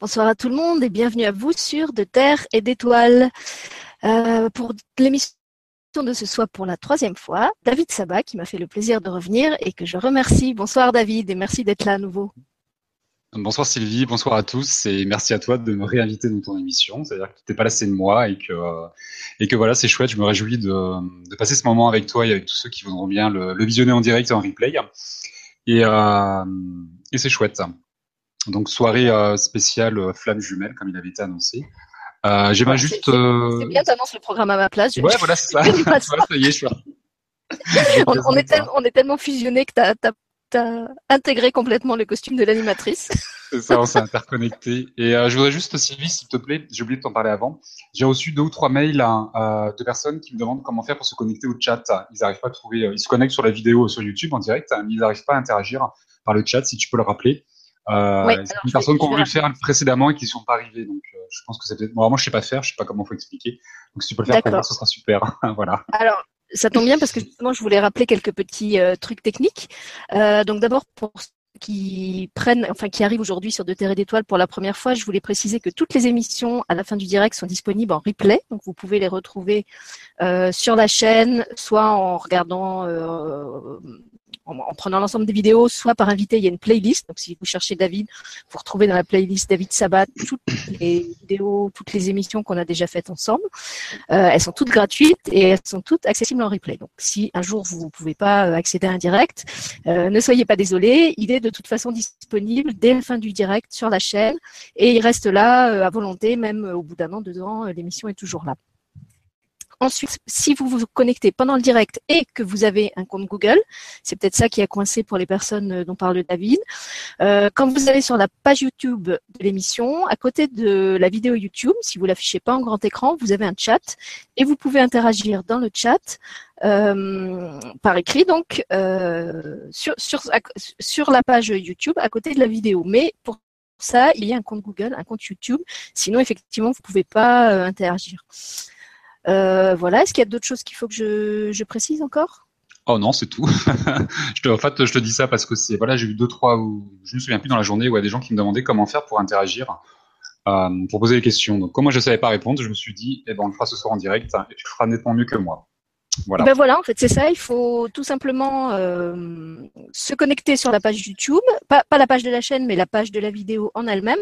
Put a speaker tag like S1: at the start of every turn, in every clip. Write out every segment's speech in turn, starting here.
S1: Bonsoir à tout le monde et bienvenue à vous sur De Terre et d'Étoiles. Euh, pour l'émission de ce soir pour la troisième fois, David Sabat qui m'a fait le plaisir de revenir et que je remercie. Bonsoir David et merci d'être là à nouveau.
S2: Bonsoir Sylvie, bonsoir à tous et merci à toi de me réinviter dans ton émission. C'est-à-dire que tu n'étais pas lassé de moi et que, et que voilà, c'est chouette. Je me réjouis de, passer ce moment avec toi et avec tous ceux qui voudront bien le, visionner en direct et en replay. Et, euh, et c'est chouette. Donc soirée euh, spéciale euh, flamme jumelle comme il avait été annoncé. Euh, J'aimerais juste. C'est
S1: euh, bien, t'annonces le programme à ma place.
S2: Ouais, voilà, c'est ça. voilà, ça y est, je suis
S1: on, on, est on, est tellement fusionnés que t'as as, intégré complètement le costume de l'animatrice.
S2: C'est ça, on s'est interconnecté. Et euh, je voudrais juste, Sylvie, s'il te plaît, j'ai oublié de t'en parler avant. J'ai reçu deux ou trois mails hein, euh, de personnes qui me demandent comment faire pour se connecter au chat. Ils n'arrivent pas à trouver. ils se connectent sur la vidéo sur YouTube en direct, mais ils n'arrivent pas à interagir par le chat. Si tu peux le rappeler. Euh, oui, c'est une personne qui ont voulu le faire précédemment et qui ne sont pas arrivés. Donc, euh, je pense que c'est peut-être. moi, je sais pas faire, je sais pas comment faut expliquer. Donc, si tu peux le faire pour moi, ce sera super. voilà.
S1: Alors, ça tombe bien parce que justement, je voulais rappeler quelques petits euh, trucs techniques. Euh, donc, d'abord, pour qui prennent, enfin qui arrivent aujourd'hui sur De Terre et d'Étoiles pour la première fois, je voulais préciser que toutes les émissions à la fin du direct sont disponibles en replay, donc vous pouvez les retrouver euh, sur la chaîne, soit en regardant euh, en, prenant l'ensemble des vidéos, soit par invité, il y a une playlist. Donc, si vous cherchez David, vous retrouvez dans la playlist David Sabat toutes les vidéos, toutes les émissions qu'on a déjà faites ensemble. Euh, elles sont toutes gratuites et elles sont toutes accessibles en replay. Donc, si un jour vous ne pouvez pas euh, accéder à un direct, euh, ne soyez pas désolés. Il est de toute façon disponible dès la fin du direct sur la chaîne et il reste là à volonté, même au bout d'un an, deux ans, l'émission est toujours là. Ensuite, si vous vous connectez pendant le direct et que vous avez un compte Google, c'est peut-être ça qui a coincé pour les personnes euh, dont parle David. Euh, quand vous allez sur la page YouTube de l'émission, à côté de la vidéo YouTube, si vous l'affichez pas en grand écran, vous avez un chat et vous pouvez interagir dans le chat euh, par écrit, donc sur, sur, sur la page YouTube à côté de la vidéo. Mais pour ça, il y a un compte Google, un compte YouTube. Sinon, effectivement, vous ne pouvez pas interagir. Euh, voilà, est-ce qu'il y a d'autres choses qu'il faut que je, précise encore?
S2: Oh non, c'est tout. je te, en fait, je te dis ça parce que c'est voilà, j'ai eu deux trois où je me souviens plus dans la journée où il y a des gens qui me demandaient comment faire pour interagir, euh, pour poser des questions. Donc, comme moi je savais pas répondre, je me suis dit, eh ben on le fera ce soir en direct et tu feras nettement mieux que moi.
S1: Voilà. Ben voilà, en fait, c'est ça. Il faut tout simplement euh, se connecter sur la page YouTube, pas, la page de la chaîne, mais la page de la vidéo en elle-même.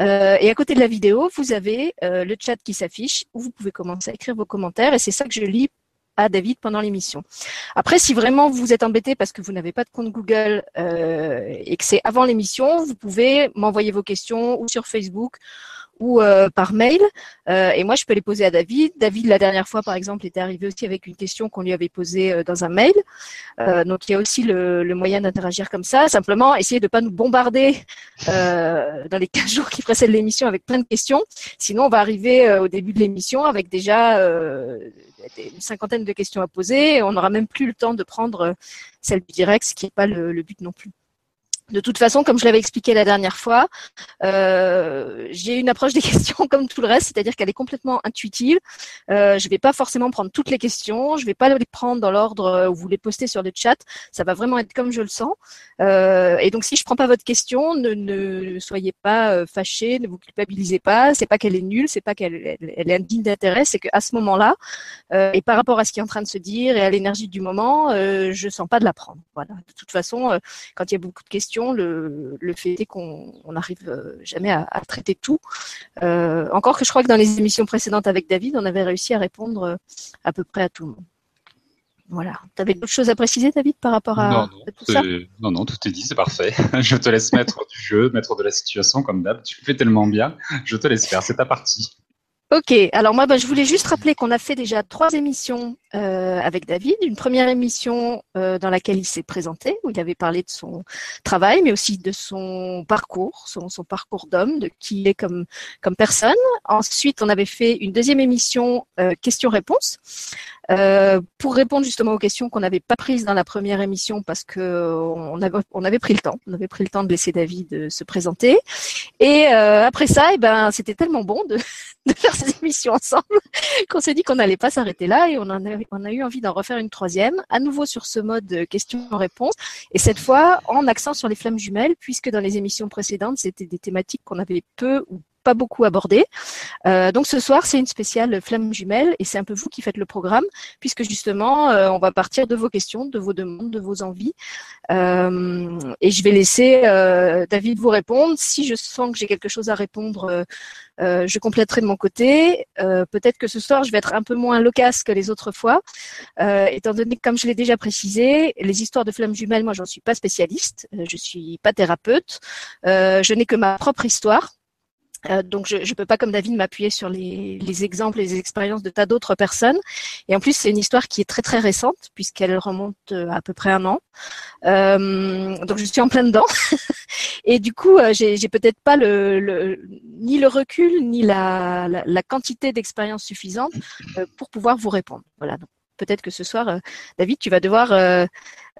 S1: Euh, et à côté de la vidéo, vous avez euh, le chat qui s'affiche où vous pouvez commencer à écrire vos commentaires. Et c'est ça que je lis à David pendant l'émission. Après, si vraiment vous êtes embêté parce que vous n'avez pas de compte Google et que c'est avant l'émission, vous pouvez m'envoyer vos questions ou sur Facebook ou euh, par mail. Euh, et moi, je peux les poser à David. David, la dernière fois, par exemple, était arrivé aussi avec une question qu'on lui avait posée euh, dans un mail. donc, il y a aussi le, moyen d'interagir comme ça. Simplement, essayer de pas nous bombarder dans les 15 jours qui précèdent l'émission avec plein de questions. Sinon, on va arriver au début de l'émission avec déjà une cinquantaine de questions à poser. On n'aura même plus le temps de prendre celle du direct, ce qui n'est pas le but non plus. De toute façon, comme je l'avais expliqué la dernière fois, euh, j'ai une approche des questions comme tout le reste, c'est-à-dire qu'elle est complètement intuitive. Euh, je ne vais pas forcément prendre toutes les questions, je ne vais pas les prendre dans l'ordre euh, où vous les postez sur le chat. Ça va vraiment être comme je le sens. Et donc, si je ne prends pas votre question, ne, ne soyez pas fâchés, ne vous culpabilisez pas. C'est pas qu'elle est nulle, c'est pas qu'elle elle, est indigne d'intérêt, c'est qu'à ce moment-là, et par rapport à ce qui est en train de se dire et à l'énergie du moment, je sens pas de la prendre. Voilà. De toute façon, quand il y a beaucoup de questions le, fait est qu'on n'arrive euh, jamais à, traiter tout. Euh, encore que je crois que dans les émissions précédentes avec David, on avait réussi à répondre euh, à peu près à tout le monde. Voilà. Tu avais d'autres choses à préciser, David, par rapport à, tout ça?
S2: Non, non, tout est dit, c'est parfait. je te laisse mettre du jeu, mettre de la situation comme d'hab. Tu le fais tellement bien. Je te laisse faire, c'est ta partie.
S1: Ok, alors moi bah, je voulais juste rappeler qu'on a fait déjà trois émissions euh, avec David. Une première émission euh, dans laquelle il s'est présenté, où il avait parlé de son travail, mais aussi de son parcours, son, parcours d'homme, de qui il est comme, comme personne. Ensuite, on avait fait une deuxième émission euh, questions-réponses, euh, pour répondre justement aux questions qu'on n'avait pas prises dans la première émission parce que on avait, on avait pris le temps, on avait pris le temps de laisser David se présenter. Et euh, après ça, et eh ben, c'était tellement bon de, de faire ces émissions ensemble qu'on s'est dit qu'on n'allait pas s'arrêter là et on, en a, on a eu envie d'en refaire une troisième, à nouveau sur ce mode questions-réponses, et cette fois en accent sur les flammes jumelles, puisque dans les émissions précédentes, c'était des thématiques qu'on avait peu ou pas beaucoup abordé. Euh, donc ce soir, c'est une spéciale flamme jumelle et c'est un peu vous qui faites le programme, puisque justement, euh, on va partir de vos questions, de vos demandes, de vos envies. Euh, et je vais laisser David vous répondre. Si je sens que j'ai quelque chose à répondre, je compléterai de mon côté. Peut-être que ce soir, je vais être un peu moins loquace que les autres fois, étant donné que, comme je l'ai déjà précisé, les histoires de flammes jumelles, moi, j'en suis pas spécialiste. je suis pas thérapeute. je n'ai que ma propre histoire. Euh, donc je ne peux pas comme David m'appuyer sur les, les, exemples et les expériences de tas d'autres personnes. Et en plus c'est une histoire qui est très très récente puisqu'elle remonte euh, à, peu près un an. Euh, donc je suis en plein dedans. et du coup euh, j'ai, j'ai peut-être pas le, le, ni le recul ni la, la, la quantité d'expérience suffisante pour pouvoir vous répondre. Voilà. Peut-être que ce soir David tu vas devoir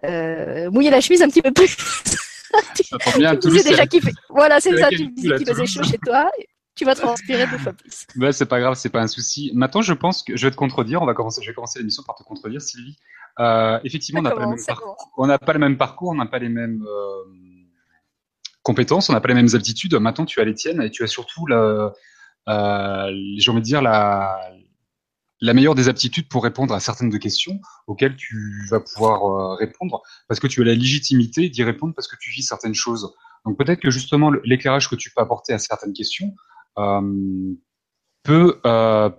S1: mouiller la chemise un petit peu plus.
S2: tu, bien,
S1: tu déjà kiffé. Voilà, c'est ça. Tu me disais qu'il faisait chaud chez toi. Tu vas transpirer deux fois plus.
S2: Bah, c'est pas grave, c'est pas un souci. Maintenant, je pense que je vais te contredire. On va commencer. Je vais commencer l'émission par te contredire, Sylvie. Euh, effectivement, on n'a pas, le même parcours. On n'a pas le même parcours. On n'a pas les mêmes euh, compétences. On n'a pas les mêmes aptitudes. Maintenant, tu as les tiennes et tu as surtout la, euh, j'ai envie de dire la, la meilleure des aptitudes pour répondre à certaines de questions auxquelles tu vas pouvoir euh, répondre parce que tu as la légitimité d'y répondre parce que tu vis certaines choses. Donc peut-être que justement l'éclairage que tu peux apporter à certaines questions euh, peut, euh,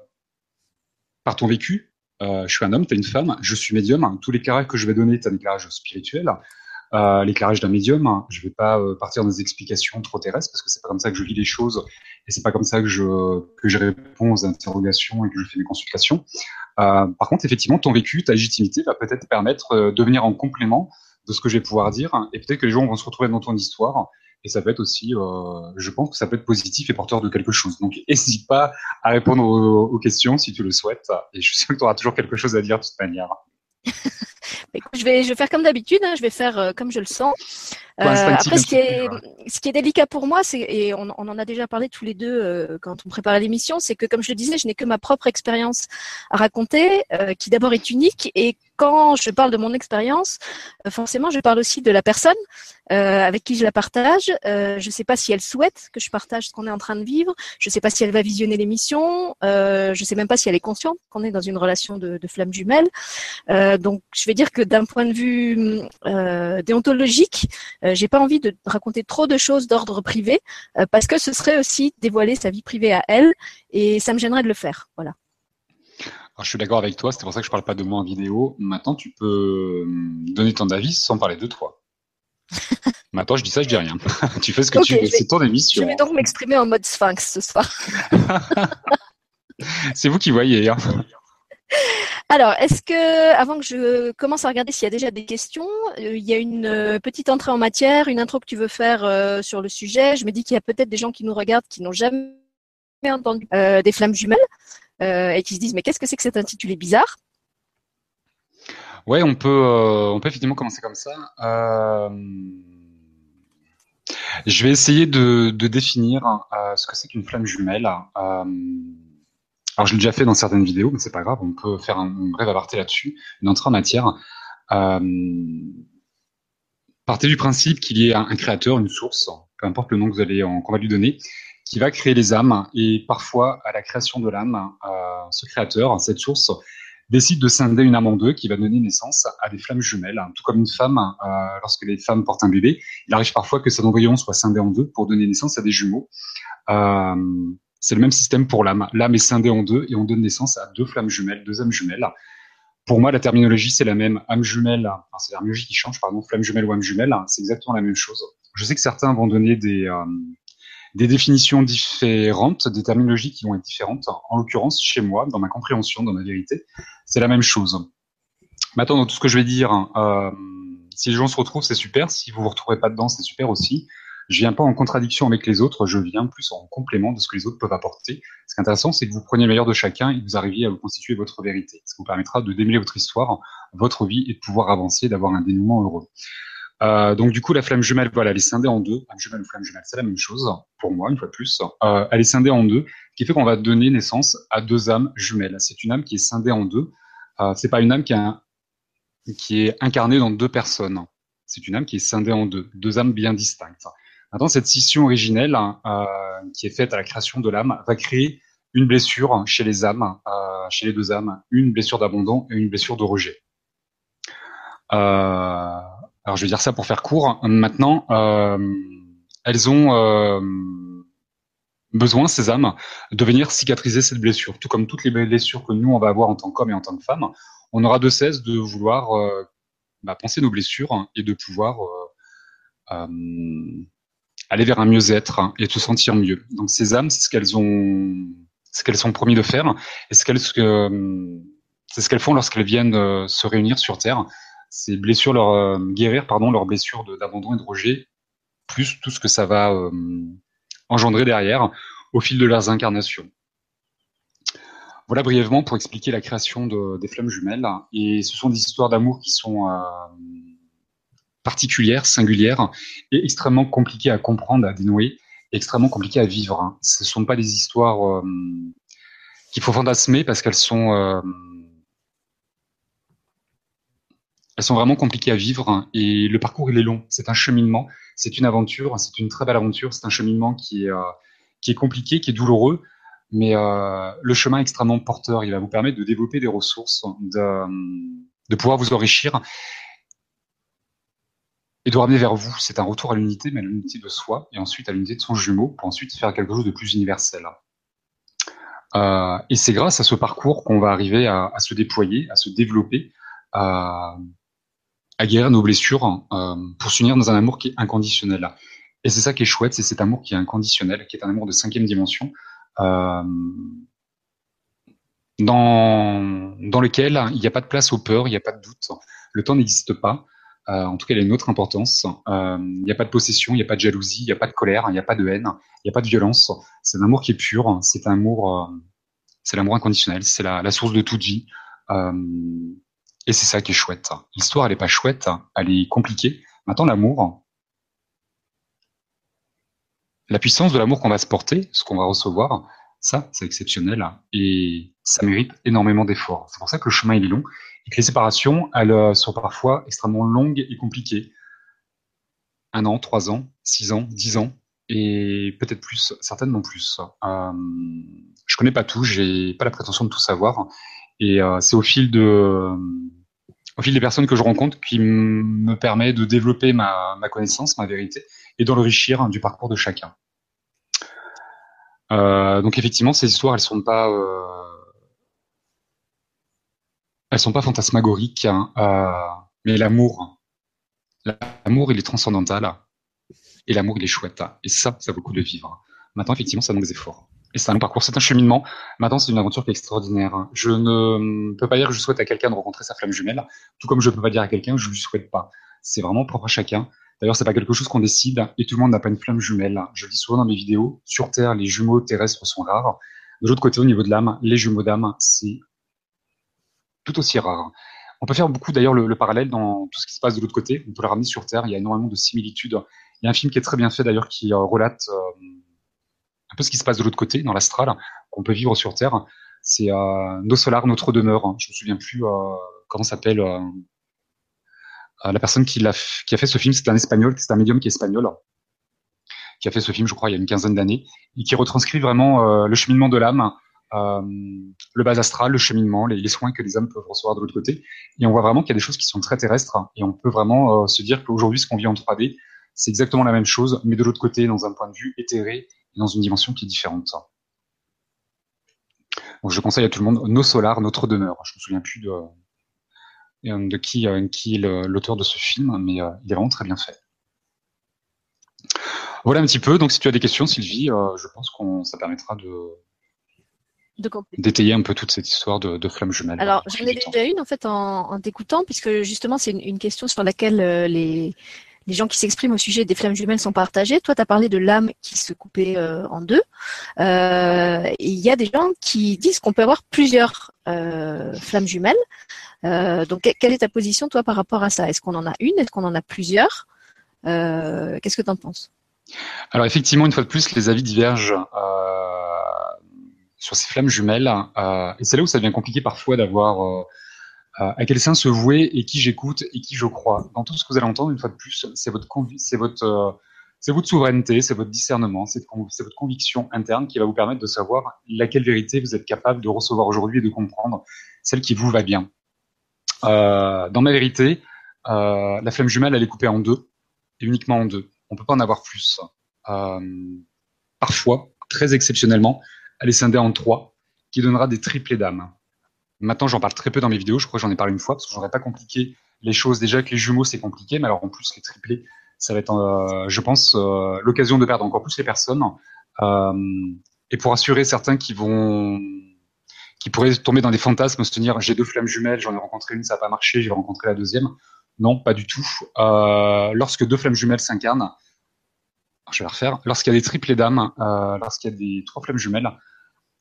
S2: par ton vécu, je suis un homme, tu es une femme, je suis médium, tout l'éclairage que je vais donner est un éclairage spirituel. L'éclairage d'un médium, je vais pas partir dans des explications trop terrestres parce que c'est pas comme ça que je vis les choses et c'est pas comme ça que je que je réponds aux interrogations et que je fais mes consultations. Euh, par contre, effectivement, ton vécu, ta légitimité va peut-être permettre euh, de venir en complément de ce que je vais pouvoir dire, et peut-être que les gens vont se retrouver dans ton histoire, et ça peut être aussi, euh, je pense que ça peut être positif et porteur de quelque chose. Donc, n'hésite pas à répondre aux, aux, questions si tu le souhaites, et je suis sûr que tu auras toujours quelque chose à dire de toute manière.
S1: je vais, je vais faire comme d'habitude, hein, je vais faire euh, comme je le sens. Euh, après, ce qui, est, ce qui est délicat pour moi, c'est et on, on, en a déjà parlé tous les deux euh, quand on préparait l'émission, c'est que comme je le disais, je n'ai que ma propre expérience à raconter, qui d'abord est unique et quand je parle de mon expérience, forcément, je parle aussi de la personne euh, avec qui je la partage. Euh, je ne sais pas si elle souhaite que je partage ce qu'on est en train de vivre. Je ne sais pas si elle va visionner l'émission. je ne sais même pas si elle est consciente qu'on est dans une relation de, de flamme jumelle. donc, je vais dire que d'un point de vue déontologique, j'ai pas envie de raconter trop de choses d'ordre privé parce que ce serait aussi dévoiler sa vie privée à elle et ça me gênerait de le faire. Voilà.
S2: Alors, je suis d'accord avec toi, c'est pour ça que je parle pas de moi en vidéo. Maintenant, tu peux euh, donner ton avis sans parler de toi. Maintenant, je dis ça, je dis rien. tu fais ce que tu veux, c'est ton émission.
S1: Je vais donc m'exprimer en mode sphinx ce soir.
S2: c'est vous qui voyez. Hein.
S1: Alors, est-ce que, avant que je commence à regarder s'il y a déjà des questions, euh, il y a une euh, petite entrée en matière, une intro que tu veux faire sur le sujet Je me dis qu'il y a peut-être des gens qui nous regardent qui n'ont jamais entendu des flammes jumelles. Euh, et qui se disent mais qu'est-ce que c'est que cet intitulé bizarre?
S2: Ouais, on peut, euh, on peut effectivement commencer comme ça. Euh, je vais essayer de définir ce que c'est qu'une flamme jumelle. Alors, je l'ai déjà fait dans certaines vidéos, mais c'est pas grave. On peut faire un, bref aparté là-dessus, une entrée en matière. partez du principe qu'il y ait un, créateur, une source, peu importe le nom que vous allez, qu'on va lui donner, qui va créer les âmes. Et parfois, à la création de l'âme, euh, ce créateur, cette source, décide de scinder une âme en deux qui va donner naissance à des flammes jumelles. Tout comme une femme, euh, lorsque les femmes portent un bébé, il arrive parfois que cet embryon soit scindé en deux pour donner naissance à des jumeaux. Euh, c'est le même système pour l'âme. L'âme est scindée en deux et on donne naissance à deux flammes jumelles, deux âmes jumelles. Pour moi, la terminologie, c'est la même. Âme jumelle, c'est la terminologie qui change, pardon, flamme jumelle ou âme jumelle, c'est exactement la même chose. Je sais que certains vont donner des, euh, des définitions différentes, des terminologies qui vont être différentes. En l'occurrence, chez moi, dans ma compréhension, dans ma vérité, c'est la même chose. Maintenant, dans tout ce que je vais dire, euh, si les gens se retrouvent, c'est super. Si vous vous retrouvez pas dedans, c'est super aussi. Je viens pas en contradiction avec les autres, je viens plus en complément de ce que les autres peuvent apporter. Ce qui est intéressant, c'est que vous preniez le meilleur de chacun et que vous arriviez à vous constituer votre vérité. Ce qui vous permettra de démêler votre histoire, votre vie et de pouvoir avancer, d'avoir un dénouement heureux. Euh, donc du coup, la flamme jumelle, voilà, elle est scindée en deux. Flamme jumelle ou flamme jumelle, c'est la même chose pour moi, une fois de plus. Euh, elle est scindée en deux, ce qui fait qu'on va donner naissance à deux âmes jumelles. C'est une âme qui est scindée en deux. Euh, c'est pas une âme qui, qui est incarnée dans deux personnes. C'est une âme qui est scindée en deux, deux âmes bien distinctes. Maintenant, cette scission originelle euh, qui est faite à la création de l'âme va créer une blessure chez les âmes, euh, chez les deux âmes, une blessure d'abandon et une blessure de rejet. Euh, alors, je vais dire ça pour faire court. Maintenant, elles ont besoin, ces âmes, de venir cicatriser cette blessure. Tout comme toutes les blessures que nous, on va avoir en tant qu'homme et en tant que femme, on aura de cesse de vouloir bah, penser nos blessures et de pouvoir aller vers un mieux-être hein, et se sentir mieux. Donc ces âmes, c'est ce qu'elles ont, ce qu'elles sont promis de faire, et ce qu'elles, c'est ce qu'elles font lorsqu'elles viennent euh, se réunir sur Terre. Ces blessures, leur euh, guérir, pardon, leurs blessures d'abandon et de rejet, plus tout ce que ça va euh, engendrer derrière au fil de leurs incarnations. Voilà brièvement pour expliquer la création de, des flammes jumelles. Et ce sont des histoires d'amour qui sont particulière, singulière et extrêmement compliquée à comprendre, à dénouer, extrêmement compliquée à vivre. Hein. Ce ne sont pas des histoires euh, qu'il faut fantasmer parce qu'elles sont euh, elles sont vraiment compliquées à vivre hein. et le parcours il est long. C'est un cheminement, c'est une aventure, c'est une très belle aventure. C'est un cheminement qui est euh, qui est compliqué, qui est douloureux, mais le chemin est extrêmement porteur. Il va vous permettre de développer des ressources, de de pouvoir vous enrichir et de ramener vers vous. C'est un retour à l'unité, mais à l'unité de soi, et ensuite à l'unité de son jumeau, pour ensuite faire quelque chose de plus universel. Euh, et c'est grâce à ce parcours qu'on va arriver à, se déployer, à se développer, à, guérir nos blessures, euh, pour s'unir dans un amour qui est inconditionnel. Et c'est ça qui est chouette, c'est cet amour qui est inconditionnel, qui est un amour de cinquième dimension, euh, dans, dans lequel il n'y a pas de place aux peurs, il n'y a pas de doute, le temps n'existe pas, en tout cas, elle a une autre importance. Euh, il n'y a pas de possession, il n'y a pas de jalousie, il n'y a pas de colère, il n'y a pas de haine, il n'y a pas de violence. C'est un amour qui est pur. C'est un amour, euh, c'est l'amour inconditionnel. C'est la, la, source de toute vie. et c'est ça qui est chouette. L'histoire, elle est pas chouette, elle est compliquée. Maintenant, l'amour, la puissance de l'amour qu'on va se porter, ce qu'on va recevoir, ça, c'est exceptionnel et ça mérite énormément d'efforts. C'est pour ça que le chemin il est long les séparations, elles euh, sont parfois extrêmement longues et compliquées. Un an, trois ans, six ans, dix ans, et peut-être plus, certainement plus. Euh, je connais pas tout, j'ai pas la prétention de tout savoir, et euh, c'est au fil de, au fil des personnes que je rencontre qui me permet de développer ma, connaissance, ma vérité, et d'enrichir du parcours de chacun. Donc effectivement, ces histoires, elles sont pas, elles sont pas fantasmagoriques, hein, euh, mais l'amour, l'amour, il est transcendantal, et l'amour, il est chouette, et ça, ça vaut le coup de vivre. Maintenant, effectivement, ça demande des efforts. Et c'est un parcours, c'est un cheminement. Maintenant, c'est une aventure qui est extraordinaire. Je ne peux pas dire que je souhaite à quelqu'un de rencontrer sa flamme jumelle, tout comme je ne peux pas dire à quelqu'un que je lui souhaite pas. C'est vraiment propre à chacun. D'ailleurs, c'est pas quelque chose qu'on décide et tout le monde n'a pas une flamme jumelle. Je le dis souvent dans mes vidéos. Sur Terre, les jumeaux terrestres sont rares. De l'autre côté, au niveau de l'âme, les jumeaux d'âme, c'est tout aussi rare. On peut faire beaucoup d'ailleurs le, parallèle dans tout ce qui se passe de l'autre côté. On peut le ramener sur Terre. Il y a énormément de similitudes. Il y a un film qui est très bien fait d'ailleurs qui euh, relate euh, un peu ce qui se passe de l'autre côté, dans l'astral, qu'on peut vivre sur Terre. C'est euh, Nos Solars, Notre Demeure. Je me souviens plus comment s'appelle la personne qui, a, qui a fait ce film, c'est un espagnol, c'est un médium qui est espagnol, qui a fait ce film, je crois, il y a une quinzaine d'années, et qui retranscrit vraiment le cheminement de l'âme, le bas astral, le cheminement, les, soins que les âmes peuvent recevoir de l'autre côté. Et on voit vraiment qu'il y a des choses qui sont très terrestres, et on peut vraiment se dire qu'aujourd'hui, ce qu'on vit en 3D, c'est exactement la même chose, mais de l'autre côté, dans un point de vue éthéré, et dans une dimension qui est différente. Donc je conseille à tout le monde Nos Solars, Notre Demeure. Je me souviens plus de, euh, qui, euh, qui est l'auteur de ce film, mais euh, il est vraiment très bien fait. Voilà un petit peu. Donc, si tu as des questions, Sylvie, je pense qu'on ça permettra de d'étayer un peu toute cette histoire de, de flamme jumelle.
S1: Alors, j'en ai déjà une en fait en, en t'écoutant, puisque justement c'est une, question sur laquelle les les gens qui s'expriment au sujet des flammes jumelles sont partagés. Toi, tu as parlé de l'âme qui se coupait en deux. Il y a des gens qui disent qu'on peut avoir plusieurs flammes jumelles. donc, quelle est ta position, toi, par rapport à ça? Est-ce qu'on en a une? Est-ce qu'on en a plusieurs? Qu'est-ce que tu en penses?
S2: Alors effectivement, une fois de plus, les avis divergent euh, sur ces flammes jumelles, euh, et c'est là où ça devient compliqué parfois d'avoir euh, à quel sein se vouer et qui j'écoute et qui je crois. Dans tout ce que vous allez entendre, une fois de plus, c'est votre c'est votre c'est votre souveraineté, c'est votre discernement, c'est votre conviction interne qui va vous permettre de savoir laquelle vérité vous êtes capable de recevoir aujourd'hui et de comprendre celle qui vous va bien. dans ma vérité, la flamme jumelle, elle est coupée en deux, et uniquement en deux on peut pas en avoir plus. Euh, parfois, très exceptionnellement, elle est scindée en trois, qui donnera des triplés d'âme. Maintenant, j'en parle très peu dans mes vidéos. Je crois que j'en ai parlé une fois parce que j'aurais pas compliqué les choses. Déjà que les jumeaux, c'est compliqué, mais alors en plus les triplés, ça va être, euh, je pense, euh, l'occasion de perdre encore plus les personnes. et pour assurer certains qui vont, qui pourraient tomber dans des fantasmes, se tenir, j'ai deux flammes jumelles, j'en ai rencontré une, ça n'a pas marché, j'ai rencontré la deuxième. Non, pas du tout. Euh, lorsque deux flammes jumelles s'incarnent, je vais la refaire. Lorsqu'il y a des triplés d'âmes, euh, lorsqu'il y a des trois flammes jumelles,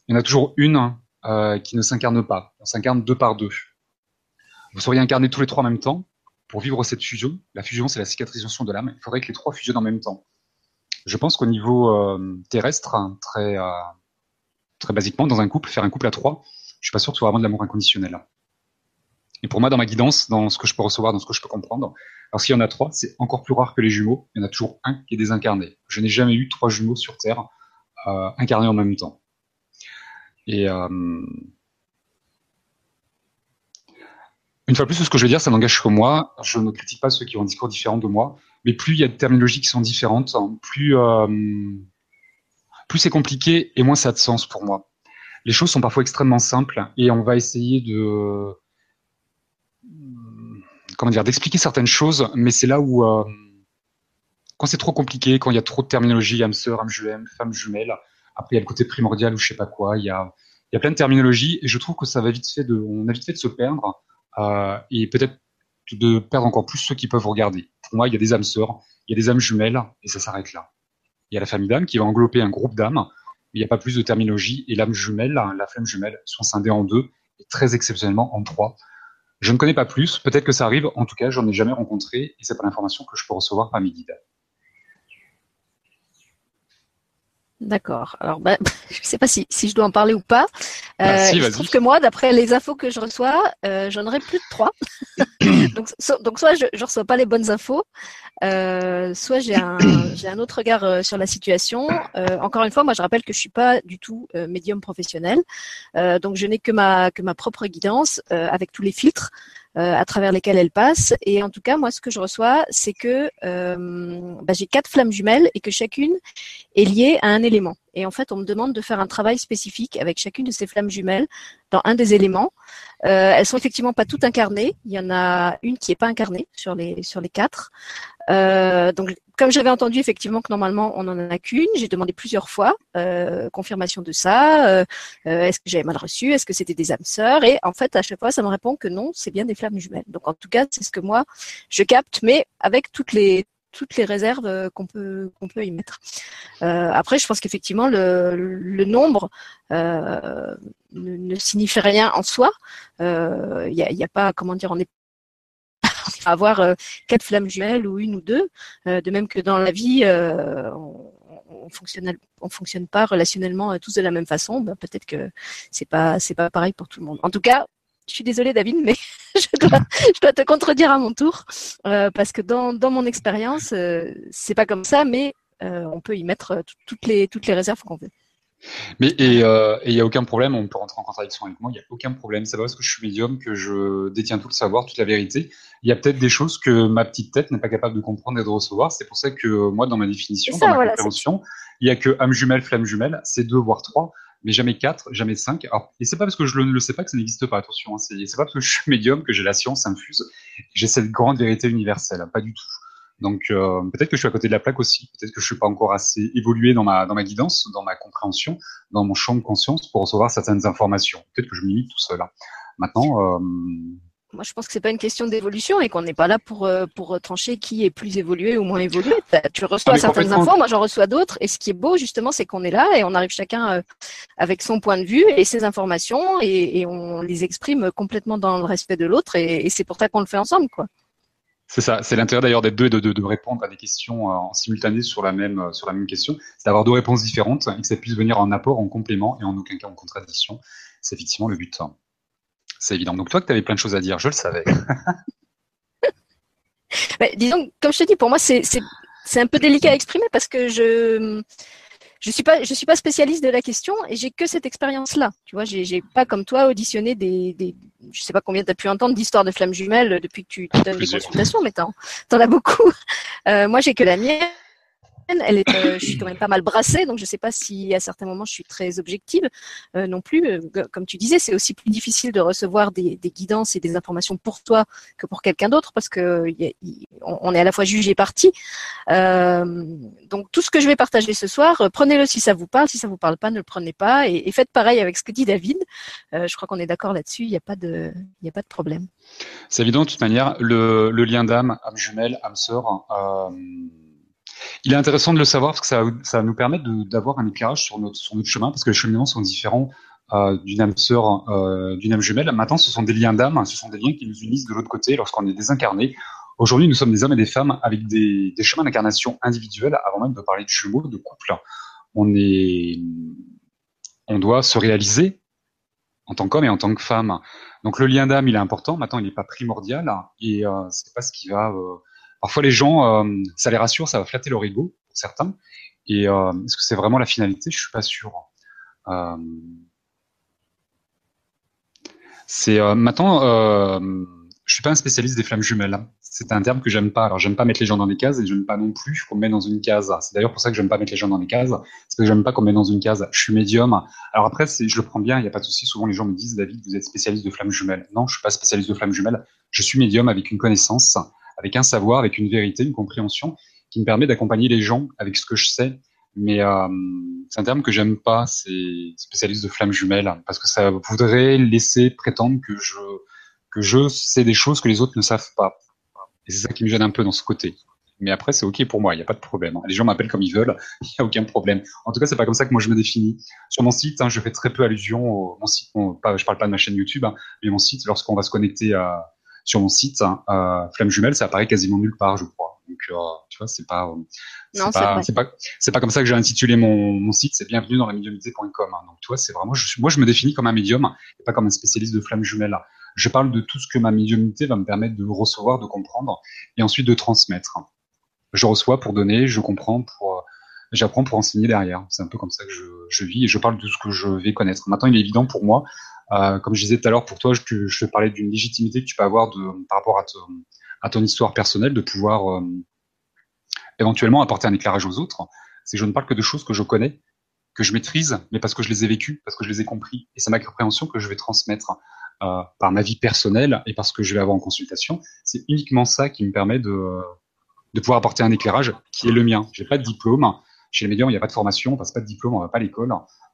S2: il y en a toujours une euh, qui ne s'incarne pas. On s'incarne deux par deux. Vous seriez incarnés tous les trois en même temps. Pour vivre cette fusion, la fusion c'est la cicatrisation de l'âme, il faudrait que les trois fusionnent en même temps. Je pense qu'au niveau euh, terrestre, très, très basiquement, dans un couple, faire un couple à trois, je suis pas sûr que ce soit vraiment de l'amour inconditionnel. Et pour moi, dans ma guidance, dans ce que je peux recevoir, dans ce que je peux comprendre, alors s'il y en a trois, c'est encore plus rare que les jumeaux. Il y en a toujours un qui est désincarné. Je n'ai jamais eu trois jumeaux sur Terre euh, incarnés en même temps. Et euh, une fois de plus, ce que je veux dire, ça n'engage que moi. Je ne critique pas ceux qui ont un discours différent de moi, mais plus il y a de terminologies qui sont différentes, plus euh, plus c'est compliqué et moins ça a de sens pour moi. Les choses sont parfois extrêmement simples et on va essayer de comment dire, d'expliquer certaines choses, mais c'est là où, euh, quand c'est trop compliqué, quand il y a trop de terminologie, âme sœur, âme jumelle, femme jumelle, après il y a le côté primordial ou je sais pas quoi, il y a, il y a plein de terminologies et je trouve que ça va vite fait de, on a vite fait de se perdre euh, et peut-être de perdre encore plus ceux qui peuvent regarder. Pour moi, il y a des âmes sœurs, il y a des âmes jumelles et ça s'arrête là. Il y a la famille d'âmes qui va englober un groupe d'âmes, il n'y a pas plus de terminologie et l'âme jumelle, la flamme jumelle sont scindées en deux et très exceptionnellement en trois. Je ne connais pas plus, peut-être que ça arrive, en tout cas, j'en ai jamais rencontré et c'est pas l'information que je peux recevoir par mes.
S1: D'accord. Alors, bah, je ne sais pas si, je dois en parler ou pas. Bah, euh, je trouve que moi, d'après les infos que je reçois, euh, j'en aurais plus de trois. donc, donc, soit je ne reçois pas les bonnes infos, euh, soit j'ai un, un autre regard sur la situation. encore une fois, moi, je rappelle que je suis pas du tout médium professionnel. donc, je n'ai que ma, que ma propre guidance avec tous les filtres. À travers lesquels elle passe. Et en tout cas, moi, ce que je reçois, c'est que bah, j'ai quatre flammes jumelles et que chacune est liée à un élément. Et en fait, on me demande de faire un travail spécifique avec chacune de ces flammes jumelles dans un des éléments. Euh, elles sont effectivement pas toutes incarnées. Il y en a une qui est pas incarnée sur les sur les quatre. Euh, donc, comme j'avais entendu effectivement que normalement on en a qu'une, j'ai demandé plusieurs fois euh, confirmation de ça. Euh, euh, est-ce que j'avais mal reçu Est-ce que c'était des âmes sœurs Et en fait, à chaque fois, ça me répond que non, c'est bien des flammes jumelles. Donc, en tout cas, c'est ce que moi je capte, mais avec toutes les toutes les réserves euh, qu'on peut qu'on peut y mettre. Euh, après, je pense qu'effectivement le, le, nombre ne, ne, signifie rien en soi. Il n'y a, y a, pas comment dire, on est à avoir euh, quatre flammes jumelles ou une ou deux. de même que dans la vie, on, on fonctionne on fonctionne pas relationnellement tous de la même façon. Ben, peut-être que c'est pas c'est pas pareil pour tout le monde. En tout cas, je suis désolée David, mais je dois, te contredire à mon tour euh, parce que dans, mon expérience, euh, c'est pas comme ça, mais euh, on peut y mettre toutes les toutes les réserves qu'on veut.
S2: Mais et il n'y a aucun problème, on peut rentrer en contradiction avec moi, il n'y a aucun problème. C'est pas parce que je suis médium que je détiens tout le savoir, toute la vérité. Il y a peut-être des choses que ma petite tête n'est pas capable de comprendre et de recevoir. C'est pour ça que moi, dans ma définition, dans ma compréhension, il n'y a que âme jumelle, flamme jumelle, c'est deux voire trois mais jamais 4, jamais 5. Alors, et c'est pas parce que je ne le sais pas que ça n'existe pas, attention. Hein, c'est, pas parce que je suis médium que j'ai la science infuse. J'ai cette grande vérité universelle, pas du tout. Donc euh, peut-être que je suis à côté de la plaque aussi. Peut-être que je suis pas encore assez évolué dans ma dans ma guidance, dans ma compréhension, dans mon champ de conscience pour recevoir certaines informations. Peut-être que je me limite tout seul. Maintenant. Euh,
S1: moi, je pense que c'est pas une question d'évolution et qu'on n'est pas là pour euh, pour trancher qui est plus évolué ou moins évolué. Tu reçois certaines infos, moi j'en reçois d'autres. Et ce qui est beau justement, c'est qu'on est là et on arrive chacun avec son point de vue et ses informations et, on les exprime complètement dans le respect de l'autre. Et, c'est pour ça qu'on le fait ensemble, quoi.
S2: C'est ça, c'est l'intérêt d'ailleurs d'être deux et de, de, répondre à des questions euh, en simultané sur la même sur la même question, c'est d'avoir deux réponses différentes et que ça puisse venir en apport, en complément et en aucun cas en contradiction. C'est effectivement le but. C'est évident. Donc toi que tu avais plein de choses à dire, je le savais.
S1: disons, comme je te dis, pour moi, c'est un peu délicat à exprimer parce que je je suis pas je suis pas spécialiste de la question et j'ai que cette expérience là. Tu vois, j'ai pas comme toi auditionné des, des je sais pas combien tu as pu entendre d'histoires de flammes jumelles depuis que tu donnes des consultations, mais t'en en as beaucoup. Euh, moi, j'ai que la mienne euh, je suis quand même pas mal brassée, donc je ne sais pas si à certains moments je suis très objective euh, non plus. Euh, comme tu disais, c'est aussi plus difficile de recevoir des, guidances et des informations pour toi que pour quelqu'un d'autre parce que est à la fois juge et parti. donc tout ce que je vais partager ce soir, prenez-le si ça vous parle. Si ça vous parle pas, ne le prenez pas et, faites pareil avec ce que dit David. je crois qu'on est d'accord là-dessus. Il n'y a pas de, il a pas de problème.
S2: C'est évident de toute manière. Le, le lien d'âme, âme jumelle, âme sœur. Il est intéressant de le savoir parce que ça, va nous permettre d'avoir un éclairage sur notre, sur notre chemin parce que les cheminements sont différents euh, d'une âme sœur, euh, d'une âme jumelle. Maintenant, ce sont des liens d'âme, ce sont des liens qui nous unissent de l'autre côté lorsqu'on est désincarné. Aujourd'hui, nous sommes des hommes et des femmes avec des, chemins d'incarnation individuels avant même de parler de jumeaux, de couple. On est, on doit se réaliser en tant qu'homme et en tant que femme. Donc le lien d'âme, il est important. Maintenant, il n'est pas primordial et euh, c'est pas ce qui va euh, Parfois, les gens, euh, ça les rassure, ça va flatter leur ego, pour certains. Et euh, est-ce que c'est vraiment la finalité? Je suis pas sûr. Euh, c'est maintenant, je suis pas un spécialiste des flammes jumelles. C'est un terme que j'aime pas. Alors, j'aime pas mettre les gens dans des cases et je n'aime pas non plus qu'on me mette dans une case. C'est d'ailleurs pour ça que j'aime pas mettre les gens dans des cases. C'est parce que j'aime pas qu'on me mette dans une case. Je suis médium. Alors après, je le prends bien. Il n'y a pas de souci. Souvent, les gens me disent, David, vous êtes spécialiste de flammes jumelles. Non, je suis pas spécialiste de flammes jumelles. Je suis médium avec une connaissance avec un savoir, avec une vérité, une compréhension qui me permet d'accompagner les gens avec ce que je sais. Mais euh, c'est un terme que j'aime pas, c'est spécialiste de flammes jumelles, parce que ça voudrait laisser prétendre que je que je sais des choses que les autres ne savent pas. Et c'est ça qui me gêne un peu dans ce côté. Mais après, c'est ok pour moi, il n'y a pas de problème. Les gens m'appellent comme ils veulent, il n'y a aucun problème. En tout cas, c'est pas comme ça que moi je me définis. Sur mon site, hein, je fais très peu allusion au mon site. Je parle pas de ma chaîne YouTube, hein, mais mon site, lorsqu'on va se connecter à, sur mon site, hein, euh, Flamme Jumelle, ça apparaît quasiment nulle part, je crois. Donc, euh, tu vois, c'est pas, c'est pas, c'est pas, c'est pas comme ça que j'ai intitulé mon, mon site. C'est bienvenue dans la médiumnité.com. Hein. Donc, tu vois, c'est vraiment, je, moi, je me définis comme un médium et pas comme un spécialiste de Flamme Jumelle. Je parle de tout ce que ma médiumnité va me permettre de recevoir, de comprendre et ensuite de transmettre. Je reçois pour donner, je comprends pour, j'apprends pour enseigner derrière. C'est un peu comme ça que je, je vis et je parle de ce que je vais connaître. Maintenant, il est évident pour moi euh, comme je disais tout à l'heure, pour toi, je, te parlais d'une légitimité que tu peux avoir de, par rapport à, ton histoire personnelle, de pouvoir euh, éventuellement apporter un éclairage aux autres. C'est que je ne parle que de choses que je connais, que je maîtrise, mais parce que je les ai vécues, parce que je les ai compris. Et c'est ma compréhension que je vais transmettre euh, par ma vie personnelle et parce que je vais avoir en consultation. C'est uniquement ça qui me permet de, de pouvoir apporter un éclairage qui est le mien. J'ai pas de diplôme. Chez les médiums, il n'y a pas de formation, on passe pas de diplôme, on va pas à l'école.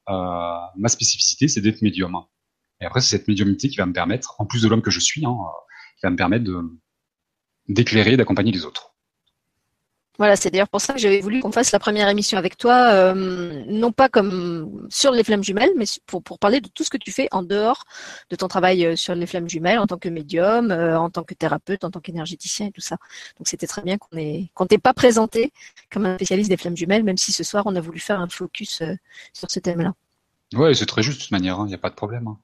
S2: Euh, ma spécificité, c'est d'être médium. Et après, c'est cette médiumnité qui va me permettre, en plus de l'homme que je suis, hein, qui va me permettre d'éclairer, d'accompagner les autres.
S1: Voilà, c'est d'ailleurs pour ça que j'avais voulu qu'on fasse la première émission avec toi, euh, non pas comme sur les flammes jumelles, mais pour, pour parler de tout ce que tu fais en dehors de ton travail euh, sur les flammes jumelles, en tant que médium, euh, en tant que thérapeute, en tant qu'énergéticien et tout ça. Donc c'était très bien qu'on ait qu'on t'ait pas présenté comme un spécialiste des flammes jumelles, même si ce soir on a voulu faire un focus sur ce thème-là.
S2: Ouais, c'est très juste de toute manière, il hein, n'y a pas de problème. Hein.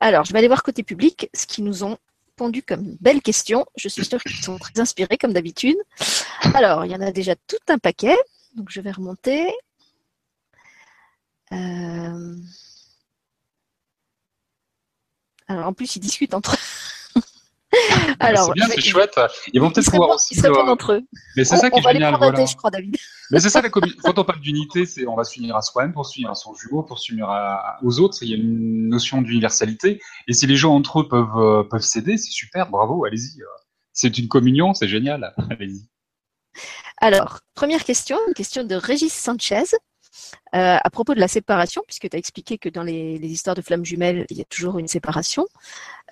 S1: Alors, je vais aller voir côté public, ce qu'ils nous ont pondu comme belles questions. Je suis sûre qu'ils sont très inspirés, comme d'habitude. Alors, il y en a déjà tout un paquet. Donc, je vais remonter. Euh, alors, en plus, ils discutent entre eux.
S2: Alors, c'est bien, c'est chouette. Ils vont peut-être pouvoir aussi.
S1: Ils entre eux.
S2: Mais c'est ça qui est génial.
S1: Je crois, David.
S2: Mais c'est ça, la quand on parle d'unité, c'est on va s'unir à soi-même pour s'unir à son jumeau, pour s'unir aux autres. Il y a une notion d'universalité. Et si les gens entre eux peuvent euh, peuvent s'aider, c'est super. Bravo, allez-y. C'est une communion, c'est génial. Allez-y.
S1: Alors, première question, une question de Régis Sanchez. À propos de la séparation, puisque tu as expliqué que dans les, histoires de flammes jumelles, il y a toujours une séparation.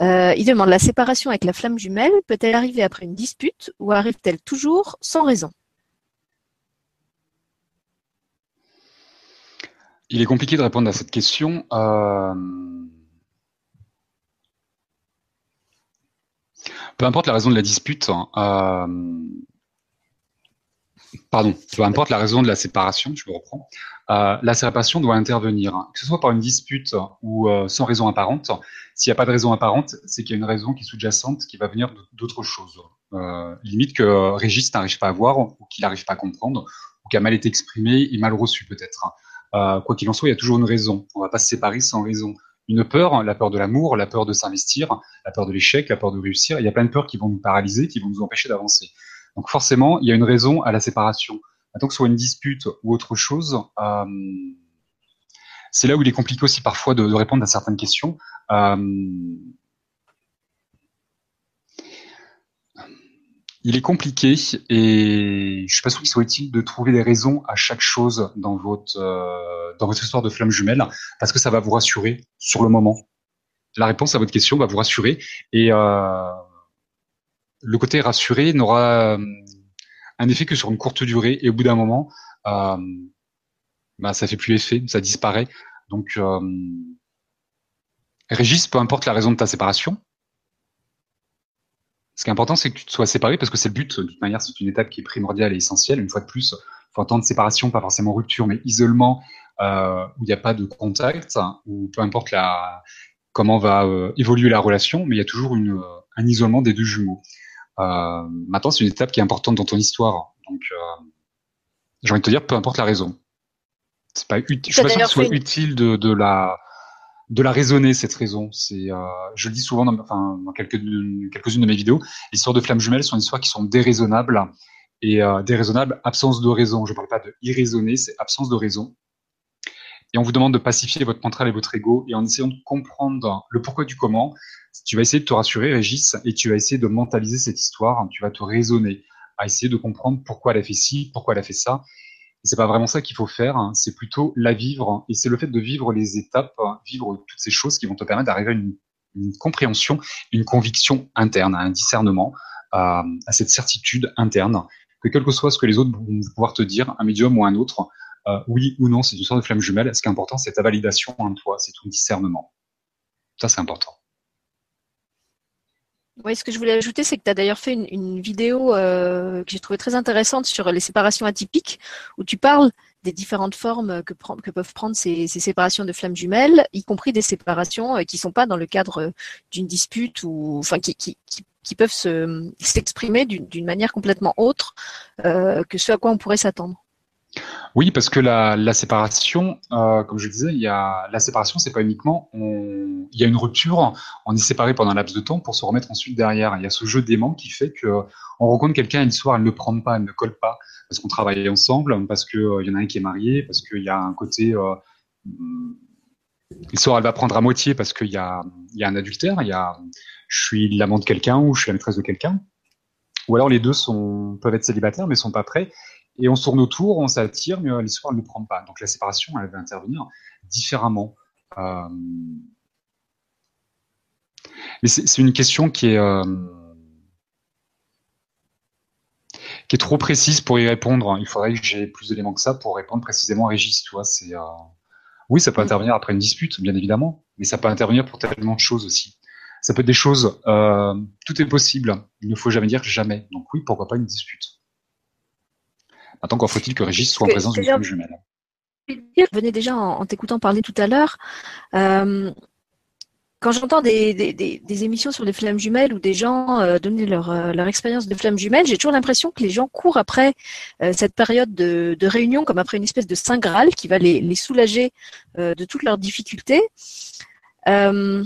S1: il demande la séparation avec la flamme jumelle peut-elle arriver après une dispute ou arrive-t-elle toujours sans raison?
S2: Il est compliqué de répondre à cette question. Peu importe la raison de la dispute, euh, pardon, peu importe la raison de la séparation, je me reprends, euh, la séparation doit intervenir, que ce soit par une dispute ou euh, sans raison apparente. S'il n'y a pas de raison apparente, c'est qu'il y a une raison qui est sous-jacente qui va venir d'autre chose. limite que Régis n'arrive pas à voir ou qu'il n'arrive pas à comprendre ou qui a mal été exprimé et mal reçu peut-être. quoi qu'il en soit, il y a toujours une raison. On ne va pas se séparer sans raison une peur, la peur de l'amour, la peur de s'investir, la peur de l'échec, la peur de réussir. Il y a plein de peurs qui vont nous paralyser, qui vont nous empêcher d'avancer. Donc forcément, il y a une raison à la séparation. Maintenant que ce soit une dispute ou autre chose, euh, c'est là où il est compliqué aussi parfois de, répondre à certaines questions. Euh, il est compliqué et je suis pas sûr qu'il soit utile de trouver des raisons à chaque chose dans votre euh, dans votre histoire de flamme jumelle parce que ça va vous rassurer sur le moment. La réponse à votre question va vous rassurer et euh, le côté rassuré n'aura un effet que sur une courte durée et au bout d'un moment, euh, bah, ça fait plus effet, ça disparaît. Donc, euh, Régis, peu importe la raison de ta séparation, ce qui est important, c'est que tu te sois séparé parce que c'est le but. De toute manière, c'est une étape qui est primordiale et essentielle. Une fois de plus, faut entendre séparation, pas forcément rupture, mais isolement, euh, où il n'y a pas de contact, ou peu importe la, comment va euh, évoluer la relation, mais il y a toujours un isolement des deux jumeaux. Euh, maintenant, c'est une étape qui est importante dans ton histoire. Donc, euh, j'ai envie de te dire, peu importe la raison. C'est pas utile. Je suis pas sûr que ce soit utile de, de la de la raisonner cette raison. C'est, euh, je le dis souvent dans, enfin, dans quelques, quelques-unes de mes vidéos, les histoires de flammes jumelles sont des histoires qui sont déraisonnables et euh, déraisonnables, absence de raison. Je ne parle pas de irraisonner, c'est absence de raison. Et on vous demande de pacifier votre mental et votre ego et en essayant de comprendre le pourquoi du comment, tu vas essayer de te rassurer, Régis, et tu vas essayer de mentaliser cette histoire. Tu vas te raisonner à essayer de comprendre pourquoi elle a fait ci, pourquoi elle a fait ça, c'est pas vraiment ça qu'il faut faire, hein. c'est plutôt la vivre. Et c'est le fait de vivre les étapes, vivre toutes ces choses qui vont te permettre d'arriver à une, compréhension, une conviction interne, à un discernement, à, cette certitude interne, que quel que soit ce que les autres vont pouvoir te dire, un médium ou un autre, euh, oui ou non, c'est une sorte de flamme jumelle. Ce qui est important, c'est ta validation en toi, c'est ton discernement. Ça, c'est important.
S1: Oui, ce que je voulais ajouter, c'est que tu as d'ailleurs fait une, vidéo euh, que j'ai trouvée très intéressante sur les séparations atypiques, où tu parles des différentes formes que, peuvent prendre ces, séparations de flammes jumelles, y compris des séparations euh, qui ne sont pas dans le cadre d'une dispute ou enfin qui, peuvent s'exprimer d'une manière complètement autre que ce à quoi on pourrait s'attendre.
S2: Oui, parce que la, séparation, euh, comme je le disais, il y a la séparation, c'est pas uniquement il y a une rupture, on est séparé pendant un laps de temps pour se remettre ensuite derrière. Il y a ce jeu d'aimant qui fait que on rencontre quelqu'un une soir, elle ne prend pas, elle ne colle pas, parce qu'on travaille ensemble, parce que euh, y en a un qui est marié, parce qu'il y a un côté euh, l'histoire elle va prendre à moitié parce qu'il y a, il y a un adultère, il y a je suis l'amant de quelqu'un ou je suis la maîtresse de quelqu'un. Ou alors les deux sont, peuvent être célibataires mais sont pas prêts et on tourne autour, on s'attire, mais l'histoire ne prend pas. Donc la séparation, elle va intervenir différemment. Euh... Mais c'est une question qui est, euh... qui est trop précise pour y répondre. Il faudrait que j'ai plus d'éléments que ça pour répondre précisément à Régis. Tu vois, c'est euh... oui, ça peut mm. intervenir après une dispute, bien évidemment, mais ça peut intervenir pour tellement de choses aussi. Ça peut être des choses, tout est possible. Il ne faut jamais dire jamais. Donc oui, pourquoi pas une dispute. Maintenant, encore faut-il que Régis soit en présence d'une femme jumelle
S1: Je venais déjà en, t'écoutant parler tout à l'heure. Euh, quand j'entends des, émissions sur les flammes jumelles ou des gens euh, donner euh, leur, expérience de flammes jumelles, j'ai toujours l'impression que les gens courent après cette période de, réunion comme après une espèce de saint graal qui va les, soulager de toutes leurs difficultés. alors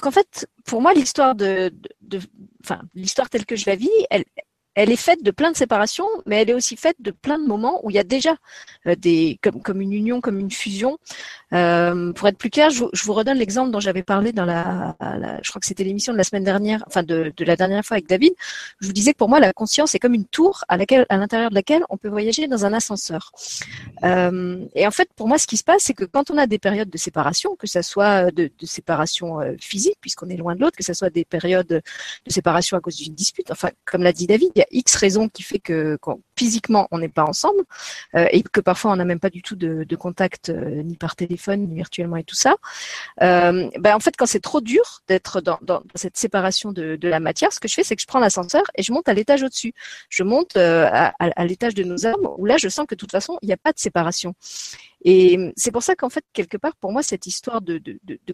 S1: qu'en fait, pour moi, l'histoire de, enfin, l'histoire telle que je la vis, elle, elle est faite de plein de séparations, mais elle est aussi faite de plein de moments où il y a déjà euh, des comme, une union, comme une fusion. Euh, pour être plus clair, je, vous redonne l'exemple dont j'avais parlé dans la, je crois que c'était l'émission de la semaine dernière, enfin de, la dernière fois avec David. Je vous disais que pour moi, la conscience est comme une tour à l'intérieur de laquelle on peut voyager dans un ascenseur. Euh, et en fait, pour moi, ce qui se passe, c'est que quand on a des périodes de séparation, que ce soit de, séparation physique, puisqu'on est loin de l'autre, que ce soit des périodes de séparation à cause d'une dispute, enfin, comme l'a dit David, y a X raisons qui fait que physiquement on n'est pas ensemble euh, et que parfois on n'a même pas du tout de, contact euh, ni par téléphone ni virtuellement et tout ça. Euh, ben en fait, quand c'est trop dur d'être dans, cette séparation de, la matière, ce que je fais, c'est que je prends l'ascenseur et je monte à l'étage au-dessus. Je monte à, l'étage de nos âmes où là, je sens que de toute façon, il n'y a pas de séparation. Et c'est pour ça qu'en fait, quelque part, pour moi, cette histoire de,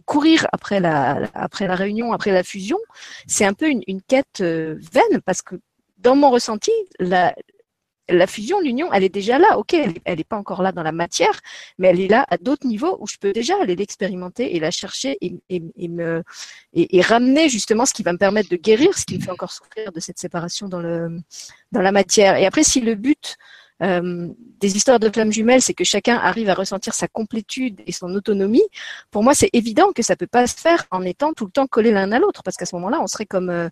S1: courir après la, après la réunion, après la fusion, c'est un peu une, quête vaine parce que dans mon ressenti, la, fusion, l'union, elle est déjà là. Ok, elle n'est pas encore là dans la matière, mais elle est là à d'autres niveaux où je peux déjà aller l'expérimenter et la chercher et, et, et me et, et, ramener justement ce qui va me permettre de guérir ce qui me fait encore souffrir de cette séparation dans dans la matière. Et après, si le but euh, des histoires de flammes jumelles, c'est que chacun arrive à ressentir sa complétude et son autonomie. Pour moi, c'est évident que ça peut pas se faire en étant tout le temps collés l'un à l'autre, parce qu'à ce moment-là, on serait comme euh,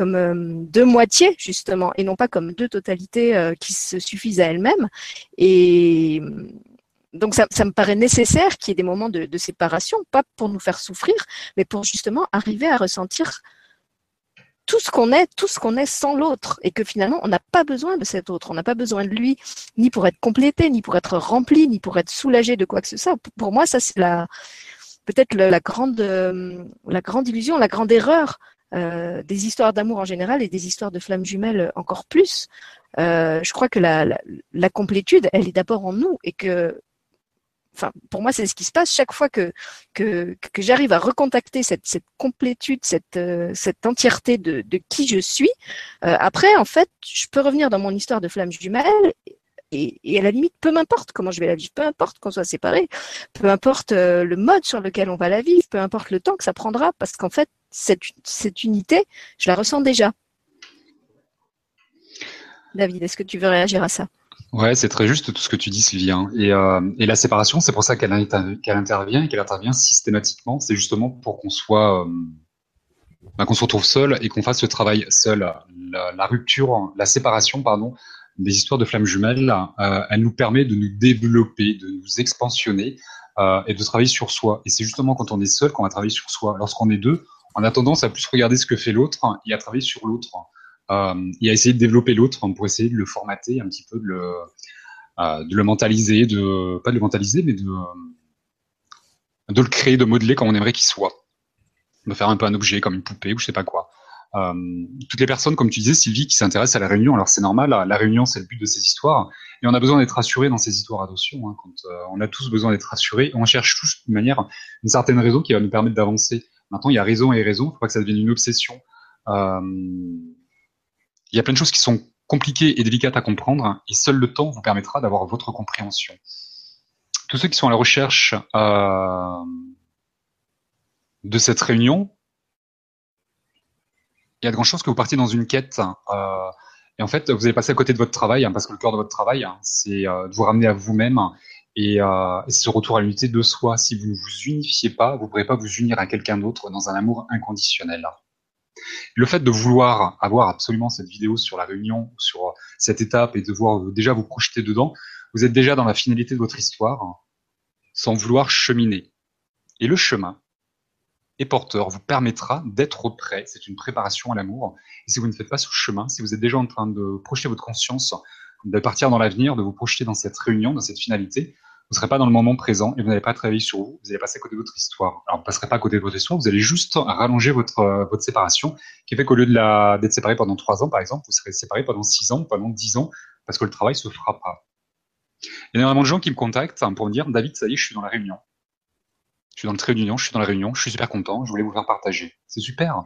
S1: euh, deux moitiés justement, et non pas comme deux totalités qui se suffisent à elles-mêmes. Et donc ça, me paraît nécessaire qu'il y ait des moments de séparation, pas pour nous faire souffrir, mais pour justement arriver à ressentir tout ce qu'on est, tout ce qu'on est sans l'autre, et que finalement on n'a pas besoin de cet autre, on n'a pas besoin de lui, ni pour être complété, ni pour être rempli, ni pour être soulagé de quoi que ce soit. Pour moi, ça c'est la peut-être la grande euh, la grande illusion, la grande erreur euh, des histoires d'amour en général et des histoires de flammes jumelles encore plus. Euh, je crois que la, la, la complétude, elle est d'abord en nous et que enfin, pour moi, c'est ce qui se passe chaque fois que, j'arrive à recontacter cette, complétude, cette, euh, entièreté de, qui je suis. Euh, après, en fait, je peux revenir dans mon histoire de flamme jumelle et, à la limite, peu m'importe comment je vais la vivre, peu importe qu'on soit séparés, peu importe euh, le mode sur lequel on va la vivre, peu importe le temps que ça prendra, parce qu'en fait, cette unité, je la ressens déjà. David, est-ce que tu veux réagir à ça?
S2: Ouais, c'est très juste tout ce que tu dis, Sylvie. Hein. Et, euh, et, la séparation, c'est pour ça qu'elle qu intervient et qu'elle intervient systématiquement. C'est justement pour qu'on soit, euh, ben, qu'on se retrouve seul et qu'on fasse ce travail seul. La, rupture, la séparation, pardon, des histoires de flammes jumelles, euh, elle nous permet de nous développer, de nous expansionner euh, et de travailler sur soi. Et c'est justement quand on est seul qu'on va travailler sur soi. Lorsqu'on est deux, on a tendance à plus regarder ce que fait l'autre et à travailler sur l'autre et à essayer de développer l'autre pour essayer de le formater un petit peu, de le, euh, de le mentaliser, de pas de le mentaliser, mais de, de le créer, de modeler comme on aimerait qu'il soit, de faire un peu un objet comme une poupée ou je sais pas quoi. Euh, toutes les personnes, comme tu disais, Sylvie, qui s'intéressent à la réunion, alors c'est normal, la, réunion c'est le but de ces histoires, et on a besoin d'être rassuré dans ces histoires d'adoption. Hein, quand euh, on a tous besoin d'être rassurés, on cherche tous de manière une certaine raison qui va nous permettre d'avancer. Maintenant, il y a raison et raison, il faut pas que ça devienne une obsession. Euh, il y a plein de choses qui sont compliquées et délicates à comprendre, et seul le temps vous permettra d'avoir votre compréhension. Tous ceux qui sont à la recherche euh, de cette réunion, il y a de grandes chances que vous partiez dans une quête. Euh, et en fait, vous allez passer à côté de votre travail, hein, parce que le cœur de votre travail, hein, c'est euh, de vous ramener à vous-même et, euh, et, ce retour à l'unité de soi. Si vous ne vous unifiez pas, vous ne pourrez pas vous unir à quelqu'un d'autre dans un amour inconditionnel. Le fait de vouloir avoir absolument cette vidéo sur la réunion, sur cette étape et de voir déjà vous projeter dedans, vous êtes déjà dans la finalité de votre histoire sans vouloir cheminer. Et le chemin est porteur vous permettra d'être prêt. C'est une préparation à l'amour. Et si vous ne faites pas ce chemin, si vous êtes déjà en train de projeter votre conscience, de partir dans l'avenir, de vous projeter dans cette réunion, dans cette finalité, vous ne serez pas dans le moment présent et vous n'allez pas travailler sur vous, vous allez passer à côté de votre histoire. Alors, vous ne passerez pas à côté de votre histoire, vous allez juste rallonger votre, euh, votre séparation, qui fait qu'au lieu d'être séparé pendant trois ans, par exemple, vous serez séparé pendant six ans, pendant dix ans, parce que le travail se fera pas. Il y a énormément de gens qui me contactent pour me dire, David, ça y est, je suis dans la réunion. Je suis dans le trait d'union, je suis dans la réunion, je suis super content, je voulais vous faire partager. C'est super.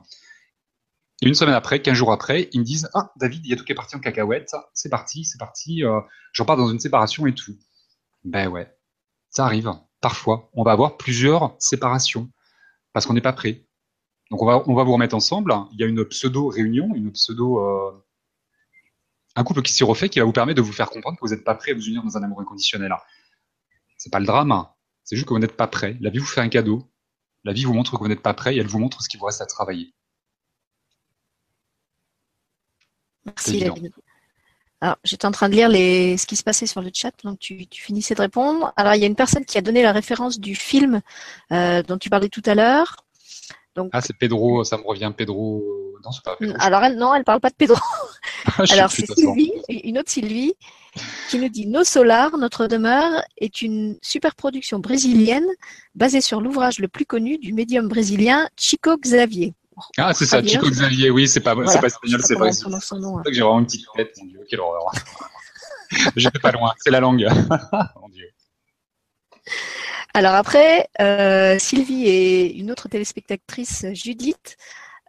S2: Et une semaine après, quinze jours après, ils me disent, ah, David, il y a tout qui est parti en cacahuète, c'est parti, c'est parti, euh, j'en pars dans une séparation et tout. Ben ouais, ça arrive. Parfois, on va avoir plusieurs séparations parce qu'on n'est pas prêt. Donc on va, on va vous remettre ensemble. Il y a une pseudo réunion, une pseudo euh, un couple qui s'y refait qui va vous permettre de vous faire comprendre que vous n'êtes pas prêt à vous unir dans un amour inconditionnel. C'est pas le drame, c'est juste que vous n'êtes pas prêt. La vie vous fait un cadeau. La vie vous montre que vous n'êtes pas prêt et elle vous montre ce qu'il vous reste à travailler.
S1: Merci, alors, j'étais en train de lire les... ce qui se passait sur le chat, donc tu, finissais de répondre. Alors, il y a une personne qui a donné la référence du film euh, dont tu parlais tout à l'heure.
S2: Donc... Ah, c'est Pedro, ça me revient, Pedro.
S1: Non, c'est pas Pedro. Alors, elle, non, elle parle pas de Pedro. Ah, Alors, c'est Sylvie, une autre Sylvie, qui nous dit Nos Solar, notre demeure, est une super production brésilienne basée sur l'ouvrage le plus connu du médium brésilien Chico Xavier.
S2: Ah, c'est ça, Chico Xavier, oui, c'est pas, c'est pas espagnol, c'est vrai. C'est que j'ai vraiment une petite tête, mon Dieu, quelle horreur. J'étais pas loin, c'est la langue. mon Dieu.
S1: Alors après, euh, Sylvie et une autre téléspectatrice, Judith,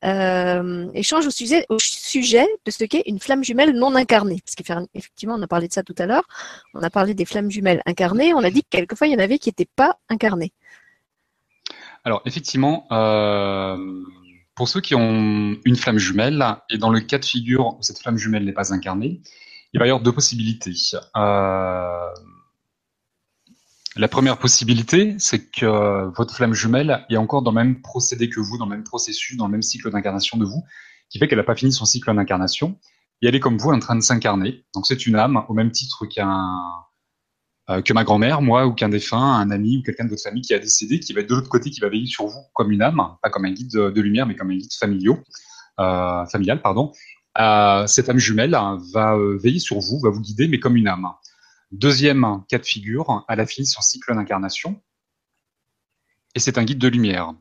S1: euh, échangent au sujet, au sujet de ce qu'est une flamme jumelle non incarnée. Parce qu'effectivement, on a parlé de ça tout à l'heure. On a parlé des flammes jumelles incarnées. On a dit que quelquefois, il y en avait qui n'étaient pas incarnées.
S2: Alors, effectivement, euh, pour ceux qui ont une flamme jumelle, et dans le cas de figure où cette flamme jumelle n'est pas incarnée, il va y avoir deux possibilités. Euh, la première possibilité, c'est que votre flamme jumelle est encore dans le même procédé que vous, dans le même processus, dans le même cycle d'incarnation de vous, qui fait qu'elle n'a pas fini son cycle d'incarnation, et elle est comme vous en train de s'incarner. Donc c'est une âme, au même titre qu'un que ma grand-mère, moi, ou qu'un défunt, un ami ou quelqu'un de votre famille qui a décédé, qui va être de l'autre côté, qui va veiller sur vous comme une âme, pas comme un guide de, lumière, mais comme un guide familial, euh, familial, pardon. Euh, cette âme jumelle va euh, veiller sur vous, va vous guider, mais comme une âme. Deuxième cas de figure, elle a fini son cycle d'incarnation, et c'est un guide de lumière.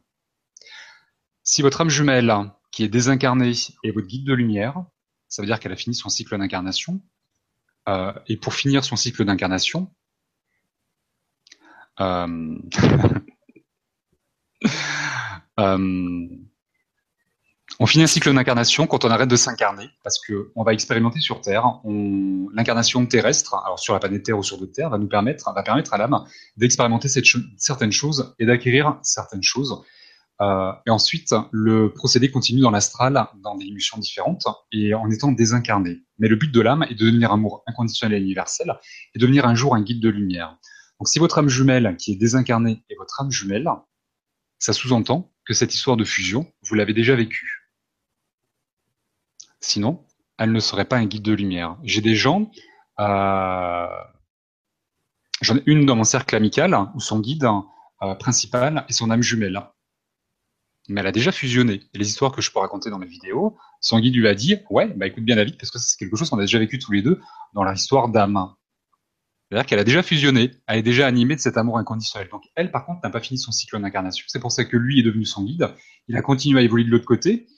S2: Si votre âme jumelle, qui est désincarnée, est votre guide de lumière, ça veut dire qu'elle a fini son cycle d'incarnation. Euh, et pour finir son cycle d'incarnation, euh, euh, on finit un cycle d'incarnation quand on arrête de s'incarner, parce que on va expérimenter sur Terre. L'incarnation terrestre, alors sur la planète Terre ou sur d'autres terres, va nous permettre, va permettre à l'âme d'expérimenter certaines choses et d'acquérir certaines choses. Euh, et ensuite, le procédé continue dans l'astral, dans des émotions différentes, et en étant désincarné. Mais le but de l'âme est de devenir amour inconditionnel et universel, et devenir un jour un guide de lumière. Donc si votre âme jumelle qui est désincarnée est votre âme jumelle, ça sous-entend que cette histoire de fusion, vous l'avez déjà vécue. Sinon, elle ne serait pas un guide de lumière. J'ai des gens, euh, j'en ai une dans mon cercle amical où son guide euh, principal est son âme jumelle. Mais elle a déjà fusionné. Les histoires que je peux raconter dans mes vidéos, son guide lui a dit, ouais, bah écoute bien David, parce que c'est quelque chose qu'on a déjà vécu tous les deux dans la histoire d'âme. C'est-à-dire qu'elle a déjà fusionné, elle est déjà animée de cet amour inconditionnel. Donc elle, par contre, n'a pas fini son cycle d'incarnation. C'est pour ça que lui est devenu son guide. Il a continué à évoluer de l'autre côté.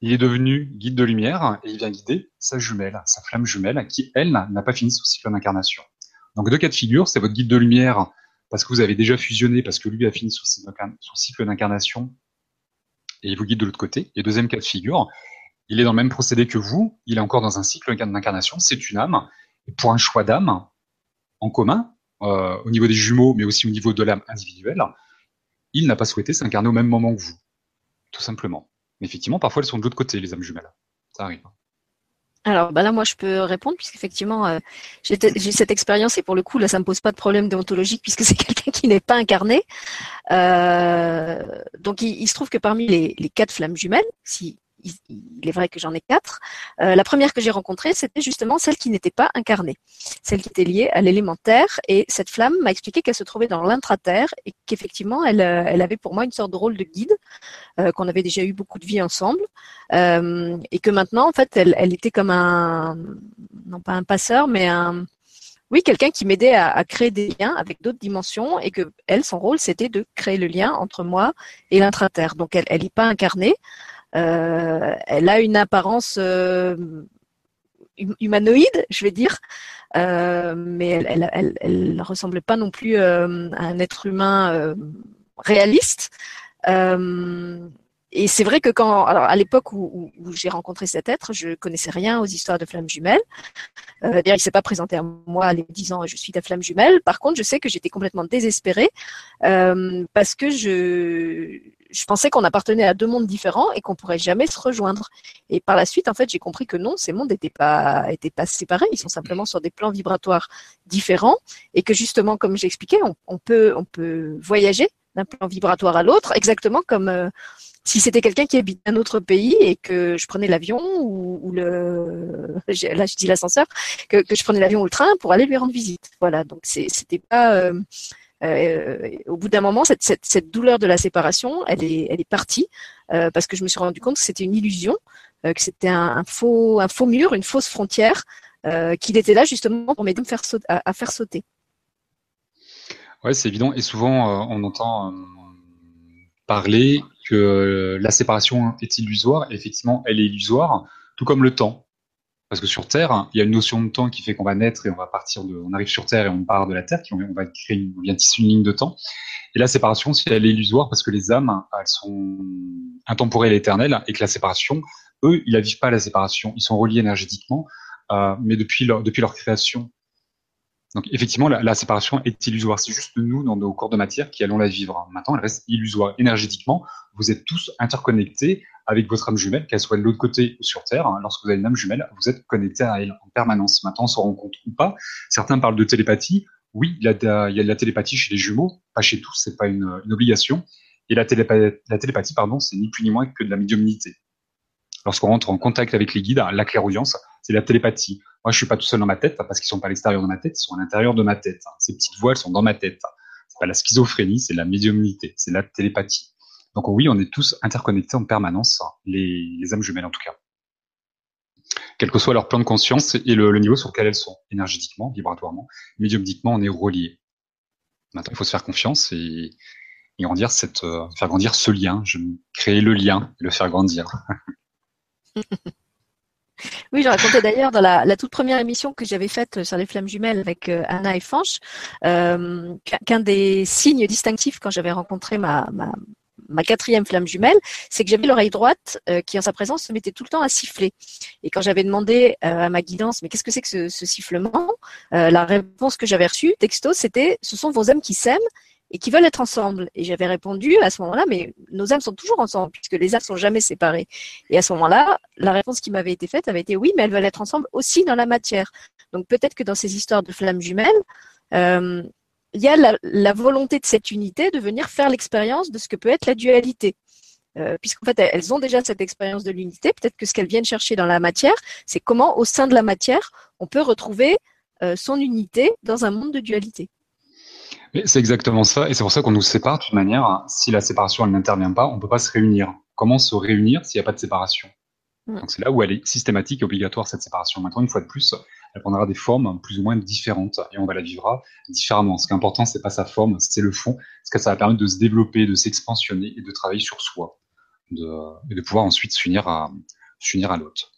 S2: Il est devenu guide de lumière et il vient guider sa jumelle, sa flamme jumelle, qui, elle, n'a pas fini son cycle d'incarnation. Donc deux cas de figure, c'est votre guide de lumière parce que vous avez déjà fusionné, parce que lui a fini son cycle d'incarnation et il vous guide de l'autre côté. Et deuxième cas de figure, il est dans le même procédé que vous, il est encore dans un cycle d'incarnation, c'est une âme. Et pour un choix d'âme, en commun, euh, au niveau des jumeaux, mais aussi au niveau de l'âme individuelle, il n'a pas souhaité s'incarner au même moment que vous, tout simplement. Mais effectivement, parfois elles sont de l'autre côté, les âmes jumelles. Ça arrive.
S1: Alors bah là, moi, je peux répondre puisqu'effectivement, euh, j'ai cette expérience et pour le coup, là, ça me pose pas de problème déontologique puisque c'est quelqu'un qui n'est pas incarné. Euh, donc, il, se trouve que parmi les quatre flammes jumelles, si il est vrai que j'en ai quatre. Euh, la première que j'ai rencontrée, c'était justement celle qui n'était pas incarnée, celle qui était liée à l'élémentaire. Et cette flamme m'a expliqué qu'elle se trouvait dans l'intraterre et qu'effectivement, elle, euh, elle avait pour moi une sorte de rôle de guide, euh, qu'on avait déjà eu beaucoup de vie ensemble, et que maintenant, en fait, elle, elle, était comme un, non pas un passeur, mais un, oui, quelqu'un qui m'aidait à, créer des liens avec d'autres dimensions et que elle, son rôle, c'était de créer le lien entre moi et l'intraterre. Donc, elle, elle n'est pas incarnée. Euh, elle a une apparence euh, humanoïde, je vais dire, euh, mais elle, elle, ressemble pas non plus à un être humain réaliste. et c'est vrai que quand, alors à l'époque où, j'ai rencontré cet être, je connaissais rien aux histoires de flammes jumelles. D'ailleurs, il s'est pas présenté à moi en me disant je suis ta flamme jumelle. Par contre, je sais que j'étais complètement désespérée parce que je je pensais qu'on appartenait à deux mondes différents et qu'on pourrait jamais se rejoindre. Et par la suite, en fait, j'ai compris que non, ces mondes n'étaient pas, séparés. Ils sont simplement sur des plans vibratoires différents et que justement, comme j'expliquais, on, on, peut, voyager d'un plan vibratoire à l'autre, exactement comme euh, si c'était quelqu'un qui habite un autre pays et que je prenais l'avion ou, le, là je dis l'ascenseur, que, je prenais l'avion ou le train pour aller lui rendre visite. Voilà, donc c'était pas euh, euh, au bout d'un moment, cette, douleur de la séparation, elle est, partie euh, parce que je me suis rendu compte que c'était une illusion, euh, que c'était un, faux, un faux mur, une fausse frontière, qu'il était là justement pour m'aider à, faire sauter.
S2: Ouais, c'est évident. Et souvent, on entend parler que la séparation est illusoire. Effectivement, elle est illusoire, tout comme le temps. Parce que sur Terre, il y a une notion de temps qui fait qu'on va naître et on va partir de, on arrive sur Terre et on part de la Terre, qui on va créer, on vient tisser une ligne de temps. Et la séparation, si elle est illusoire, parce que les âmes, elles sont intemporelles et éternelles, et que la séparation, eux, ils la vivent pas la séparation, ils sont reliés énergétiquement, euh, mais depuis leur, depuis leur création. Donc effectivement, la, séparation est illusoire. C'est juste nous, dans nos corps de matière, qui allons la vivre. Maintenant, elle reste illusoire. Énergétiquement, vous êtes tous interconnectés avec votre âme jumelle, qu'elle soit de l'autre côté ou sur Terre. Lorsque vous avez une âme jumelle, vous êtes connecté à elle en permanence. Maintenant, on se rend compte ou pas. Certains parlent de télépathie. Oui, il y, a de, la télépathie chez les jumeaux, pas chez tous, c'est pas une, obligation. Et la télépathie, pardon, c'est ni plus ni moins que de la médiumnité. Lorsqu'on rentre en contact avec les guides, la clairaudience, c'est la télépathie. Moi, je suis pas tout seul dans ma tête parce qu'ils sont pas à l'extérieur de ma tête, ils sont à l'intérieur de ma tête. Ces petites voix, elles sont dans ma tête. C'est pas la schizophrénie, c'est la médiumnité, c'est la télépathie. Donc oui, on est tous interconnectés en permanence, les, âmes jumelles en tout cas. Quel que soit leur plan de conscience et le, niveau sur lequel elles sont, énergétiquement, vibratoirement, médiumniquement, on est reliés. Maintenant, il faut se faire confiance et, et grandir euh, faire grandir ce lien, je créer le lien, le faire grandir.
S1: Oui, je racontais d'ailleurs dans la, toute première émission que j'avais faite sur les flammes jumelles avec euh, Anna et Fanch, euh, qu'un des signes distinctifs quand j'avais rencontré ma, quatrième flamme jumelle, c'est que j'avais l'oreille droite euh, qui, en sa présence, se mettait tout le temps à siffler. Et quand j'avais demandé à ma guidance, mais qu'est-ce que c'est que ce, sifflement La réponse que j'avais reçue, texto, c'était ce sont vos âmes qui s'aiment et qui veulent être ensemble. Et j'avais répondu à ce moment-là, mais nos âmes sont toujours ensemble, puisque les âmes sont jamais séparées. Et à ce moment-là, la réponse qui m'avait été faite avait été oui, mais elles veulent être ensemble aussi dans la matière. Donc peut-être que dans ces histoires de flammes jumelles, euh, il y a la, volonté de cette unité de venir faire l'expérience de ce que peut être la dualité. Euh, puisqu'en fait, elles ont déjà cette expérience de l'unité. Peut-être que ce qu'elles viennent chercher dans la matière, c'est comment, au sein de la matière, on peut retrouver euh, son unité dans un monde de dualité.
S2: C'est exactement ça, et c'est pour ça qu'on nous sépare de toute manière. Si la séparation elle n'intervient pas, on ne peut pas se réunir. Comment se réunir s'il n'y a pas de séparation? Mmh. Donc c'est là où elle est systématique et obligatoire cette séparation. Maintenant, une fois de plus, elle prendra des formes plus ou moins différentes et on va la vivra différemment. Ce qui est important, c'est pas sa forme, c'est le fond, parce que ça va permettre de se développer, de s'expansionner et de travailler sur soi, de, et de pouvoir ensuite s'unir à, s'unir à l'autre.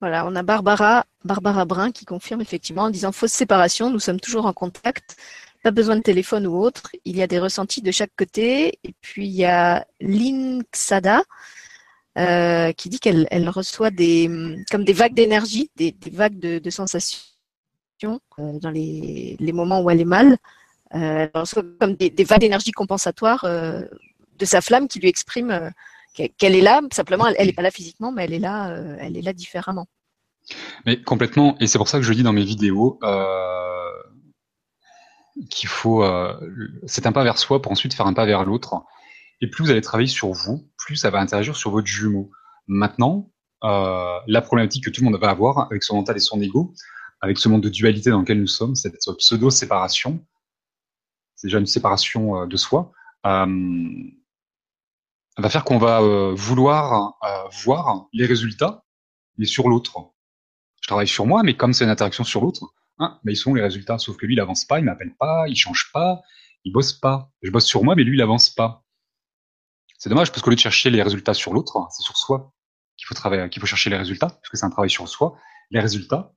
S1: Voilà, on a Barbara, Barbara Brun qui confirme effectivement en disant fausse séparation, nous sommes toujours en contact, pas besoin de téléphone ou autre, il y a des ressentis de chaque côté. Et puis il y a Linksada euh, qui dit qu'elle elle reçoit des comme des vagues d'énergie, des, vagues de, sensations euh, dans les, moments où elle est mal. Euh, elle reçoit comme des, des vagues d'énergie compensatoires de sa flamme qui lui exprime qu'elle est là. Simplement, elle n'est pas là physiquement, mais elle est là, elle est là différemment.
S2: Mais complètement, et c'est pour ça que je dis dans mes vidéos qu'il faut, c'est un pas vers soi pour ensuite faire un pas vers l'autre. Et plus vous allez travailler sur vous, plus ça va interagir sur votre jumeau. Maintenant, euh, la problématique que tout le monde va avoir avec son mental et son ego, avec ce monde de dualité dans lequel nous sommes, cette pseudo-séparation, c'est déjà une séparation euh, de soi, euh, va faire qu'on va euh, vouloir euh, voir les résultats, mais sur l'autre. Je travaille sur moi, mais comme c'est une interaction sur l'autre, hein, mais ils sont les résultats? Sauf que lui, il avance pas, il m'appelle pas, il change pas, il bosse pas. Je bosse sur moi, mais lui, il avance pas. C'est dommage parce qu'au lieu de chercher les résultats sur l'autre, c'est sur soi qu'il faut travailler, qu'il faut chercher les résultats, parce que c'est un travail sur soi. Les résultats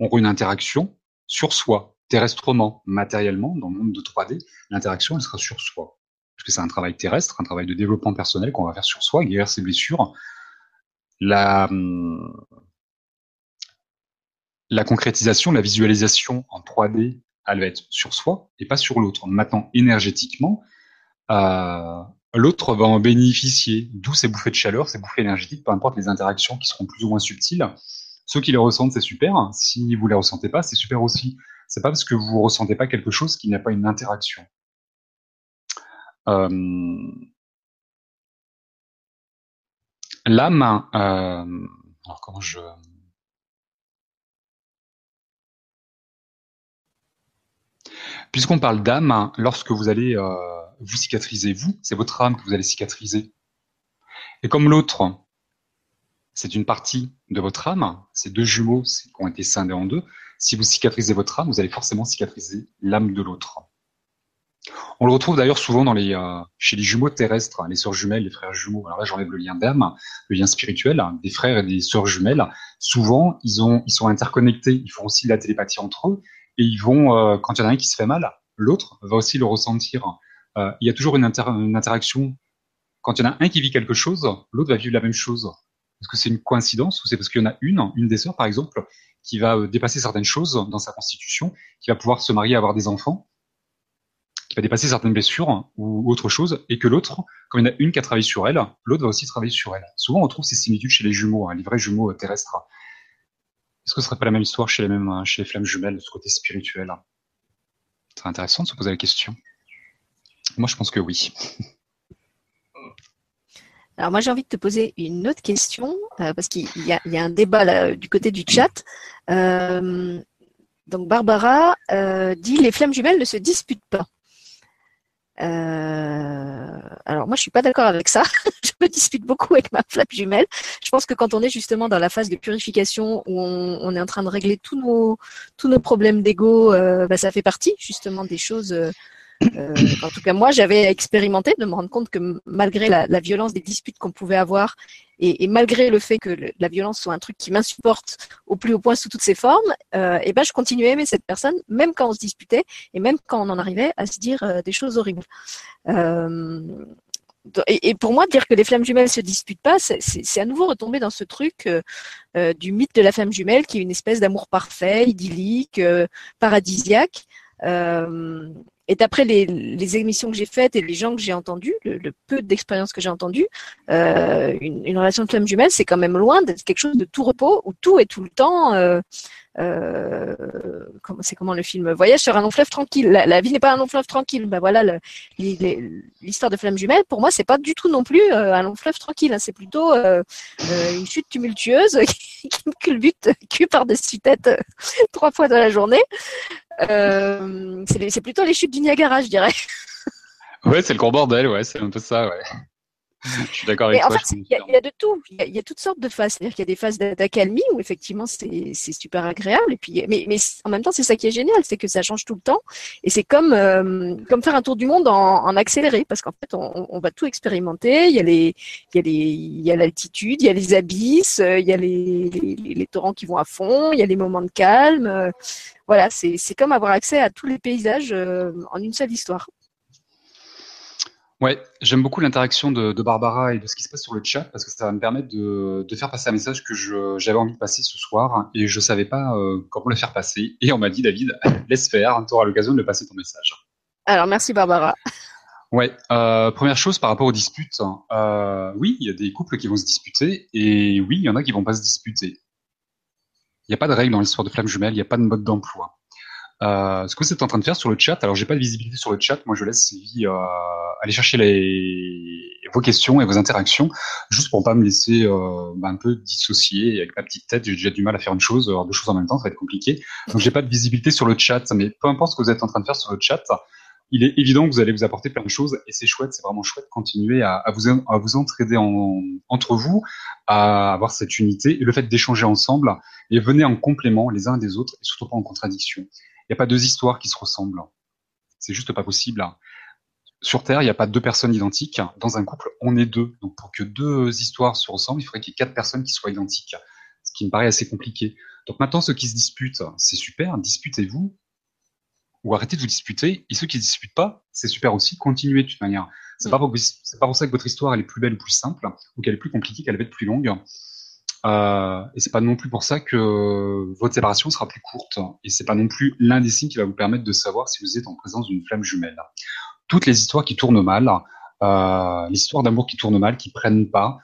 S2: auront une interaction sur soi, terrestrement, matériellement, dans le monde de 3D. L'interaction, elle sera sur soi. Parce que c'est un travail terrestre, un travail de développement personnel qu'on va faire sur soi, guérir ses blessures. La, la concrétisation, la visualisation en 3D elle va être sur soi et pas sur l'autre. Maintenant, énergétiquement, euh, l'autre va en bénéficier, d'où ces bouffées de chaleur, ces bouffées énergétiques, peu importe les interactions qui seront plus ou moins subtiles. Ceux qui les ressentent, c'est super. Si vous les ressentez pas, c'est super aussi. C'est pas parce que vous ressentez pas quelque chose qu'il n'y a pas une interaction. Euh, L'âme, euh, alors comment je Puisqu'on parle d'âme, lorsque vous allez euh, vous cicatriser, vous, c'est votre âme que vous allez cicatriser. Et comme l'autre, c'est une partie de votre âme, ces deux jumeaux qui ont été scindés en deux, si vous cicatrisez votre âme, vous allez forcément cicatriser l'âme de l'autre. On le retrouve d'ailleurs souvent dans les, euh, chez les jumeaux terrestres, les sœurs jumelles, les frères jumeaux. Alors là, j'enlève le lien d'âme, le lien spirituel des frères et des sœurs jumelles. Souvent, ils, ont, ils sont interconnectés. Ils font aussi de la télépathie entre eux et ils vont, euh, quand il y en a un qui se fait mal, l'autre va aussi le ressentir. Euh, il y a toujours une, une, interaction. Quand il y en a un qui vit quelque chose, l'autre va vivre la même chose. Est-ce que c'est une coïncidence ou c'est parce qu'il y en a une, une des sœurs par exemple, qui va euh, dépasser certaines choses dans sa constitution, qui va pouvoir se marier, avoir des enfants, qui va dépasser certaines blessures ou autre chose, et que l'autre, comme il y en a une qui a travaillé sur elle, l'autre va aussi travailler sur elle. Souvent, on trouve ces similitudes chez les jumeaux, hein, les vrais jumeaux terrestres. Est-ce que ce serait pas la même histoire chez les euh, les flammes jumelles, de ce côté spirituel? C'est intéressant de se poser la question. Moi, je pense que oui.
S1: Alors moi j'ai envie de te poser une autre question euh, parce qu'il y, a, un débat du côté du chat. Euh, donc Barbara dit les flammes jumelles ne se disputent pas. Alors moi je suis pas d'accord avec ça. je me dispute beaucoup avec ma flamme jumelle. Je pense que quand on est justement dans la phase de purification où on, est en train de régler tous nos tous nos problèmes d'ego, bah, ça fait partie justement des choses euh, en tout cas, moi, j'avais expérimenté de me rendre compte que malgré la, violence des disputes qu'on pouvait avoir et, malgré le fait que la violence soit un truc qui m'insupporte au plus haut point sous toutes ses formes, euh, et ben je continuais à aimer cette personne, même quand on se disputait et même quand on en arrivait à se dire euh, des choses horribles. Euh, et, pour moi, dire que les flammes jumelles se disputent pas, c'est à nouveau retomber dans ce truc du mythe de la femme jumelle, qui est une espèce d'amour parfait, idyllique, paradisiaque. Et d'après les, émissions que j'ai faites et les gens que j'ai entendus, le, peu d'expérience que j'ai entendu, euh, une, relation de flamme jumelle, c'est quand même loin d'être quelque chose de tout repos où tout est tout le temps. Euh, euh, c'est comment le film Voyage sur un long fleuve tranquille. La, vie n'est pas un long fleuve tranquille. Ben voilà, l'histoire de flamme jumelle, pour moi, c'est pas du tout non plus euh, un long fleuve tranquille. Hein. C'est plutôt euh, une chute tumultueuse qui me culbute cul par-dessus tête trois fois dans la journée. Euh, c'est plutôt les chutes du Niagara, je dirais.
S2: Ouais, c'est le gros bordel, ouais, c'est un peu ça, ouais. Je suis d'accord avec
S1: toi. En fait, il y, a de tout. Il y, a toutes sortes de phases. C'est-à-dire qu'il y a des phases d'accalmie où effectivement c'est super agréable. Et puis, mais, mais en même temps, c'est ça qui est génial, c'est que ça change tout le temps. Et c'est comme euh, comme faire un tour du monde en, en accéléré, parce qu'en fait, on, on, va tout expérimenter. Il y a les il y a les il y a l'altitude, il y a les abysses, il y a les, les, les, torrents qui vont à fond, il y a les moments de calme. Voilà, c'est comme avoir accès à tous les paysages euh, en une seule histoire.
S2: Ouais, j'aime beaucoup l'interaction de, Barbara et de ce qui se passe sur le chat parce que ça va me permettre de, faire passer un message que j'avais envie de passer ce soir et je ne savais pas euh, comment le faire passer. Et on m'a dit, David, laisse faire, tu auras l'occasion de passer ton message.
S1: Alors, merci Barbara.
S2: Ouais, euh, première chose par rapport aux disputes. Euh, oui, il y a des couples qui vont se disputer et oui, il y en a qui vont pas se disputer. Il n'y a pas de règle dans l'histoire de Flamme Jumelle, il n'y a pas de mode d'emploi. Euh, ce que vous êtes en train de faire sur le chat, alors j'ai pas de visibilité sur le chat, moi je laisse Sylvie euh, aller chercher les, vos questions et vos interactions, juste pour pas me laisser euh, bah, un peu dissocier avec ma petite tête. J'ai déjà du mal à faire une chose, deux choses en même temps, ça va être compliqué. Donc j'ai pas de visibilité sur le chat, mais peu importe ce que vous êtes en train de faire sur le chat, il est évident que vous allez vous apporter plein de choses et c'est chouette, c'est vraiment chouette de continuer à, à, vous, à vous entraider en, entre vous, à avoir cette unité et le fait d'échanger ensemble et venez en complément les uns des autres et surtout pas en contradiction. Il n'y a pas deux histoires qui se ressemblent. C'est juste pas possible. Sur Terre, il n'y a pas deux personnes identiques. Dans un couple, on est deux. Donc pour que deux histoires se ressemblent, il faudrait qu'il y ait quatre personnes qui soient identiques. Ce qui me paraît assez compliqué. Donc maintenant, ceux qui se disputent, c'est super, disputez-vous. Ou arrêtez de vous disputer. Et ceux qui ne se disputent pas, c'est super aussi, continuez de toute manière. C'est pas, pour, pas pour ça que votre histoire elle est plus belle ou plus simple, ou qu'elle est plus compliquée, qu'elle va être plus longue. Euh, et c'est pas non plus pour ça que votre séparation sera plus courte. Et c'est pas non plus l'un des signes qui va vous permettre de savoir si vous êtes en présence d'une flamme jumelle. Toutes les histoires qui tournent mal, euh, les histoires d'amour qui tournent mal, qui prennent pas,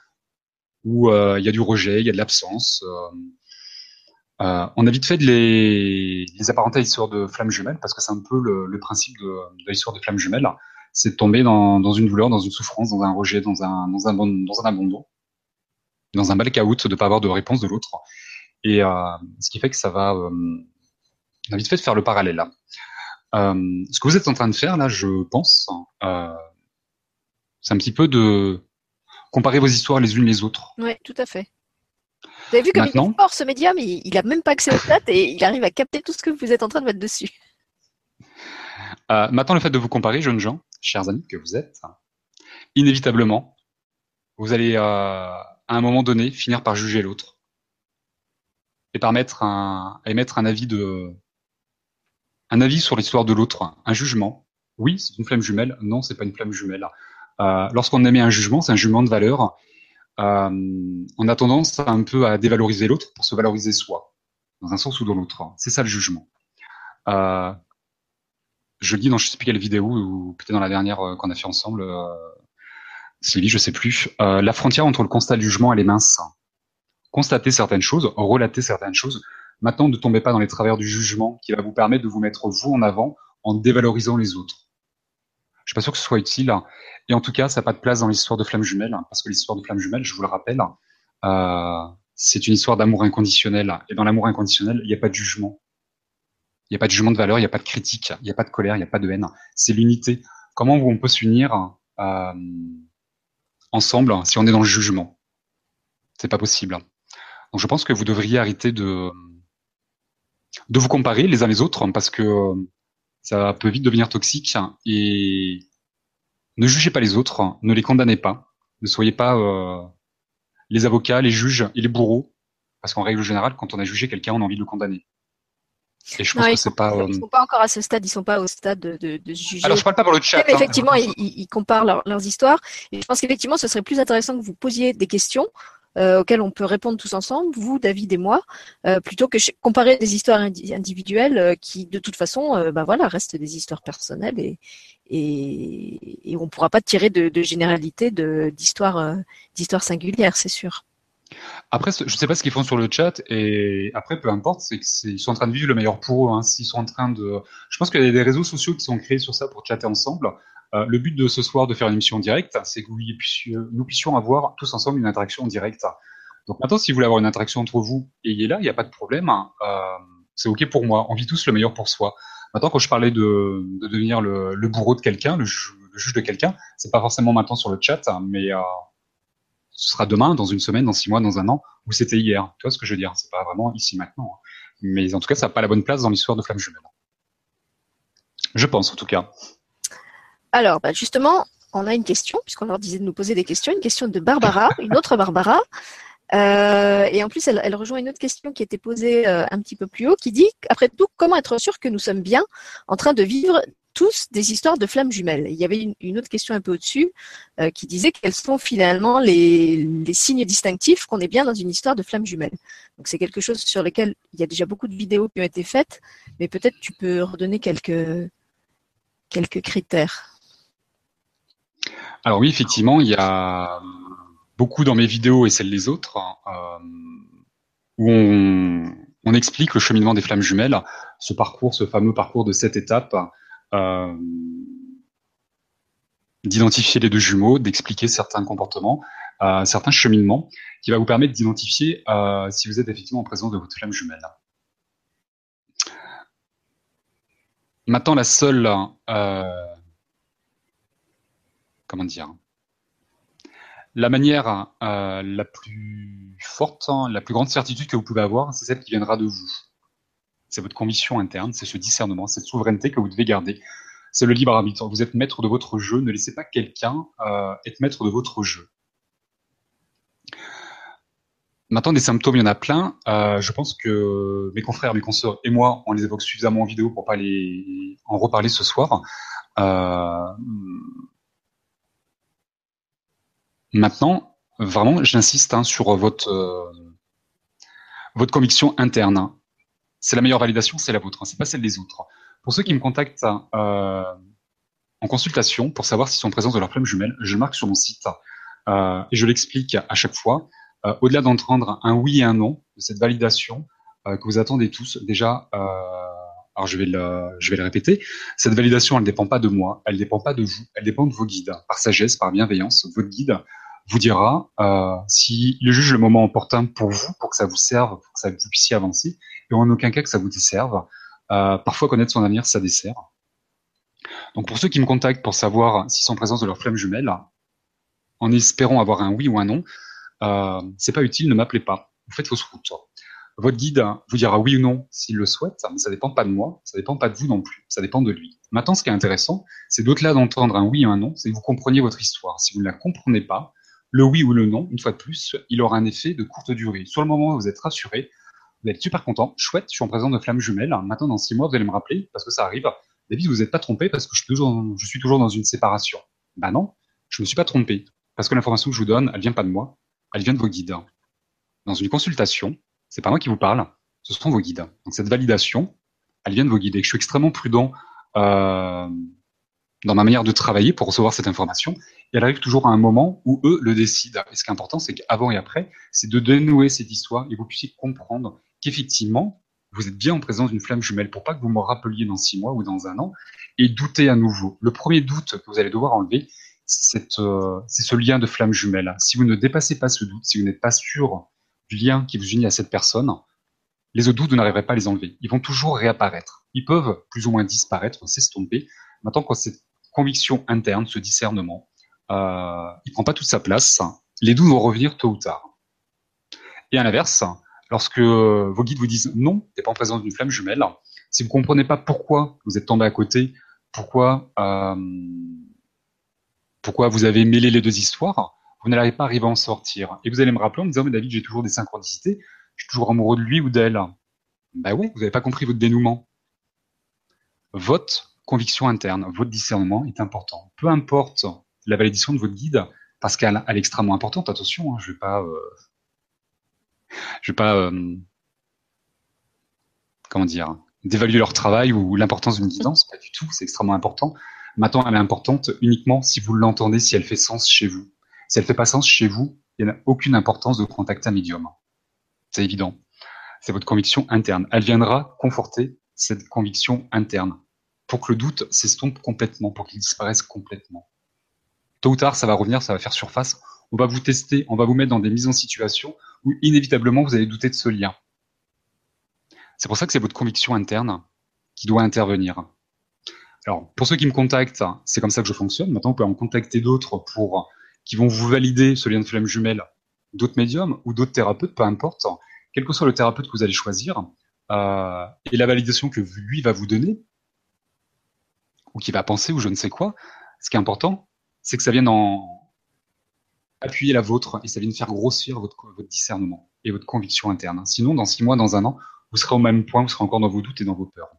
S2: où euh, il y a du rejet, il y a de l'absence. Euh, euh, on a vite fait de les, les apparenter à l'histoire de flamme jumelle parce que c'est un peu le, principe de, l'histoire de flamme jumelle, c'est de tomber dans, une douleur, dans une souffrance, dans un rejet, dans un abandon dans un blackout de pas avoir de réponse de l'autre. Et euh, ce qui fait que ça va, euh, on a vite fait de faire le parallèle là. Euh, ce que vous êtes en train de faire là, je pense, c'est un petit peu de comparer vos histoires les unes les autres.
S1: Oui, tout à fait. Vous avez vu comme Maintenant, il est fort ce médium, il, il a même pas accès aux stats et il arrive à capter tout ce que vous êtes en train de mettre dessus.
S2: Euh, maintenant, le fait de vous comparer, jeunes gens, chers amis que vous êtes, inévitablement, vous allez euh, à un moment donné, finir par juger l'autre et par mettre un, émettre un avis de, un avis sur l'histoire de l'autre, un jugement. Oui, c'est une flamme jumelle. Non, c'est pas une flamme jumelle. Euh, Lorsqu'on émet un jugement, c'est un jugement de valeur. Euh, on a tendance un peu à dévaloriser l'autre pour se valoriser soi, dans un sens ou dans l'autre. C'est ça le jugement. Euh, je le dis dans je sais plus quelle vidéo ou peut-être dans la dernière euh, qu'on a fait ensemble. Sylvie, je sais plus. Euh, la frontière entre le constat du jugement et les mince. Constater certaines choses, relater certaines choses. Maintenant, ne tombez pas dans les travers du jugement qui va vous permettre de vous mettre vous en avant en dévalorisant les autres. Je suis pas sûr que ce soit utile. Et en tout cas, ça n'a pas de place dans l'histoire de Flamme Jumelle, parce que l'histoire de Flamme Jumelle, je vous le rappelle, euh, c'est une histoire d'amour inconditionnel. Et dans l'amour inconditionnel, il n'y a pas de jugement. Il n'y a pas de jugement de valeur, il n'y a pas de critique, il n'y a pas de colère, il n'y a pas de haine. C'est l'unité. Comment on peut s'unir euh, ensemble si on est dans le jugement. C'est pas possible. Donc je pense que vous devriez arrêter de de vous comparer les uns les autres parce que ça peut vite devenir toxique et ne jugez pas les autres, ne les condamnez pas, ne soyez pas euh, les avocats, les juges et les bourreaux parce qu'en règle générale, quand on a jugé quelqu'un, on a envie de le condamner.
S1: Et je pense que c'est pas. Ils sont pas encore à ce stade. Ils sont pas au stade de, de, de juger.
S2: Alors je parle pas pour le chat.
S1: Mais hein. effectivement, ils, ils, comparent leurs histoires. Et je pense qu'effectivement, ce serait plus intéressant que vous posiez des questions euh, auxquelles on peut répondre tous ensemble, vous, David et moi, euh, plutôt que comparer des histoires individuelles euh, qui, de toute façon, euh, bah voilà, restent des histoires personnelles et et, et on pourra pas tirer de, de généralité d'histoires euh, d'histoires singulières, c'est sûr.
S2: Après, je sais pas ce qu'ils font sur le chat, et après, peu importe, c'est qu'ils sont en train de vivre le meilleur pour eux. Hein. S'ils sont en train de, je pense qu'il y a des réseaux sociaux qui sont créés sur ça pour chatter ensemble. Euh, le but de ce soir de faire une émission en direct, c'est que nous puissions avoir tous ensemble une interaction en direct. Donc maintenant, si vous voulez avoir une interaction entre vous, ayez là, il n'y a pas de problème. Hein. Euh, c'est ok pour moi. On vit tous le meilleur pour soi. Maintenant, quand je parlais de, de devenir le, bourreau de quelqu'un, le, le, juge de quelqu'un, c'est pas forcément maintenant sur le chat, hein, mais euh, ce sera demain, dans une semaine, dans six mois, dans un an, ou c'était hier. Tu vois ce que je veux dire? C'est pas vraiment ici maintenant. Hein. Mais en tout cas, ça n'a pas la bonne place dans l'histoire de Flamme Jumelle. Je pense, en tout cas.
S1: Alors, bah justement, on a une question, puisqu'on leur disait de nous poser des questions, une question de Barbara, une autre Barbara. Euh, et en plus, elle, elle, rejoint une autre question qui était posée euh, un petit peu plus haut, qui dit, après tout, comment être sûr que nous sommes bien en train de vivre tous des histoires de flammes jumelles. Il y avait une, autre question un peu au-dessus euh, qui disait quels sont finalement les, signes distinctifs qu'on est bien dans une histoire de flammes jumelles. Donc c'est quelque chose sur lequel il y a déjà beaucoup de vidéos qui ont été faites, mais peut-être tu peux redonner quelques, quelques critères.
S2: Alors oui, effectivement, il y a beaucoup dans mes vidéos et celles des autres euh, où on, on explique le cheminement des flammes jumelles, ce parcours, ce fameux parcours de sept étapes d'identifier les deux jumeaux, d'expliquer certains comportements, euh, certains cheminements, qui va vous permettre d'identifier euh, si vous êtes effectivement en présence de votre flamme jumelle. Maintenant, la seule, euh, comment dire, la manière euh, la plus forte, la plus grande certitude que vous pouvez avoir, c'est celle qui viendra de vous c'est votre conviction interne, c'est ce discernement, cette souveraineté que vous devez garder. C'est le libre arbitre. Vous êtes maître de votre jeu. Ne laissez pas quelqu'un euh, être maître de votre jeu. Maintenant, des symptômes, il y en a plein. Euh, je pense que mes confrères, mes consoeurs et moi, on les évoque suffisamment en vidéo pour pas les en reparler ce soir. Euh, maintenant, vraiment, j'insiste hein, sur votre votre conviction interne. C'est la meilleure validation, c'est la vôtre, hein, c'est pas celle des autres. Pour ceux qui me contactent euh, en consultation pour savoir s'ils sont présents de leur flamme jumelle, je le marque sur mon site euh, et je l'explique à chaque fois. Euh, au-delà d'entendre un oui et un non de cette validation que vous attendez tous, déjà, alors je vais le, répéter. Cette validation, elle ne dépend pas de moi, elle ne dépend pas de vous, elle dépend de vos guides. Par sagesse, par bienveillance, votre guide vous dira s'il juge le moment opportun pour vous, pour que ça vous serve, pour que ça vous puissiez avancer, et en aucun cas que ça vous desserve. Euh, parfois, connaître son avenir, ça dessert. Donc, pour ceux qui me contactent pour savoir s'ils sont en présence de leur flamme jumelle, en espérant avoir un oui ou un non, euh, c'est pas utile, ne m'appelez pas. Vous faites fausse route. Votre guide vous dira oui ou non s'il le souhaite, mais ça dépend pas de moi, ça dépend pas de vous non plus, ça dépend de lui. Maintenant, ce qui est intéressant, c'est d'au-delà d'entendre un oui ou un non, c'est que vous compreniez votre histoire. Si vous ne la comprenez pas, le oui ou le non, une fois de plus, il aura un effet de courte durée. Sur le moment, vous êtes rassuré, vous êtes super content, chouette, je suis en présence de flammes jumelles. Maintenant, dans six mois, vous allez me rappeler, parce que ça arrive. David, vous n'êtes pas trompé parce que je suis, toujours, je suis toujours dans une séparation. Ben non, je ne me suis pas trompé. Parce que l'information que je vous donne, elle vient pas de moi, elle vient de vos guides. Dans une consultation, c'est pas moi qui vous parle, ce sont vos guides. Donc cette validation, elle vient de vos guides. Et je suis extrêmement prudent euh, dans ma manière de travailler pour recevoir cette information. Et elle arrive toujours à un moment où eux le décident. Et ce qui est important, c'est qu'avant et après, c'est de dénouer cette histoire et vous puissiez comprendre qu'effectivement, vous êtes bien en présence d'une flamme jumelle pour pas que vous me rappeliez dans six mois ou dans un an et douter à nouveau. Le premier doute que vous allez devoir enlever, c'est euh, ce lien de flamme jumelle. Si vous ne dépassez pas ce doute, si vous n'êtes pas sûr du lien qui vous unit à cette personne, les autres doutes, vous n'arriverez pas à les enlever. Ils vont toujours réapparaître. Ils peuvent plus ou moins disparaître, s'estomper. Maintenant, quand cette conviction interne, ce discernement, euh, il prend pas toute sa place, les doutes vont revenir tôt ou tard. Et à l'inverse, lorsque vos guides vous disent non, t'es pas en présence d'une flamme jumelle, si vous comprenez pas pourquoi vous êtes tombé à côté, pourquoi euh, pourquoi vous avez mêlé les deux histoires, vous n'allez pas arriver à en sortir. Et vous allez me rappeler en me disant, mais David, j'ai toujours des synchronicités, je suis toujours amoureux de lui ou d'elle. Ben oui, vous n'avez pas compris votre dénouement. Votre conviction interne, votre discernement est important. Peu importe la validation de votre guide, parce qu'elle est extrêmement importante, attention, hein, je vais pas... Euh, je vais pas... Euh, comment dire d'évaluer leur travail ou l'importance d'une guidance, pas du tout, c'est extrêmement important. Maintenant, elle est importante uniquement si vous l'entendez, si elle fait sens chez vous. Si elle fait pas sens chez vous, il n'y a aucune importance de contacter un médium. C'est évident. C'est votre conviction interne. Elle viendra conforter cette conviction interne pour que le doute s'estompe complètement, pour qu'il disparaisse complètement. Tôt ou tard, ça va revenir, ça va faire surface. On va vous tester, on va vous mettre dans des mises en situation où inévitablement vous allez douter de ce lien. C'est pour ça que c'est votre conviction interne qui doit intervenir. Alors, pour ceux qui me contactent, c'est comme ça que je fonctionne. Maintenant, vous pouvez en contacter d'autres pour qui vont vous valider ce lien de flamme jumelle, d'autres médiums ou d'autres thérapeutes, peu importe, quel que soit le thérapeute que vous allez choisir, euh, et la validation que lui va vous donner, ou qui va penser, ou je ne sais quoi, ce qui est important, c'est que ça vienne en appuyer la vôtre et ça vienne faire grossir votre, discernement et votre conviction interne. Sinon, dans six mois, dans un an, vous serez au même point, vous serez encore dans vos doutes et dans vos peurs.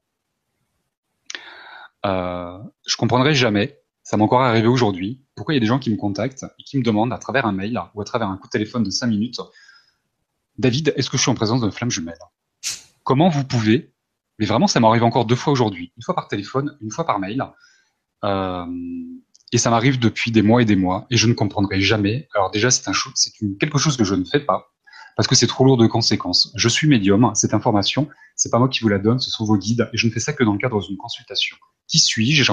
S2: Euh, je comprendrai jamais, ça m'est encore arrivé aujourd'hui, pourquoi il y a des gens qui me contactent et qui me demandent à travers un mail ou à travers un coup de téléphone de 5 minutes, David, est-ce que je suis en présence d'une flamme jumelle Comment vous pouvez Mais vraiment, ça m'arrive encore deux fois aujourd'hui, une fois par téléphone, une fois par mail. Euh, et ça m'arrive depuis des mois et des mois, et je ne comprendrai jamais. Alors déjà, c'est un c'est quelque chose que je ne fais pas, parce que c'est trop lourd de conséquences. Je suis médium, cette information, c'est pas moi qui vous la donne, ce sont vos guides, et je ne fais ça que dans le cadre d'une consultation. Qui suis-je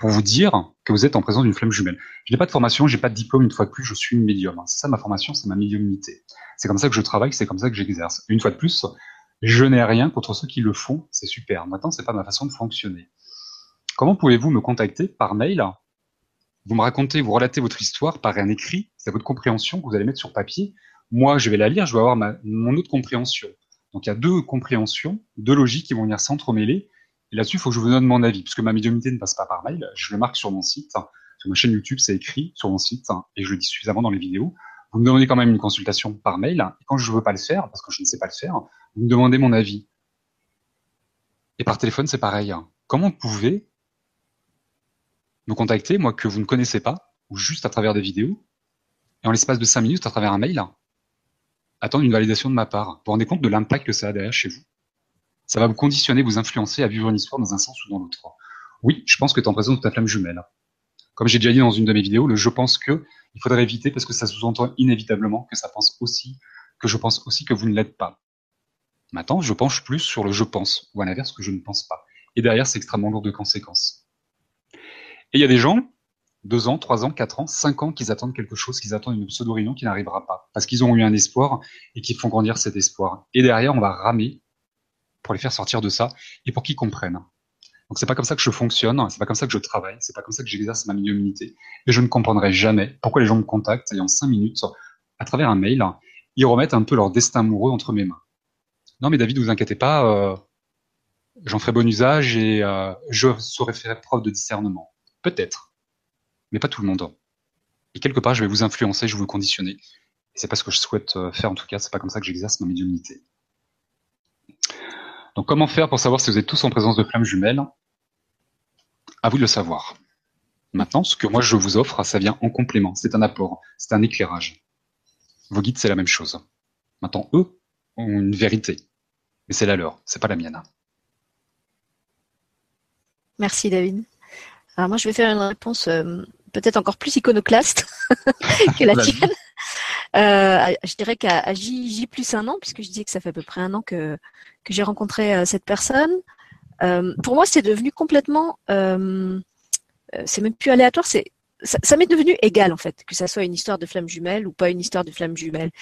S2: pour vous dire que vous êtes en présence d'une flamme jumelle Je n'ai pas de formation, j'ai pas de diplôme, une fois de plus, je suis médium. C'est ça ma formation, c'est ma médiumnité. C'est comme ça que je travaille, c'est comme ça que j'exerce. Une fois de plus, je n'ai rien contre ceux qui le font, c'est super. Maintenant, c'est pas ma façon de fonctionner. Comment pouvez-vous me contacter par mail? Vous me racontez, vous relatez votre histoire par un écrit, c'est votre compréhension que vous allez mettre sur papier. Moi, je vais la lire, je vais avoir mon autre compréhension. Donc, il y a deux compréhensions, deux logiques qui vont venir s'entremêler et là-dessus, il faut que je vous donne mon avis, puisque ma médiumnité ne passe pas par mail. Je le marque sur mon site. Sur ma chaîne YouTube, c'est écrit sur mon site, et je le dis suffisamment dans les vidéos. Vous me demandez quand même une consultation par mail, et quand je ne veux pas le faire, parce que je ne sais pas le faire, vous me demandez mon avis. Et par téléphone, c'est pareil. Comment vous pouvez me contacter, moi que vous ne connaissez pas, ou juste à travers des vidéos, et en l'espace de cinq minutes à travers un mail attendre une validation de ma part. Vous vous rendez compte de l'impact que ça a derrière chez vous? Ça va vous conditionner, vous influencer à vivre une histoire dans un sens ou dans l'autre. Oui, je pense que tu en présence de ta flamme jumelle. Comme j'ai déjà dit dans une de mes vidéos, le je pense que, il faudrait éviter parce que ça sous-entend inévitablement que ça pense aussi, que je pense aussi que vous ne l'êtes pas. Maintenant, je penche plus sur le je pense, ou à l'inverse que je ne pense pas. Et derrière, c'est extrêmement lourd de conséquences. Et il y a des gens, deux ans, trois ans, quatre ans, cinq ans, qui attendent quelque chose, qui attendent une pseudo-réunion qui n'arrivera pas. Parce qu'ils ont eu un espoir et qui font grandir cet espoir. Et derrière, on va ramer pour les faire sortir de ça et pour qu'ils comprennent. Donc c'est pas comme ça que je fonctionne, c'est pas comme ça que je travaille, c'est pas comme ça que j'exerce ma médiumnité. Et je ne comprendrai jamais pourquoi les gens me contactent et en cinq minutes, à travers un mail, ils remettent un peu leur destin amoureux entre mes mains. Non mais David, vous inquiétez pas, euh, j'en ferai bon usage et euh, je saurai faire preuve de discernement. Peut-être, mais pas tout le monde. Et quelque part, je vais vous influencer, je vais vous conditionner. Et c'est pas ce que je souhaite euh, faire en tout cas, c'est pas comme ça que j'exerce ma médiumnité. Donc comment faire pour savoir si vous êtes tous en présence de flammes jumelles? À vous de le savoir. Maintenant, ce que moi je vous offre, ça vient en complément, c'est un apport, c'est un éclairage. Vos guides, c'est la même chose. Maintenant, eux ont une vérité, mais c'est la leur, c'est pas la mienne.
S1: Merci David. Alors moi, je vais faire une réponse euh, peut-être encore plus iconoclaste que la tienne. Euh, je dirais qu'à J, plus un an, puisque je disais que ça fait à peu près un an que, que j'ai rencontré euh, cette personne. pour moi, c'est devenu complètement, c'est même plus aléatoire, c'est ça, m'est devenu égal en fait, que ça soit une histoire de flamme jumelle ou pas une histoire de flamme jumelle.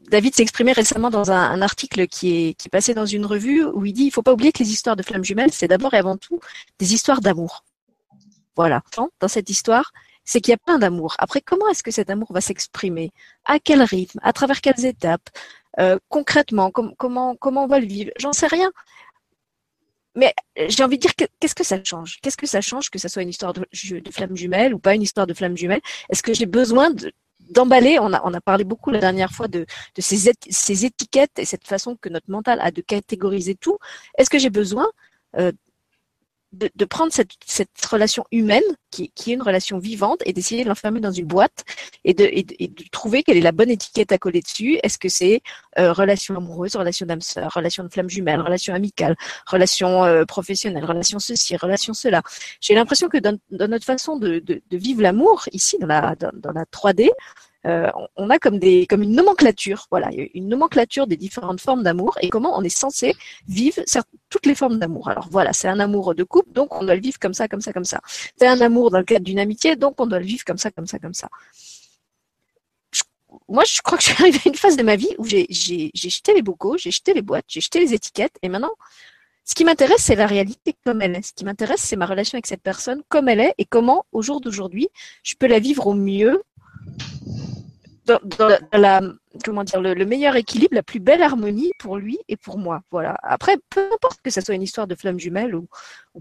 S1: David s'est exprimé récemment dans un, article qui est, passé dans une revue où il dit il faut pas oublier que les histoires de flammes jumelles, c'est d'abord et avant tout des histoires d'amour. Voilà. Dans cette histoire, c'est qu'il y a plein d'amour. Après, comment est-ce que cet amour va s'exprimer? À quel rythme? À travers quelles étapes? Euh, Concrètement, comment, comment on va le vivre? J'en sais rien. Mais j'ai envie de dire, qu'est-ce que ça change? Qu'est-ce que ça change que ça soit une histoire de, de flamme ou pas une histoire de flamme jumelle Est-ce que j'ai besoin de, d'emballer. On a, on a parlé beaucoup la dernière fois de, de ces, ces, étiquettes et cette façon que notre mental a de catégoriser tout. Est-ce que j'ai besoin euh, de, de, prendre cette, cette relation humaine, qui, qui, est une relation vivante, et d'essayer de l'enfermer dans une boîte et de, et, de, trouver quelle est la bonne étiquette à coller dessus. Est-ce que c'est euh, relation amoureuse, relation d'âme sœur, relation de flamme jumelle, relation amicale, relation euh, professionnelle, relation ceci, relation cela? J'ai l'impression que dans, dans, notre façon de, de, de vivre l'amour, ici, dans la, dans, dans la 3D, euh, on a comme une nomenclature, voilà, une nomenclature des différentes formes d'amour et comment on est censé vivre toutes les formes d'amour. Alors voilà, c'est un amour de couple, donc on doit le vivre comme ça, comme ça, comme ça. C'est un amour dans le cadre d'une amitié, donc on doit le vivre comme ça, comme ça, comme ça. moi, je crois que je suis arrivée à une phase de ma vie où j'ai jeté les bocaux, j'ai jeté les boîtes, j'ai jeté les étiquettes, et maintenant, ce qui m'intéresse, c'est la réalité comme elle est. Ce qui m'intéresse, c'est ma relation avec cette personne comme elle est et comment, au jour d'aujourd'hui, je peux la vivre au mieux dans, la, comment dire, le, meilleur équilibre, la plus belle harmonie pour lui et pour moi. Voilà. Après, peu importe que ça soit une histoire de flamme jumelle ou,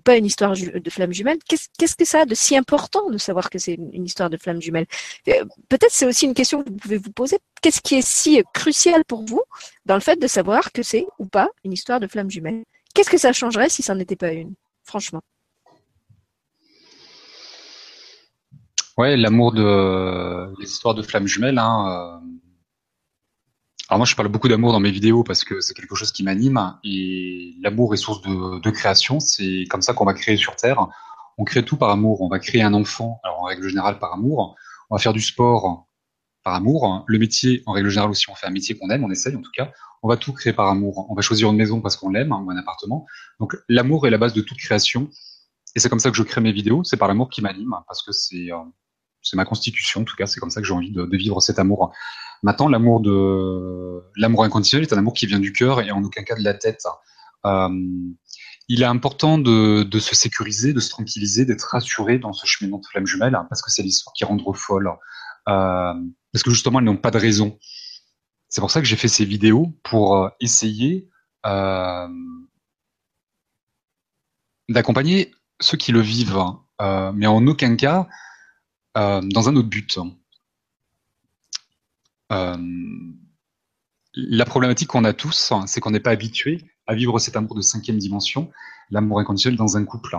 S1: pas une histoire de flamme jumelle, qu'est-ce que ça a de si important de savoir que c'est une, histoire de flamme jumelle? Euh, Peut-être c'est aussi une question que vous pouvez vous poser. Qu'est-ce qui est si crucial pour vous dans le fait de savoir que c'est ou pas une histoire de flamme jumelle? Qu'est-ce que ça changerait si ça n'était pas une? Franchement.
S2: Ouais, l'amour de les histoires de flammes jumelles. Hein, euh. Alors moi, je parle beaucoup d'amour dans mes vidéos parce que c'est quelque chose qui m'anime et l'amour est source de, création. C'est comme ça qu'on va créer sur Terre. On crée tout par amour. On va créer un enfant, alors en règle générale par amour. On va faire du sport par amour. Le métier, en règle générale aussi, on fait un métier qu'on aime, on essaye en tout cas. On va tout créer par amour. On va choisir une maison parce qu'on l'aime ou un appartement. Donc l'amour est la base de toute création. Et c'est comme ça que je crée mes vidéos. C'est par l'amour qui m'anime parce que c'est euh, c'est ma constitution, en tout cas, c'est comme ça que j'ai envie de, vivre cet amour. Maintenant, l'amour de l'amour inconditionnel est un amour qui vient du cœur et en aucun cas de la tête. Euh, il est important de, se sécuriser, de se tranquilliser, d'être rassuré dans ce cheminement de flamme jumelle, hein, parce que c'est l'histoire qui rend folle. Euh, parce que justement, elles n'ont pas de raison. C'est pour ça que j'ai fait ces vidéos pour euh, essayer d'accompagner ceux qui le vivent, hein. mais en aucun cas dans un autre but. Euh, la problématique qu'on a tous, c'est qu'on n'est pas habitué à vivre cet amour de cinquième dimension, l'amour inconditionnel dans un couple.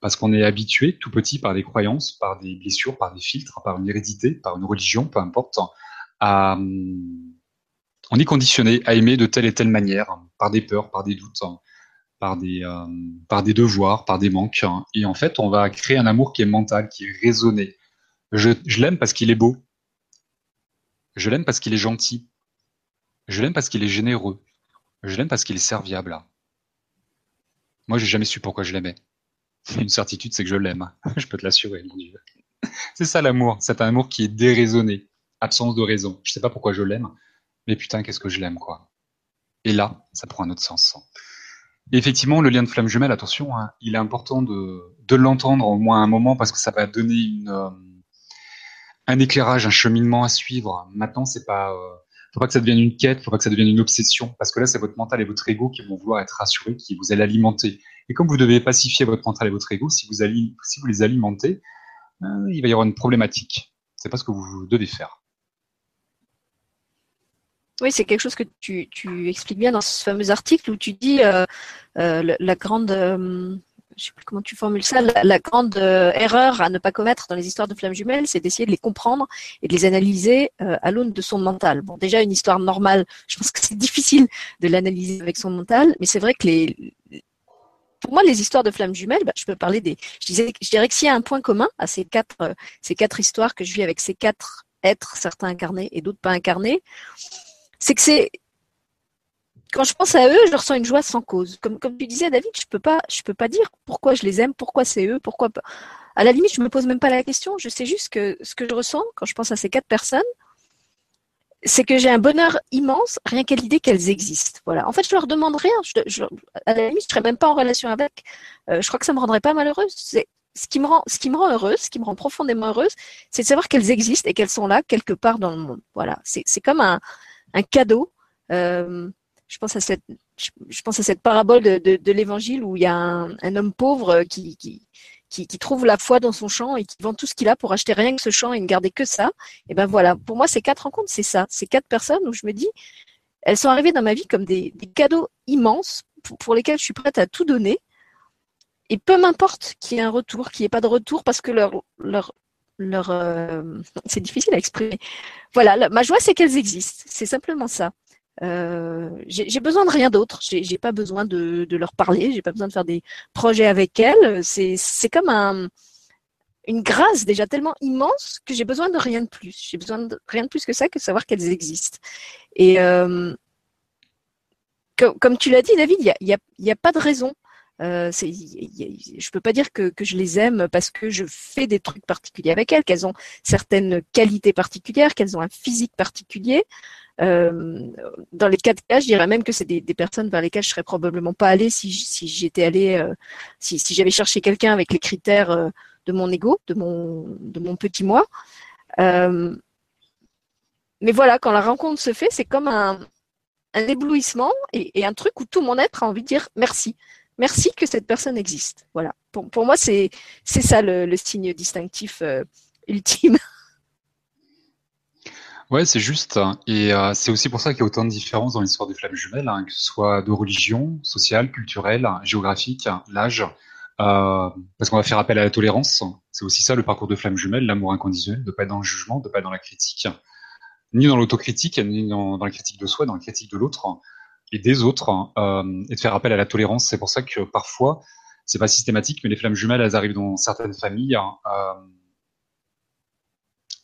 S2: Parce qu'on est habitué tout petit par des croyances, par des blessures, par des filtres, par une hérédité, par une religion, peu importe, on est conditionné à aimer de telle et telle manière, par des peurs, par des doutes, par des, euh, par des devoirs, par des manques. Et en fait, on va créer un amour qui est mental, qui est raisonné. Je, l'aime parce qu'il est beau. Je l'aime parce qu'il est gentil. Je l'aime parce qu'il est généreux. Je l'aime parce qu'il est serviable. Moi, j'ai jamais su pourquoi je l'aimais. Une certitude, c'est que je l'aime. je peux te l'assurer, mon Dieu. c'est ça l'amour. C'est un amour qui est déraisonné. Absence de raison. Je sais pas pourquoi je l'aime, mais putain, qu'est-ce que je l'aime, quoi. Et là, ça prend un autre sens. effectivement, le lien de flamme jumelle, attention, hein, il est important de, de l'entendre au moins un moment parce que ça va donner une, euh, un éclairage, un cheminement à suivre. Maintenant, c'est pas, euh, faut pas que ça devienne une quête, faut pas que ça devienne une obsession, parce que là, c'est votre mental et votre ego qui vont vouloir être rassurés, qui vous allez alimenter. Et comme vous devez pacifier votre mental et votre ego, si vous, les alimentez, euh, il va y avoir une problématique. C'est pas ce que vous devez faire.
S1: Oui, c'est quelque chose que tu, expliques bien dans ce fameux article où tu dis euh, la, grande, je sais plus comment tu formules ça, la, grande euh, erreur à ne pas commettre dans les histoires de flammes jumelles, c'est d'essayer de les comprendre et de les analyser euh, à l'aune de son mental. Bon, déjà une histoire normale, je pense que c'est difficile de l'analyser avec son mental, mais c'est vrai que les, pour moi, les histoires de flammes jumelles, bah, je peux parler des, je disais, je dirais que s'il y a un point commun à ces quatre, ces quatre histoires que je vis avec ces quatre êtres, certains incarnés et d'autres pas incarnés, c'est que c'est quand je pense à eux, je ressens une joie sans cause. Comme, tu disais, David, je peux pas, peux pas dire pourquoi je les aime, pourquoi c'est eux, pourquoi. À la limite, je me pose même pas la question. Je sais juste que ce que je ressens quand je pense à ces quatre personnes, c'est que j'ai un bonheur immense rien qu'à l'idée qu'elles existent. Voilà. En fait, je leur demande rien. À la limite, je serais même pas en relation avec. Euh, je crois que ça me rendrait pas malheureuse. Ce qui me rend, ce qui me rend heureuse, ce qui me rend profondément heureuse, c'est de savoir qu'elles existent et qu'elles sont là quelque part dans le monde. Voilà. C'est comme un, un cadeau. Euh, je pense à cette, parabole de, l'évangile où il y a un, homme pauvre qui, qui, trouve la foi dans son champ et qui vend tout ce qu'il a pour acheter rien que ce champ et ne garder que ça. Et ben voilà, pour moi, ces quatre rencontres, c'est ça. Ces quatre personnes où je me dis, elles sont arrivées dans ma vie comme des, cadeaux immenses pour, pour, lesquels je suis prête à tout donner. Et peu m'importe qu'il y ait un retour, qu'il n'y ait pas de retour, parce que leur, leur, leur, euh, c'est difficile à exprimer. Voilà, ma joie, c'est qu'elles existent. C'est simplement ça. Euh, j'ai besoin de rien d'autre. J'ai pas besoin de, leur parler. J'ai pas besoin de faire des projets avec elles. C'est comme un, une grâce déjà tellement immense que j'ai besoin de rien de plus. J'ai besoin de rien de plus que ça que savoir qu'elles existent. Et euh, comme, tu l'as dit, David, il n'y a, y a, pas de raison. Euh, je peux pas dire que, je les aime parce que je fais des trucs particuliers avec elles, qu'elles ont certaines qualités particulières, qu'elles ont un physique particulier. Euh, dans les quatre cas, je dirais même que c'est des, personnes vers lesquelles je serais probablement pas allée si, j'étais allée, euh, si, j'avais cherché quelqu'un avec les critères euh, de mon ego, de mon, de petit moi. Euh, mais voilà, quand la rencontre se fait, c'est comme un, éblouissement et, un truc où tout mon être a envie de dire merci. Merci que cette personne existe. Voilà. Pour, moi, c'est ça le, signe distinctif ultime.
S2: Ouais, c'est juste. Et euh, c'est aussi pour ça qu'il y a autant de différences dans l'histoire des flammes jumelles, hein, que ce soit de religion, sociale, culturelle, géographique, l'âge. Euh, parce qu'on va faire appel à la tolérance. C'est aussi ça le parcours de flammes jumelles, l'amour inconditionnel, de pas être dans le jugement, de pas être dans la critique, ni dans l'autocritique, ni dans, la critique de soi, dans la critique de l'autre et des autres, euh, et de faire appel à la tolérance. C'est pour ça que parfois, c'est pas systématique, mais les flammes jumelles, elles arrivent dans certaines familles. Euh,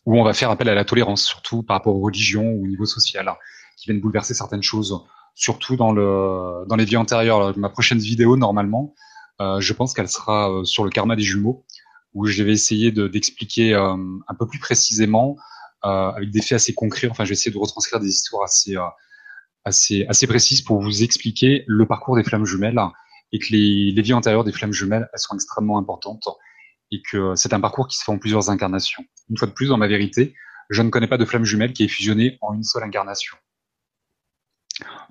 S2: où on va faire appel à la tolérance, surtout par rapport aux religions ou au niveau social, hein, qui viennent bouleverser certaines choses, surtout dans, le, dans les vies antérieures. ma prochaine vidéo, normalement, euh, je pense qu'elle sera euh, sur le karma des jumeaux, où je vais essayer d'expliquer euh, un peu plus précisément, avec des faits assez concrets, enfin je vais essayer de retranscrire des histoires assez, assez, assez précises pour vous expliquer le parcours des flammes jumelles, et que les, les vies antérieures des flammes jumelles, elles sont extrêmement importantes et que c'est un parcours qui se fait en plusieurs incarnations. Une fois de plus, dans ma vérité, je ne connais pas de flamme jumelle qui est fusionnée en une seule incarnation.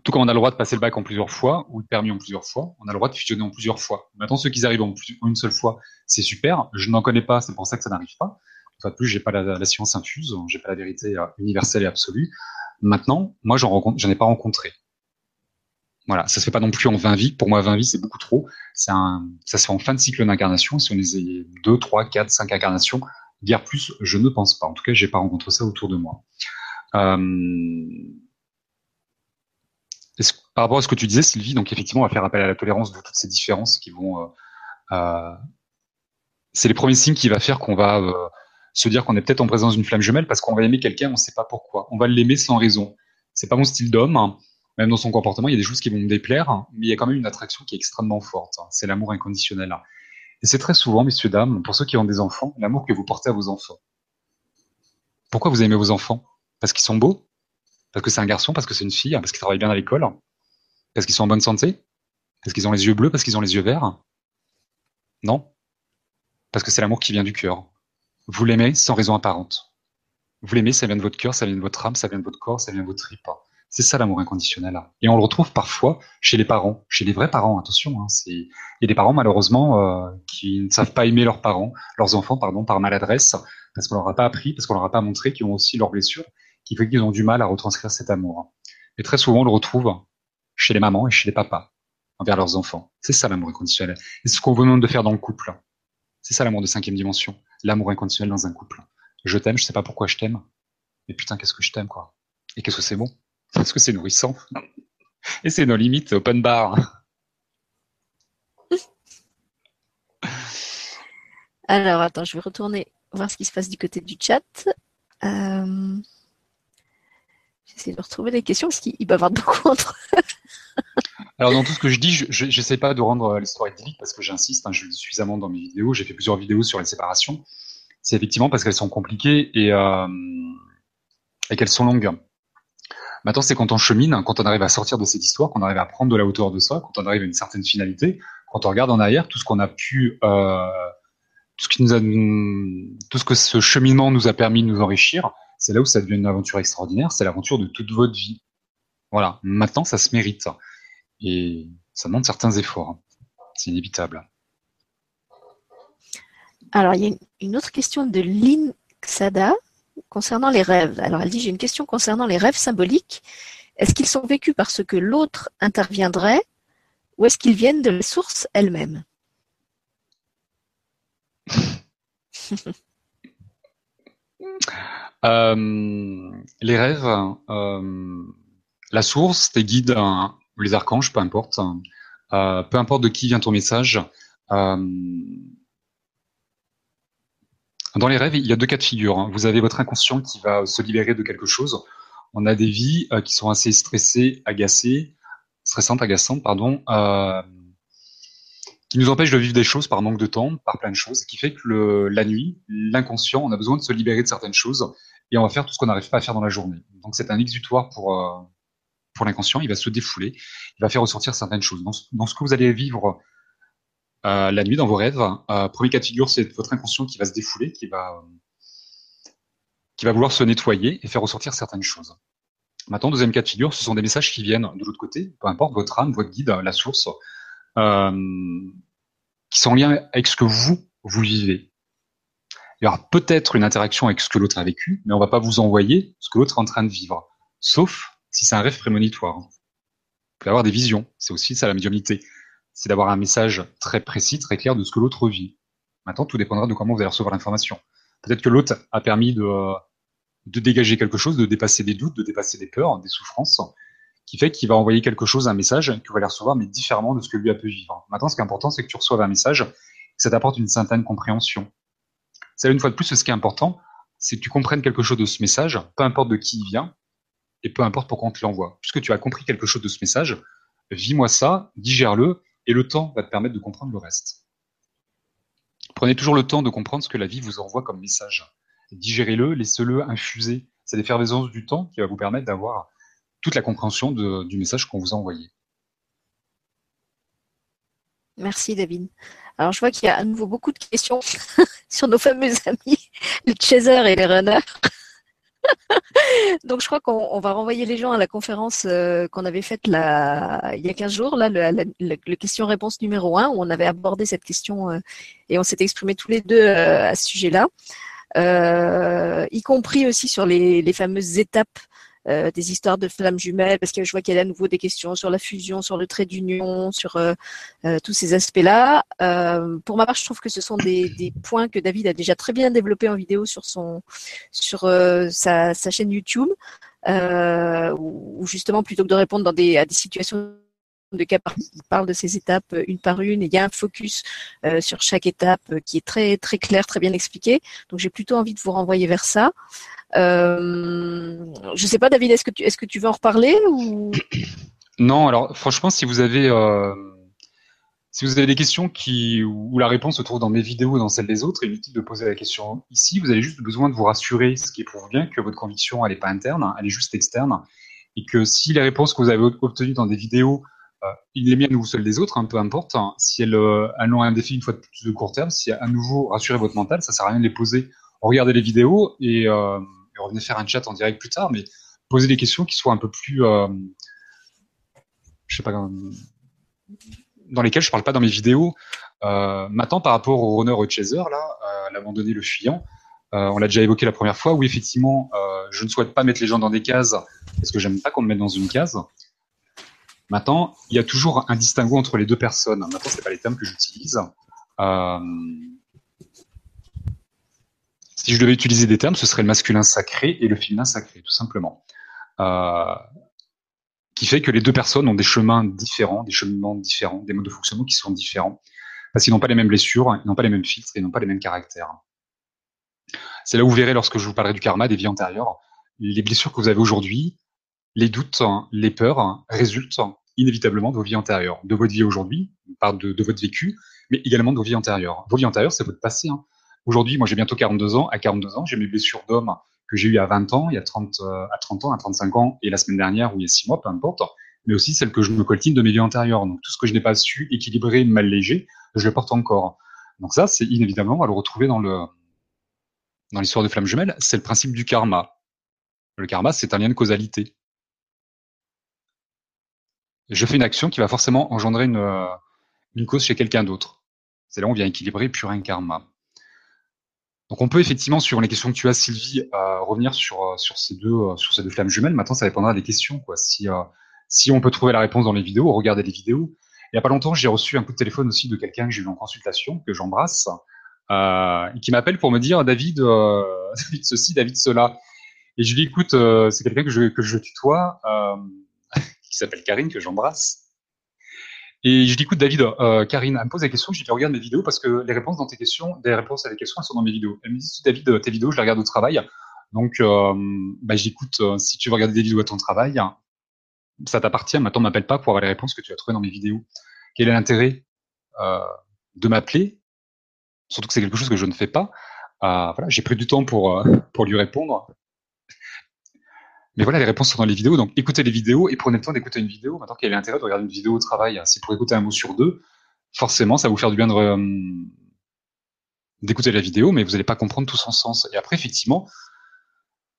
S2: Tout comme on a le droit de passer le bac en plusieurs fois, ou le permis en plusieurs fois, on a le droit de fusionner en plusieurs fois. Maintenant, ceux qui arrivent en, une seule fois, c'est super. Je n'en connais pas, c'est pour ça que ça n'arrive pas. Une fois de plus, j'ai pas la, science infuse, j'ai pas la vérité euh, universelle et absolue. Maintenant, moi, j'en ai pas rencontré. Voilà, ça se fait pas non plus en 20 vies. Pour moi, 20 vies, c'est beaucoup trop. Un, ça se fait en fin de cycle d'incarnation. Si on est 2, 3, 4, 5 incarnations, dire plus, je ne pense pas. En tout cas, j'ai pas rencontré ça autour de moi. Euh, par rapport à ce que tu disais, Sylvie, donc effectivement, on va faire appel à la tolérance de toutes ces différences qui vont. Euh, euh, c'est les premiers signes qui va faire qu'on va euh, se dire qu'on est peut-être en présence d'une flamme jumelle parce qu'on va aimer quelqu'un, on ne sait pas pourquoi. On va l'aimer sans raison. C'est pas mon style d'homme. Hein. Même dans son comportement, il y a des choses qui vont me déplaire, mais il y a quand même une attraction qui est extrêmement forte. C'est l'amour inconditionnel. Et c'est très souvent, messieurs, dames, pour ceux qui ont des enfants, l'amour que vous portez à vos enfants. Pourquoi vous aimez vos enfants? Parce qu'ils sont beaux? Parce que c'est un garçon? Parce que c'est une fille? Parce qu'ils travaillent bien à l'école? Parce qu'ils sont en bonne santé? Parce qu'ils ont les yeux bleus? Parce qu'ils ont les yeux verts? Non? Parce que c'est l'amour qui vient du cœur. Vous l'aimez sans raison apparente. Vous l'aimez, ça vient de votre cœur, ça vient de votre âme, ça vient de votre corps, ça vient de votre tripes. C'est ça l'amour inconditionnel. Et on le retrouve parfois chez les parents, chez les vrais parents. Attention, hein, il y a des parents malheureusement euh, qui ne savent pas aimer leurs parents, leurs enfants, pardon, par maladresse, parce qu'on leur a pas appris, parce qu'on leur a pas montré qu'ils ont aussi leurs blessures, qui fait qu'ils ont du mal à retranscrire cet amour. Et très souvent, on le retrouve chez les mamans et chez les papas envers leurs enfants. C'est ça l'amour inconditionnel. Et c'est ce qu'on vous demande de faire dans le couple. C'est ça l'amour de cinquième dimension. L'amour inconditionnel dans un couple. Je t'aime, je sais pas pourquoi je t'aime. Mais putain, qu'est-ce que je t'aime, quoi. Et qu'est-ce que c'est bon. Parce que c'est nourrissant. Et c'est nos limites, open bar.
S1: Alors, attends, je vais retourner voir ce qui se passe du côté du chat. Euh... J'essaie de retrouver les questions parce qu'il va y avoir beaucoup entre
S2: Alors dans tout ce que je dis, je n'essaie pas de rendre l'histoire idyllique parce que j'insiste, hein, je le dis suffisamment dans mes vidéos, j'ai fait plusieurs vidéos sur les séparations. C'est effectivement parce qu'elles sont compliquées et, euh, et qu'elles sont longues. Maintenant, c'est quand on chemine, quand on arrive à sortir de cette histoire, qu'on arrive à prendre de la hauteur de soi, quand on arrive à une certaine finalité, quand on regarde en arrière tout ce qu'on a pu, euh, tout ce qui nous a, tout ce que ce cheminement nous a permis de nous enrichir, c'est là où ça devient une aventure extraordinaire. C'est l'aventure de toute votre vie. Voilà. Maintenant, ça se mérite et ça demande certains efforts. C'est inévitable.
S1: Alors, il y a une autre question de Lynn Xada concernant les rêves. Alors elle dit, j'ai une question concernant les rêves symboliques. Est-ce qu'ils sont vécus parce que l'autre interviendrait ou est-ce qu'ils viennent de la source elle-même?
S2: Euh, Les rêves, euh, la source, tes guides, les archanges, peu importe, euh, peu importe de qui vient ton message, dans les rêves, il y a deux cas de figure. Hein. Vous avez votre inconscient qui va se libérer de quelque chose. On a des vies euh, qui sont assez stressées, agacées, stressantes, agaçantes, pardon, euh, qui nous empêchent de vivre des choses par manque de temps, par plein de choses, qui fait que le, la nuit, l'inconscient, on a besoin de se libérer de certaines choses et on va faire tout ce qu'on n'arrive pas à faire dans la journée. Donc c'est un exutoire pour euh, pour l'inconscient. Il va se défouler, il va faire ressortir certaines choses. Dans, dans ce que vous allez vivre euh, la nuit dans vos rêves. Euh, premier cas de figure, c'est votre inconscient qui va se défouler, qui va, qui va vouloir se nettoyer et faire ressortir certaines choses. Maintenant, deuxième cas de figure, ce sont des messages qui viennent de l'autre côté, peu importe votre âme, votre guide, la source, euh, qui sont en lien avec ce que vous, vous vivez. Il y aura peut-être une interaction avec ce que l'autre a vécu, mais on va pas vous envoyer ce que l'autre est en train de vivre. Sauf si c'est un rêve prémonitoire. Vous pouvez avoir des visions. C'est aussi ça la médiumnité c'est d'avoir un message très précis, très clair de ce que l'autre vit. Maintenant, tout dépendra de comment vous allez recevoir l'information. Peut-être que l'autre a permis de, dégager quelque chose, de dépasser des doutes, de dépasser des peurs, des souffrances, qui fait qu'il va envoyer quelque chose, un message, que vous allez recevoir, mais différemment de ce que lui a pu vivre. Maintenant, ce qui est important, c'est que tu reçoives un message, que ça t'apporte une certaine compréhension. C'est une fois de plus, ce qui est important, c'est que tu comprennes quelque chose de ce message, peu importe de qui il vient, et peu importe pourquoi on te l'envoie. Puisque tu as compris quelque chose de ce message, vis-moi ça, digère-le, et le temps va te permettre de comprendre le reste. Prenez toujours le temps de comprendre ce que la vie vous envoie comme message. Digérez-le, laissez-le infuser. C'est l'effervescence du temps qui va vous permettre d'avoir toute la compréhension du message qu'on vous a envoyé.
S1: Merci David. Alors je vois qu'il y a à nouveau beaucoup de questions sur nos fameux amis, les chasers et les runners. Donc je crois qu'on va renvoyer les gens à la conférence euh, qu'on avait faite là, il y a 15 jours, là, le, question-réponse numéro 1, où on avait abordé cette question euh, et on s'est exprimé tous les deux euh, à ce sujet-là, y compris aussi sur les, fameuses étapes euh, des histoires de flammes jumelles, parce que je vois qu'il y a à nouveau des questions sur la fusion, sur le trait d'union, sur euh, tous ces aspects-là. pour ma part, je trouve que ce sont des, points que David a déjà très bien développés en vidéo sur son sur sa, sa, chaîne YouTube, où, justement plutôt que de répondre dans des, à des situations de cas il parle de ces étapes une par une et il y a un focus sur chaque étape qui est très très clair, très bien expliqué. Donc j'ai plutôt envie de vous renvoyer vers ça. Euh, je sais pas, David, est-ce que tu est-ce que tu veux en reparler ou?
S2: Non, alors franchement, si vous avez euh, si vous avez des questions qui où la réponse se trouve dans mes vidéos ou dans celles des autres, inutile de poser la question ici. Vous avez juste besoin de vous rassurer, ce qui prouve bien que votre conviction elle est pas interne, elle est juste externe, et que si les réponses que vous avez obtenues dans des vidéos euh, les miennes ou celles des autres, hein, peu importe, hein, si elles, euh, ont un défi une fois de plus de court terme, si à nouveau rassurer votre mental, ça sert à rien de les poser. Regardez les vidéos et euh, revenez faire un chat en direct plus tard, mais poser des questions qui soient un peu plus, euh, je sais pas, dans lesquelles je parle pas dans mes vidéos. Euh, maintenant, par rapport au runner chaser, là, euh, l'abandonné, le fuyant, euh, on l'a déjà évoqué la première fois. Oui, effectivement, euh, je ne souhaite pas mettre les gens dans des cases parce que j'aime pas qu'on me mette dans une case. Maintenant, il y a toujours un distinguo entre les deux personnes. Maintenant, c'est pas les termes que j'utilise. Euh, si je devais utiliser des termes, ce serait le masculin sacré et le féminin sacré, tout simplement. Euh, qui fait que les deux personnes ont des chemins différents, des cheminements différents, des modes de fonctionnement qui sont différents, parce qu'ils n'ont pas les mêmes blessures, ils n'ont pas les mêmes filtres, ils n'ont pas les mêmes caractères. C'est là où vous verrez lorsque je vous parlerai du karma des vies antérieures, les blessures que vous avez aujourd'hui, les doutes, les peurs résultent inévitablement de vos vies antérieures, de votre vie aujourd'hui, par de, de, votre vécu, mais également de vos vies antérieures. Vos vies antérieures, c'est votre passé. Hein. Aujourd'hui, moi j'ai bientôt 42 ans. À 42 ans, j'ai mes blessures d'homme que j'ai eues à 20 ans, il y a 30, euh, à 30 ans, à 35 ans, et la semaine dernière ou il y a 6 mois, peu importe, mais aussi celles que je me coltine de mes vies antérieures. Donc tout ce que je n'ai pas su équilibrer, mal léger, je le porte encore. Donc ça, c'est inévitablement, on va le retrouver dans le dans l'histoire de flammes jumelles, c'est le principe du karma. Le karma, c'est un lien de causalité. Je fais une action qui va forcément engendrer une, euh, une cause chez quelqu'un d'autre. C'est là où on vient équilibrer pur un karma. Donc on peut effectivement, sur les questions que tu as, Sylvie, euh, revenir sur, euh, sur, ces deux, sur ces deux flammes jumelles. Maintenant, ça dépendra des questions. Quoi. Si, si on peut trouver la réponse dans les vidéos, regarder les vidéos. Il n'y a pas longtemps, j'ai reçu un coup de téléphone aussi de quelqu'un que j'ai eu en consultation, que j'embrasse, qui m'appelle pour me dire David, David ceci, David cela. Et je lui dis écoute, c'est quelqu'un que je, que je tutoie, qui s'appelle Karine, que j'embrasse. Et je dis, écoute, David, euh, Karine, elle me pose des questions, je dis, regarde mes vidéos parce que les réponses dans tes questions, des réponses à des questions, elles sont dans mes vidéos. Elle me dit, David, tes vidéos, je les regarde au travail. Donc, euh, bah, j'écoute, euh, si tu veux regarder des vidéos à ton travail, ça t'appartient. Maintenant, m'appelle pas pour avoir les réponses que tu as trouvées dans mes vidéos. Quel est l'intérêt euh, de m'appeler? Surtout que c'est quelque chose que je ne fais pas. Euh, voilà, j'ai pris du temps pour, euh, pour lui répondre. Mais voilà, les réponses sont dans les vidéos. Donc, écoutez les vidéos et prenez le temps d'écouter une vidéo. Maintenant qu'il y a l'intérêt de regarder une vidéo au travail, si pour écouter un mot sur deux, forcément, ça va vous faire du bien de d'écouter la vidéo, mais vous n'allez pas comprendre tout son sens. Et après, effectivement,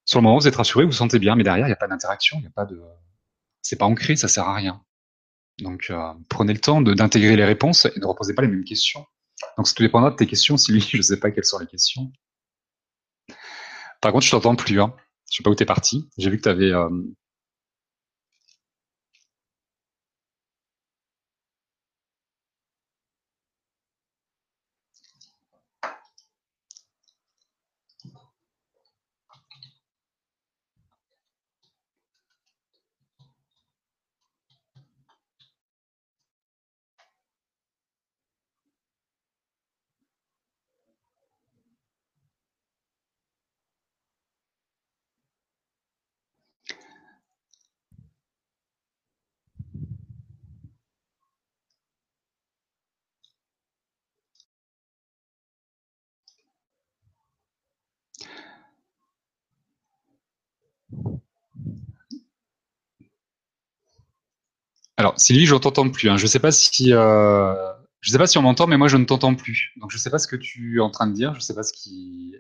S2: sur le moment, vous êtes rassuré, vous vous sentez bien, mais derrière, il n'y a pas d'interaction, il n'y a pas de, c'est pas ancré, ça sert à rien. Donc, euh, prenez le temps d'intégrer les réponses et ne reposez pas les mêmes questions. Donc, ça tout dépendra de tes questions, Sylvie. Je ne sais pas quelles sont les questions. Par contre, je t'entends plus. Hein. Je sais pas où t'es parti. J'ai vu que tu Alors, Sylvie, je ne t'entends plus. Hein. Je sais pas si, euh, je sais pas si on m'entend, mais moi je ne t'entends plus. Donc je sais pas ce que tu es en train de dire. Je sais pas ce qui.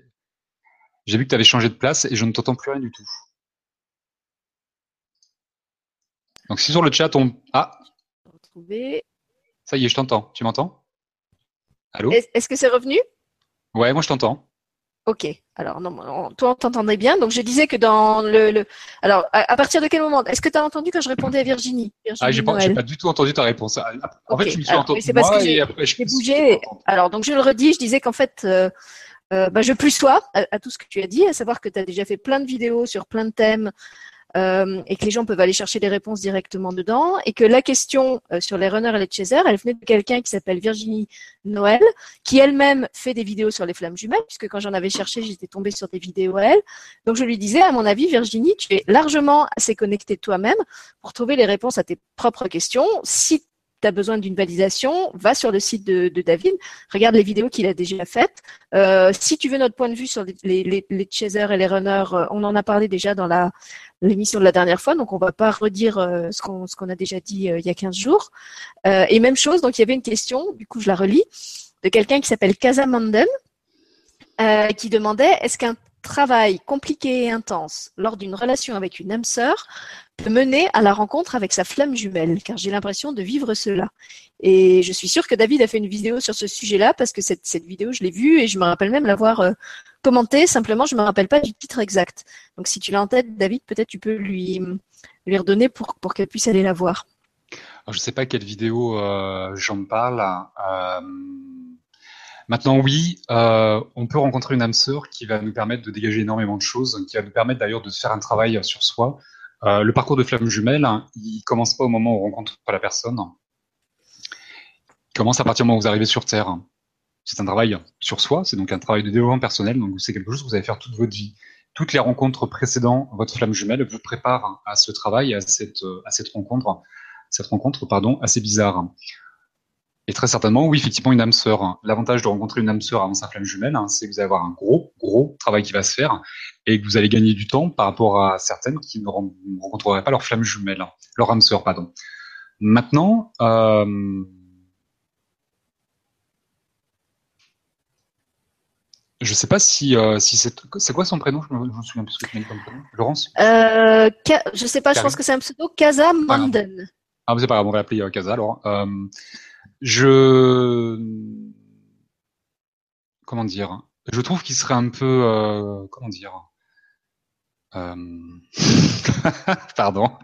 S2: J'ai vu que tu avais changé de place et je ne t'entends plus rien du tout. Donc si sur le chat on ah ça y est, je t'entends. Tu m'entends? Allô?
S1: Est-ce que c'est revenu?
S2: Ouais, moi je t'entends.
S1: Ok. Alors, non, toi, on t'entendait bien. Donc, je disais que dans le. Alors, à, partir de quel moment? Est-ce que tu as entendu quand je répondais à Virginie,
S2: Ah, j'ai pas, pas, du tout entendu ta réponse. En fait, je me suis entendu
S1: c'est parce que j'ai bougé. Alors, donc, je le redis, je disais qu'en fait. Euh, euh, bah, je plus sois à, tout ce que tu as dit, à savoir que tu as déjà fait plein de vidéos sur plein de thèmes euh, et que les gens peuvent aller chercher des réponses directement dedans, et que la question euh, sur les runners et les chasers, elle venait de quelqu'un qui s'appelle Virginie Noël, qui elle-même fait des vidéos sur les flammes jumelles, puisque quand j'en avais cherché, j'étais tombée sur des vidéos à elle. Donc je lui disais, à mon avis, Virginie, tu es largement assez connectée toi-même pour trouver les réponses à tes propres questions. Si tu as besoin d'une validation, va sur le site de, David, regarde les vidéos qu'il a déjà faites. Euh, si tu veux notre point de vue sur les, les, chasers et les runners, euh, on en a parlé déjà dans l'émission de la dernière fois, donc on va pas redire euh, ce qu'on a déjà dit il y a 15 jours. et même chose, donc il y avait une question, du coup je la relis, de quelqu'un qui s'appelle Casa Manden, qui demandait est-ce qu'un travail compliqué et intense lors d'une relation avec une âme sœur peut mener à la rencontre avec sa flamme jumelle, car j'ai l'impression de vivre cela. Et je suis sûre que David a fait une vidéo sur ce sujet-là, parce que cette, cette vidéo, je l'ai vue et je me rappelle même l'avoir euh, commentée, simplement je ne me rappelle pas du titre exact. Donc si tu l'as en tête, David, peut-être tu peux lui, lui redonner pour, pour qu'elle puisse aller la voir.
S2: je ne sais pas quelle vidéo euh, j'en parle. Euh, Maintenant, oui, on peut rencontrer une âme sœur qui va nous permettre de dégager énormément de choses, qui va nous permettre d'ailleurs de faire un travail sur soi. Euh, le parcours de flamme jumelle, hein, il commence pas au moment où on rencontre la personne. Il commence à partir du moment où vous arrivez sur Terre. C'est un travail sur soi, c'est donc un travail de développement personnel, donc c'est quelque chose que vous allez faire toute votre vie. Toutes les rencontres précédentes, votre flamme jumelle vous prépare à ce travail, à cette, à cette rencontre, cette rencontre, pardon, assez bizarre. Et très certainement, oui, effectivement, une âme sœur. L'avantage de rencontrer une âme sœur avant sa flamme jumelle, hein, c'est que vous allez avoir un gros, gros travail qui va se faire et que vous allez gagner du temps par rapport à certaines qui ne rencontreraient pas leur flamme jumelle, hein, leur âme sœur, pardon. Maintenant, euh, je sais pas si, euh, si c'est c'est quoi son prénom? Je me, me, souviens plus ce que tu m'as dit comme prénom. Laurence?
S1: Euh, je sais pas, je pense que c'est un pseudo. Casa Manden.
S2: Ah, c'est pas grave, on va l'appeler Casa alors. Je comment dire Je trouve qu'il serait un peu euh, comment dire euh... Pardon.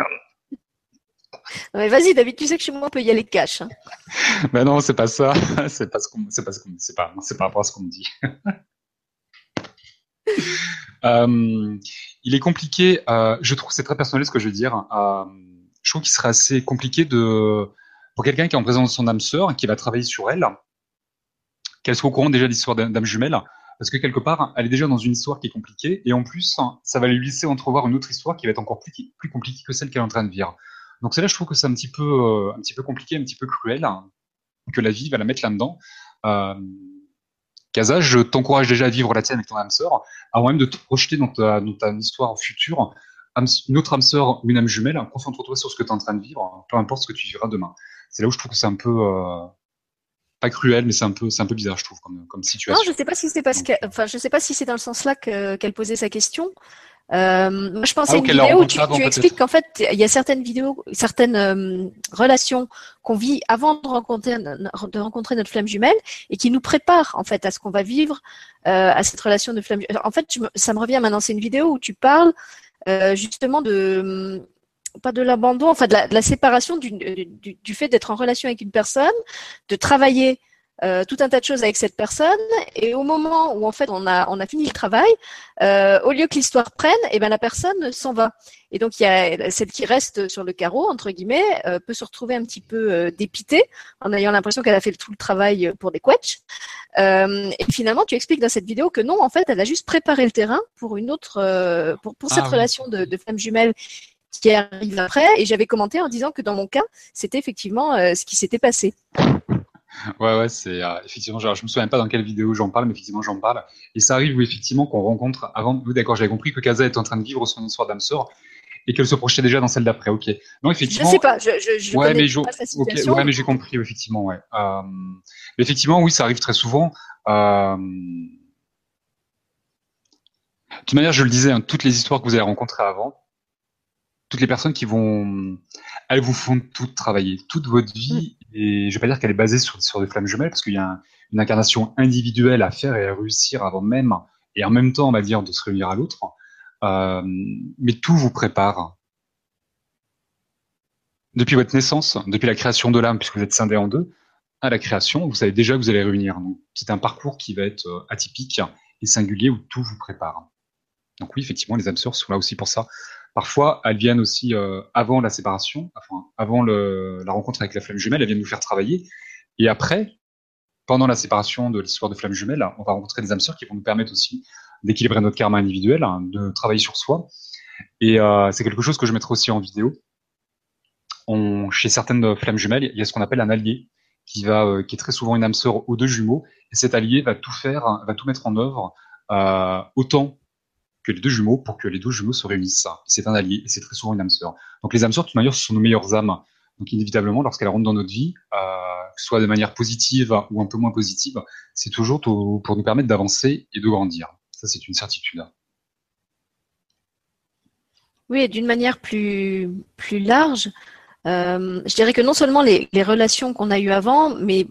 S1: Mais vas-y, David, tu sais que chez moi, on peut y aller cash. Hein.
S2: Mais non, c'est pas ça. C'est pas ce qu'on, c'est pas ce qu'on, c'est pas, c'est par rapport à ce qu'on me dit. euh, il est compliqué. Euh, je trouve c'est très personnel ce que je veux dire. Euh, je trouve qu'il serait assez compliqué de pour quelqu'un qui est en présence de son âme sœur, qui va travailler sur elle, qu'elle soit au courant déjà de l'histoire d'âme jumelle, parce que quelque part, elle est déjà dans une histoire qui est compliquée, et en plus, ça va lui laisser entrevoir une autre histoire qui va être encore plus, compliquée que celle qu'elle est en train de vivre. Donc c'est là, je trouve que c'est un petit peu, euh, un petit peu compliqué, un petit peu cruel, que la vie va la mettre là-dedans. Euh, je t'encourage déjà à vivre la tienne avec ton âme sœur, avant même de te projeter dans ta, dans ta histoire future, une autre âme sœur ou une âme jumelle, concentre-toi sur ce que tu es en train de vivre, peu importe ce que tu vivras demain c'est là où je trouve que c'est un peu euh, pas cruel, mais c'est un peu, c'est un peu bizarre, je trouve, comme, comme situation.
S1: Non, je sais pas si c'est parce que, enfin, je sais pas si c'est dans le sens-là qu'elle posait sa question. Euh, moi, je pensais à ah, une vidéo où tu, tu expliques qu'en fait, il y a certaines vidéos, certaines euh, relations qu'on vit avant de rencontrer, de rencontrer notre flamme jumelle et qui nous préparent en fait à ce qu'on va vivre, euh, à cette relation de flamme. En fait, ça me revient maintenant. C'est une vidéo où tu parles justement de pas de l'abandon, enfin de la, séparation du, du, fait d'être en relation avec une personne, de travailler euh, tout un tas de choses avec cette personne, et au moment où en fait on a on a fini le travail, euh, au lieu que l'histoire prenne, et eh ben la personne s'en va. Et donc il y a celle qui reste sur le carreau entre guillemets euh, peut se retrouver un petit peu dépitée en ayant l'impression qu'elle a fait tout le travail pour des quetchs. et finalement tu expliques dans cette vidéo que non en fait elle a juste préparé le terrain pour une autre pour pour cette ah relation de, de femme jumelle qui arrive après. Et j'avais commenté en disant que dans mon cas, c'était effectivement euh, ce qui s'était passé.
S2: Ouais, ouais, c'est euh, effectivement. Genre, je me souviens pas dans quelle vidéo j'en parle, mais effectivement, j'en parle. Et ça arrive où effectivement qu'on rencontre avant. Oui, d'accord, j'avais compris que Kaza est en train de vivre son histoire d'âme sœur et qu'elle se projetait déjà dans celle d'après. Ok.
S1: Non, effectivement. Je sais pas. Je, je, je ouais, mais pas sa situation.
S2: ouais, mais j'ai compris effectivement. Ouais. Euh, effectivement, oui, ça arrive très souvent. Euh... De toute manière, je le disais, hein, toutes les histoires que vous avez rencontrées avant, toutes les personnes qui vont, elles vous font toutes travailler, toute votre vie. Mm. Et je vais pas dire qu'elle est basée sur, sur des flammes jumelles, parce qu'il y a une incarnation individuelle à faire et à réussir avant même, et en même temps, on va dire, de se réunir à l'autre. Euh, mais tout vous prépare. Depuis votre naissance, depuis la création de l'âme, puisque vous êtes scindé en deux, à la création, vous savez déjà que vous allez réunir. c'est un parcours qui va être euh, atypique et singulier où tout vous prépare. Donc oui, effectivement, les âmes sœurs sont là aussi pour ça. Parfois, elles viennent aussi euh, avant la séparation, enfin avant la rencontre avec la flamme jumelle, elles viennent nous faire travailler. Et après, pendant la séparation de l'histoire de flamme jumelle, on va rencontrer des âmes sœurs qui vont nous permettre aussi d'équilibrer notre karma individuel, hein, de travailler sur soi. Et euh, c'est quelque chose que je mettrai aussi en vidéo. Chez certaines flammes jumelles, il y a ce qu'on appelle un allié qui euh, est très souvent une âme sœur aux deux jumeaux. Et cet allié va tout faire, va tout mettre en œuvre autant les deux jumeaux pour que les deux jumeaux se réunissent. C'est un allié et c'est très souvent une âme sœur. Donc les âmes sœurs, de toute manière, ce sont nos meilleures âmes. Donc inévitablement, lorsqu'elles rentrent dans notre vie, euh, que ce soit de manière positive ou un peu moins positive, c'est toujours pour nous permettre d'avancer et de grandir. Ça, c'est une certitude.
S1: Oui, d'une manière plus, plus large, euh, je dirais que non seulement les relations qu'on a eues avant, mais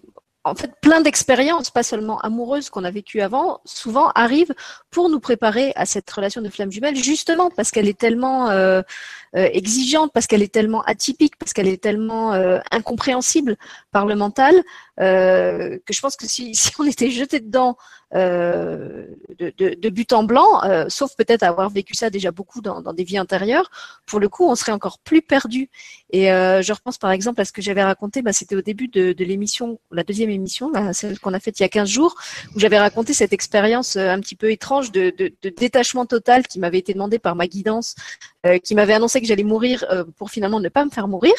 S1: en fait, plein d'expériences, pas seulement amoureuses qu'on a vécues avant, souvent arrivent pour nous préparer à cette relation de flamme jumelle, justement parce qu'elle est tellement euh, euh, exigeante, parce qu'elle est tellement atypique, parce qu'elle est tellement euh, incompréhensible par le mental, que je pense que si, on était jeté dedans de, but en blanc, sauf peut-être avoir vécu ça déjà beaucoup dans, des vies antérieures, pour le coup, on serait encore plus perdu. Et je repense par exemple à ce que j'avais raconté, bah, c'était au début de, l'émission, la deuxième émission, celle qu'on a faite il y a 15 jours, où j'avais raconté cette expérience un petit peu étrange de, détachement total qui m'avait été demandé par ma guidance, euh, qui m'avait annoncé que j'allais mourir euh, pour finalement ne pas me faire mourir.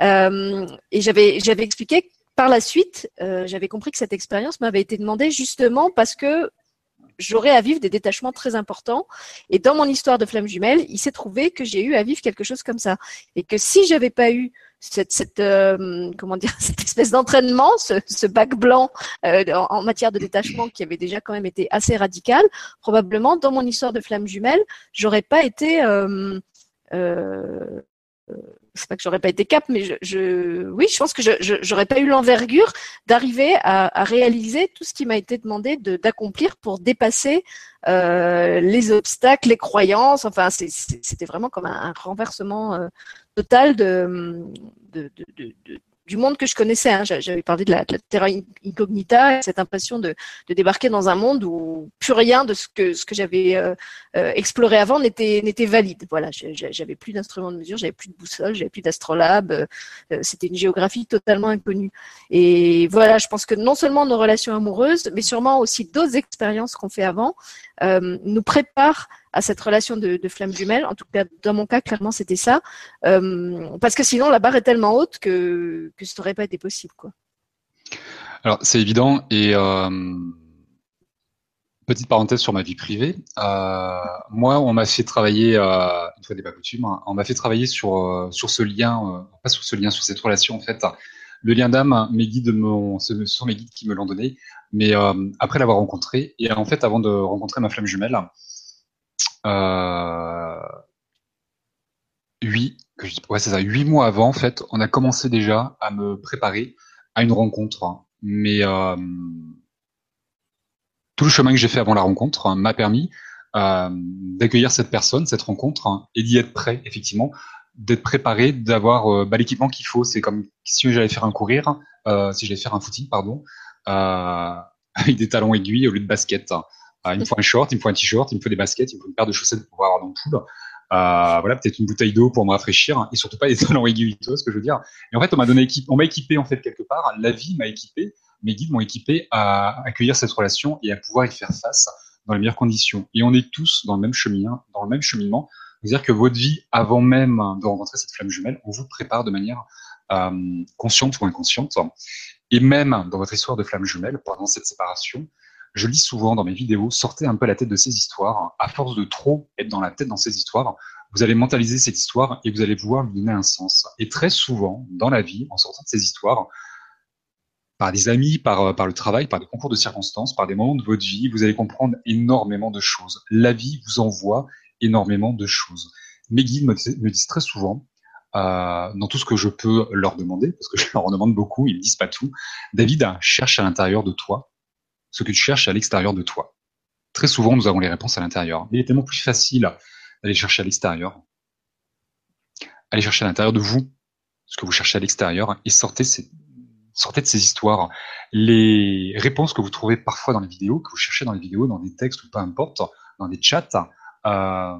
S1: Euh, et j'avais j'avais expliqué par la suite, j'avais compris que cette expérience m'avait été demandée justement parce que j'aurais à vivre des détachements très importants. Et dans mon histoire de flamme jumelle, il s'est trouvé que j'ai eu à vivre quelque chose comme ça. Et que si j'avais pas eu cette, cette euh, comment dire cette espèce d'entraînement, ce, bac blanc euh, en, matière de détachement qui avait déjà quand même été assez radical, probablement dans mon histoire de flamme jumelle, j'aurais pas été euh, euh, c'est pas que j'aurais pas été cap, mais je, oui, je pense que je j'aurais pas eu l'envergure d'arriver à, réaliser tout ce qui m'a été demandé d'accomplir pour dépasser euh, les obstacles, les croyances. Enfin, c'était vraiment comme un, renversement euh, total de du monde que je connaissais. Hein. J'avais parlé de la, terra incognita, cette impression de, débarquer dans un monde où plus rien de ce que j'avais euh, euh, exploré avant n'était n'était valide. Voilà, j'avais plus d'instruments de mesure, j'avais plus de boussole, j'avais plus d'astrolabe. Euh, c'était une géographie totalement inconnue. Et voilà, je pense que non seulement nos relations amoureuses, mais sûrement aussi d'autres expériences qu'on fait avant, nous préparent à cette relation de, flamme jumelle. En tout cas, dans mon cas, clairement, c'était ça. Euh, parce que sinon, la barre est tellement haute que, que ça n'aurait pas été possible.
S2: Alors, c'est évident. Et euh, petite parenthèse sur ma vie privée. Euh, moi, on m'a fait travailler, une fois des pas coutumes, hein, on m'a fait travailler sur, ce lien, pas sur ce lien, sur cette relation, en fait. Le lien d'âme, mes guides, ce sont mes guides qui me l'ont donné. Mais après l'avoir rencontré, et en fait, avant de rencontrer ma flamme jumelle, euh, huit, ouais, c'est ça, huit mois avant, en fait, on a commencé déjà à me préparer à une rencontre. Mais euh, tout le chemin que j'ai fait avant la rencontre m'a permis euh, d'accueillir cette personne, cette rencontre, et d'y être prêt, effectivement, d'être préparé, d'avoir euh, bah, l'équipement qu'il faut. C'est comme si j'allais faire un courir, euh, si j'allais faire un footing, pardon, avec des talons aiguilles au lieu de basket. Il me faut un short, il me faut un t-shirt, il me faut des baskets, il me faut une paire de chaussettes pour pouvoir avoir l'ampoule. Euh, voilà, peut-être une bouteille d'eau pour me rafraîchir et surtout pas des talons aiguilles, ce que je veux dire. Et en fait, on m'a donné on m'a équipé en fait quelque part. La vie m'a équipé, mes guides m'ont équipé à accueillir cette relation et à pouvoir y faire face dans les meilleures conditions. Et on est tous dans le même chemin, dans le même cheminement. C'est-à-dire que votre vie, avant même de rencontrer cette flamme jumelle, on vous prépare de manière euh, consciente ou inconsciente. Et même dans votre histoire de flamme jumelle, pendant cette séparation, je lis souvent dans mes vidéos, sortez un peu la tête de ces histoires. À force de trop être dans la tête dans ces histoires, vous allez mentaliser cette histoire et vous allez pouvoir lui donner un sens. Et très souvent, dans la vie, en sortant de ces histoires, par des amis, par, par le travail, par des concours de circonstances, par des moments de votre vie, vous allez comprendre énormément de choses. La vie vous envoie énormément de choses. Mes guides me, disent très souvent, euh, dans tout ce que je peux leur demander, parce que je leur en demande beaucoup, ils me disent pas tout, David, cherche à l'intérieur de toi ce que tu cherches à l'extérieur de toi. Très souvent, nous avons les réponses à l'intérieur. Il est tellement plus facile d'aller chercher à l'extérieur. Allez chercher à l'intérieur de vous ce que vous cherchez à l'extérieur et sortez, sortez de ces histoires. Les réponses que vous trouvez parfois dans les vidéos, que vous cherchez dans les vidéos, dans des textes ou peu importe, dans des chats, euh,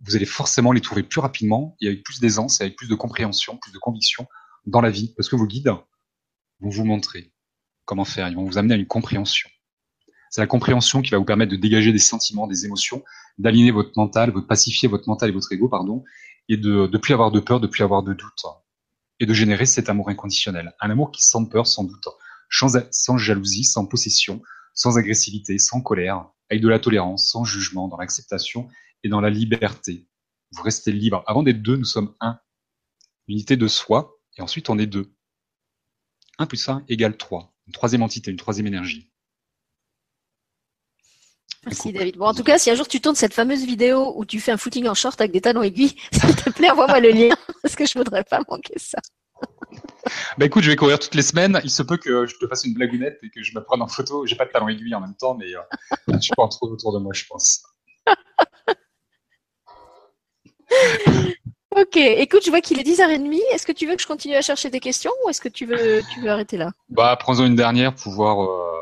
S2: vous allez forcément les trouver plus rapidement et avec plus d'aisance et avec plus de compréhension, plus de conviction dans la vie. Parce que vos guides vont vous montrer comment faire. Ils vont vous amener à une compréhension. C'est la compréhension qui va vous permettre de dégager des sentiments, des émotions, d'aligner votre mental, de pacifier votre mental et votre ego, pardon, et de ne plus avoir de peur, de plus avoir de doute, et de générer cet amour inconditionnel. Un amour qui sans peur, sans doute, sans jalousie, sans possession, sans agressivité, sans colère, avec de la tolérance, sans jugement, dans l'acceptation et dans la liberté. Vous restez libre. Avant d'être deux, nous sommes un. Unité de soi, et ensuite on est deux. Un plus un égale trois. Une troisième entité, une troisième énergie.
S1: Merci David. Bon, en tout cas, si un jour tu tournes cette fameuse vidéo où tu fais un footing en short avec des talons aiguilles, s'il te plaît, envoie-moi le lien, parce que je voudrais pas manquer ça.
S2: Bah écoute, je vais courir toutes les semaines. Il se peut que je te fasse une blagounette et que je me prenne en photo. J'ai pas de talons aiguilles en même temps, mais euh, tu peux en trouver autour de moi, je pense.
S1: ok, écoute, je vois qu'il est 10h30. Est-ce que tu veux que je continue à chercher des questions ou est-ce que tu veux, tu veux arrêter là?
S2: Bah, prends-en une dernière pour voir. Euh,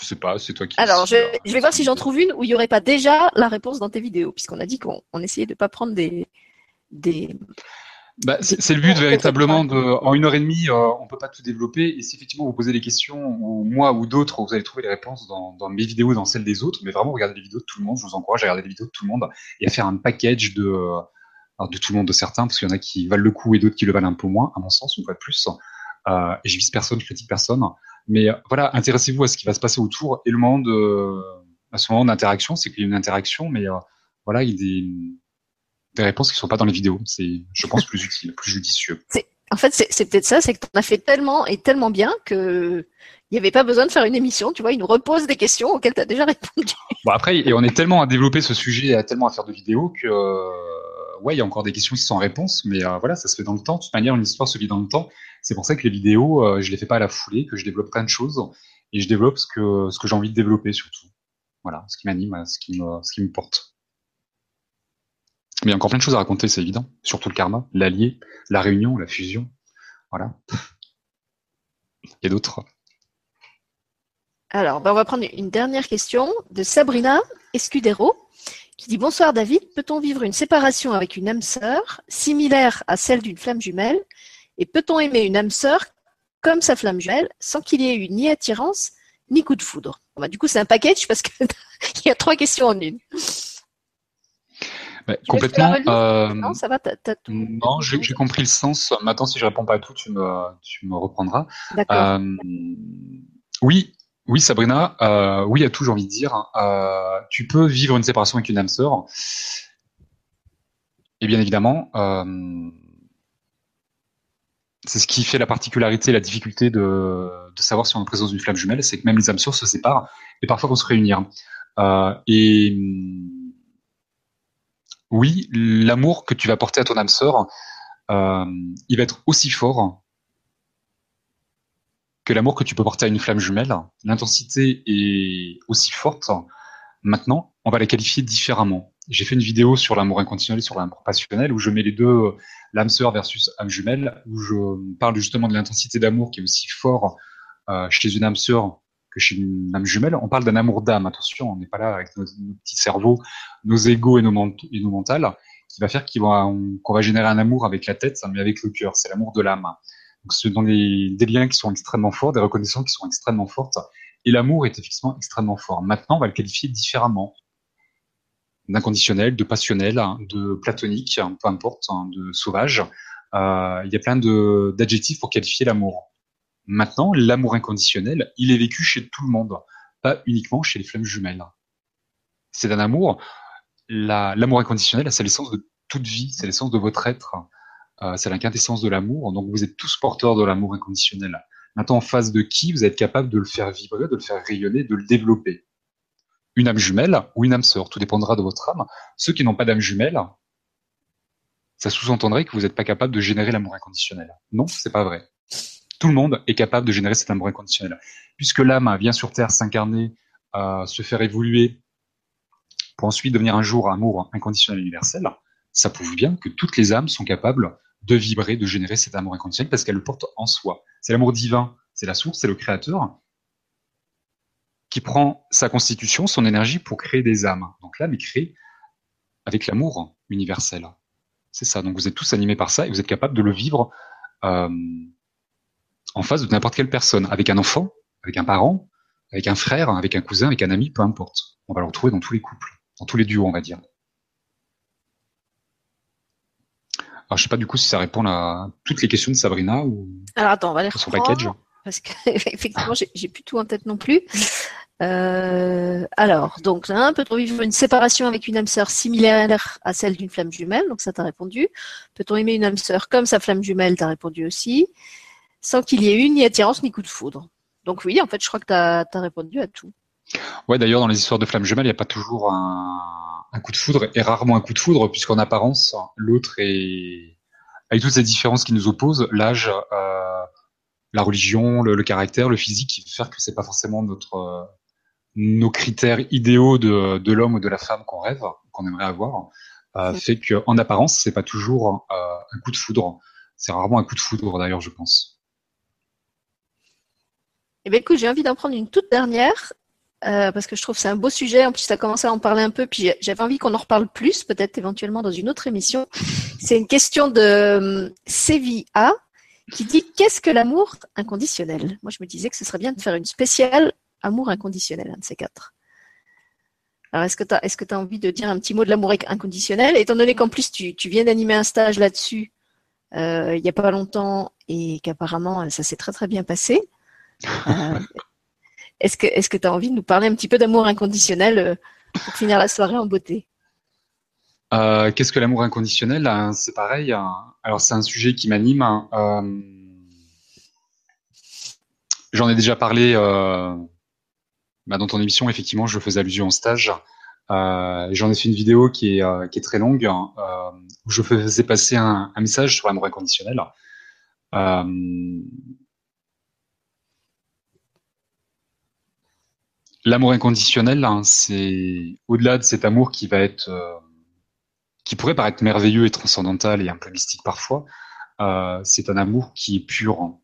S2: je sais pas, c'est toi qui.
S1: Alors, je, vais voir si j'en trouve une où il n'y aurait pas déjà la réponse dans tes vidéos, puisqu'on a dit qu'on essayait de ne pas prendre des. des...
S2: Bah, c'est le but véritablement de, en une heure et demie, euh, on peut pas tout développer. Et si effectivement vous posez des questions, ou moi ou d'autres, vous allez trouver les réponses dans, dans mes vidéos, dans celles des autres. Mais vraiment, regardez les vidéos de tout le monde. Je vous encourage à regarder les vidéos de tout le monde et à faire un package de, de tout le monde, de certains, parce qu'il y en a qui valent le coup et d'autres qui le valent un peu moins, à mon sens, une fois de plus. Euh, et je vise personne, je critique personne. Mais euh, voilà, intéressez-vous à ce qui va se passer autour et le moment de, à ce moment d'interaction, c'est qu'il y a une interaction, mais euh, voilà, il y a des, des réponses qui sont pas dans les vidéos. C'est, je pense, plus utile, plus judicieux.
S1: En fait, c'est peut-être ça, c'est que tu en as fait tellement et tellement bien que il n'y avait pas besoin de faire une émission, tu vois, il nous repose des questions auxquelles tu as déjà répondu.
S2: Bon après, et on est tellement à développer ce sujet, tellement à faire de vidéos que ouais, il y a encore des questions qui sont en réponse, mais euh, voilà, ça se fait dans le temps. De toute manière, une histoire se vit dans le temps. C'est pour ça que les vidéos, euh, je les fais pas à la foulée, que je développe plein de choses et je développe ce que ce j'ai envie de développer surtout. Voilà, ce qui m'anime, ce qui me ce qui me porte. Mais il y a encore plein de choses à raconter, c'est évident. Surtout le karma, l'allié, la réunion, la fusion. Voilà. Et d'autres.
S1: Alors, ben on va prendre une dernière question de Sabrina Escudero qui dit Bonsoir David, peut-on vivre une séparation avec une âme sœur similaire à celle d'une flamme jumelle? Et peut-on aimer une âme sœur comme sa flamme jumelle sans qu'il y ait eu ni attirance ni coup de foudre? Bah, Du coup, c'est un package parce qu'il y a trois questions en une.
S2: complètement.
S1: Euh, non, ça va,
S2: Non, j'ai compris le sens. Maintenant, si je réponds pas à tout, tu me, tu me reprendras.
S1: D'accord.
S2: Euh, oui, oui, Sabrina, euh, oui à tout, j'ai envie de dire. Euh, tu peux vivre une séparation avec une âme sœur. Et bien évidemment, euh, c'est ce qui fait la particularité, la difficulté de, savoir si on est en présence d'une flamme jumelle, c'est que même les âmes sœurs se séparent et parfois vont se réunir. Euh, et oui, l'amour que tu vas porter à ton âme sœur, euh, il va être aussi fort que l'amour que tu peux porter à une flamme jumelle, l'intensité est aussi forte. Maintenant, on va la qualifier différemment. J'ai fait une vidéo sur l'amour inconditionnel et sur l'amour passionnel où je mets les deux, l'âme sœur versus âme jumelle, où je parle justement de l'intensité d'amour qui est aussi fort euh, chez une âme sœur que chez une âme jumelle. On parle d'un amour d'âme. Attention, on n'est pas là avec nos, petits cerveaux, nos égaux et nos, et mentales, qui va faire qu'on va générer un amour avec la tête, mais avec le cœur. C'est l'amour de l'âme. Donc, ce sont des, des liens qui sont extrêmement forts, des reconnaissances qui sont extrêmement fortes. Et l'amour est effectivement extrêmement fort. Maintenant, on va le qualifier différemment. D'inconditionnel, de passionnel, de platonique, peu importe, hein, de sauvage. Euh, il y a plein d'adjectifs pour qualifier l'amour. Maintenant, l'amour inconditionnel, il est vécu chez tout le monde, pas uniquement chez les flammes jumelles. C'est un amour, l'amour inconditionnel, c'est l'essence de toute vie, c'est l'essence de votre être. Euh, c'est la quintessence de l'amour. Donc vous êtes tous porteurs de l'amour inconditionnel. Maintenant, en face de qui vous êtes capable de le faire vibrer, de le faire rayonner, de le développer Une âme jumelle ou une âme sœur, tout dépendra de votre âme. Ceux qui n'ont pas d'âme jumelle, ça sous-entendrait que vous n'êtes pas capable de générer l'amour inconditionnel. Non, c'est pas vrai. Tout le monde est capable de générer cet amour inconditionnel. Puisque l'âme vient sur Terre s'incarner, euh, se faire évoluer pour ensuite devenir un jour amour inconditionnel universel, ça prouve bien que toutes les âmes sont capables de vibrer, de générer cet amour inconditionnel parce qu'elles le portent en soi. C'est l'amour divin, c'est la source, c'est le créateur qui prend sa constitution, son énergie pour créer des âmes. Donc l'âme est créée avec l'amour universel. C'est ça. Donc vous êtes tous animés par ça et vous êtes capables de le vivre euh, en face de n'importe quelle personne, avec un enfant, avec un parent, avec un frère, avec un cousin, avec un ami, peu importe. On va le retrouver dans tous les couples, dans tous les duos, on va dire. Alors, je sais pas du coup si ça répond à toutes les questions de Sabrina ou.
S1: Alors attends, on va les reprendre. Parce qu'effectivement, j'ai plus tout en tête non plus. Euh, alors, donc, peut-on vivre une séparation avec une âme sœur similaire à celle d'une flamme jumelle Donc, ça t'a répondu. Peut-on aimer une âme sœur comme sa flamme jumelle T'as répondu aussi. Sans qu'il y ait eu ni attirance ni coup de foudre. Donc, oui, en fait, je crois que t'as as répondu à tout.
S2: Ouais, d'ailleurs, dans les histoires de flamme jumelle, il n'y a pas toujours un, coup de foudre et rarement un coup de foudre, puisqu'en apparence, l'autre est. Avec toutes ces différences qui nous opposent, l'âge, euh, la religion, le, caractère, le physique, qui faire que c'est pas forcément notre nos critères idéaux de, de l'homme ou de la femme qu'on rêve, qu'on aimerait avoir, euh, fait qu'en apparence, c'est pas toujours euh, un coup de foudre. C'est rarement un coup de foudre d'ailleurs, je pense.
S1: Eh bien, écoute, j'ai envie d'en prendre une toute dernière. Euh, parce que je trouve que c'est un beau sujet. En plus, tu as commencé à en parler un peu, puis j'avais envie qu'on en reparle plus, peut-être éventuellement dans une autre émission. C'est une question de CVA qui dit qu'est-ce que l'amour inconditionnel? Moi, je me disais que ce serait bien de faire une spéciale amour inconditionnel, un de ces quatre. Alors, est-ce que tu as, est-ce que as envie de dire un petit mot de l'amour inconditionnel? Étant donné qu'en plus, tu, tu viens d'animer un stage là-dessus euh, il n'y a pas longtemps et qu'apparemment, ça s'est très très bien passé. Euh, est-ce que tu as envie de nous parler un petit peu d'amour inconditionnel euh, pour finir la soirée en beauté?
S2: Qu'est-ce que l'amour inconditionnel? C'est pareil. Alors, c'est un sujet qui m'anime. J'en ai déjà parlé bah, dans ton émission, effectivement, je faisais allusion en stage. Euh, J'en ai fait une vidéo qui est, euh, qui est très longue, hein, euh, où je faisais passer un, un message sur l'amour inconditionnel. Euh, l'amour inconditionnel, hein, c'est au-delà de cet amour qui va être, euh, qui pourrait paraître merveilleux et transcendantal et un peu mystique parfois. Euh, c'est un amour qui est pur,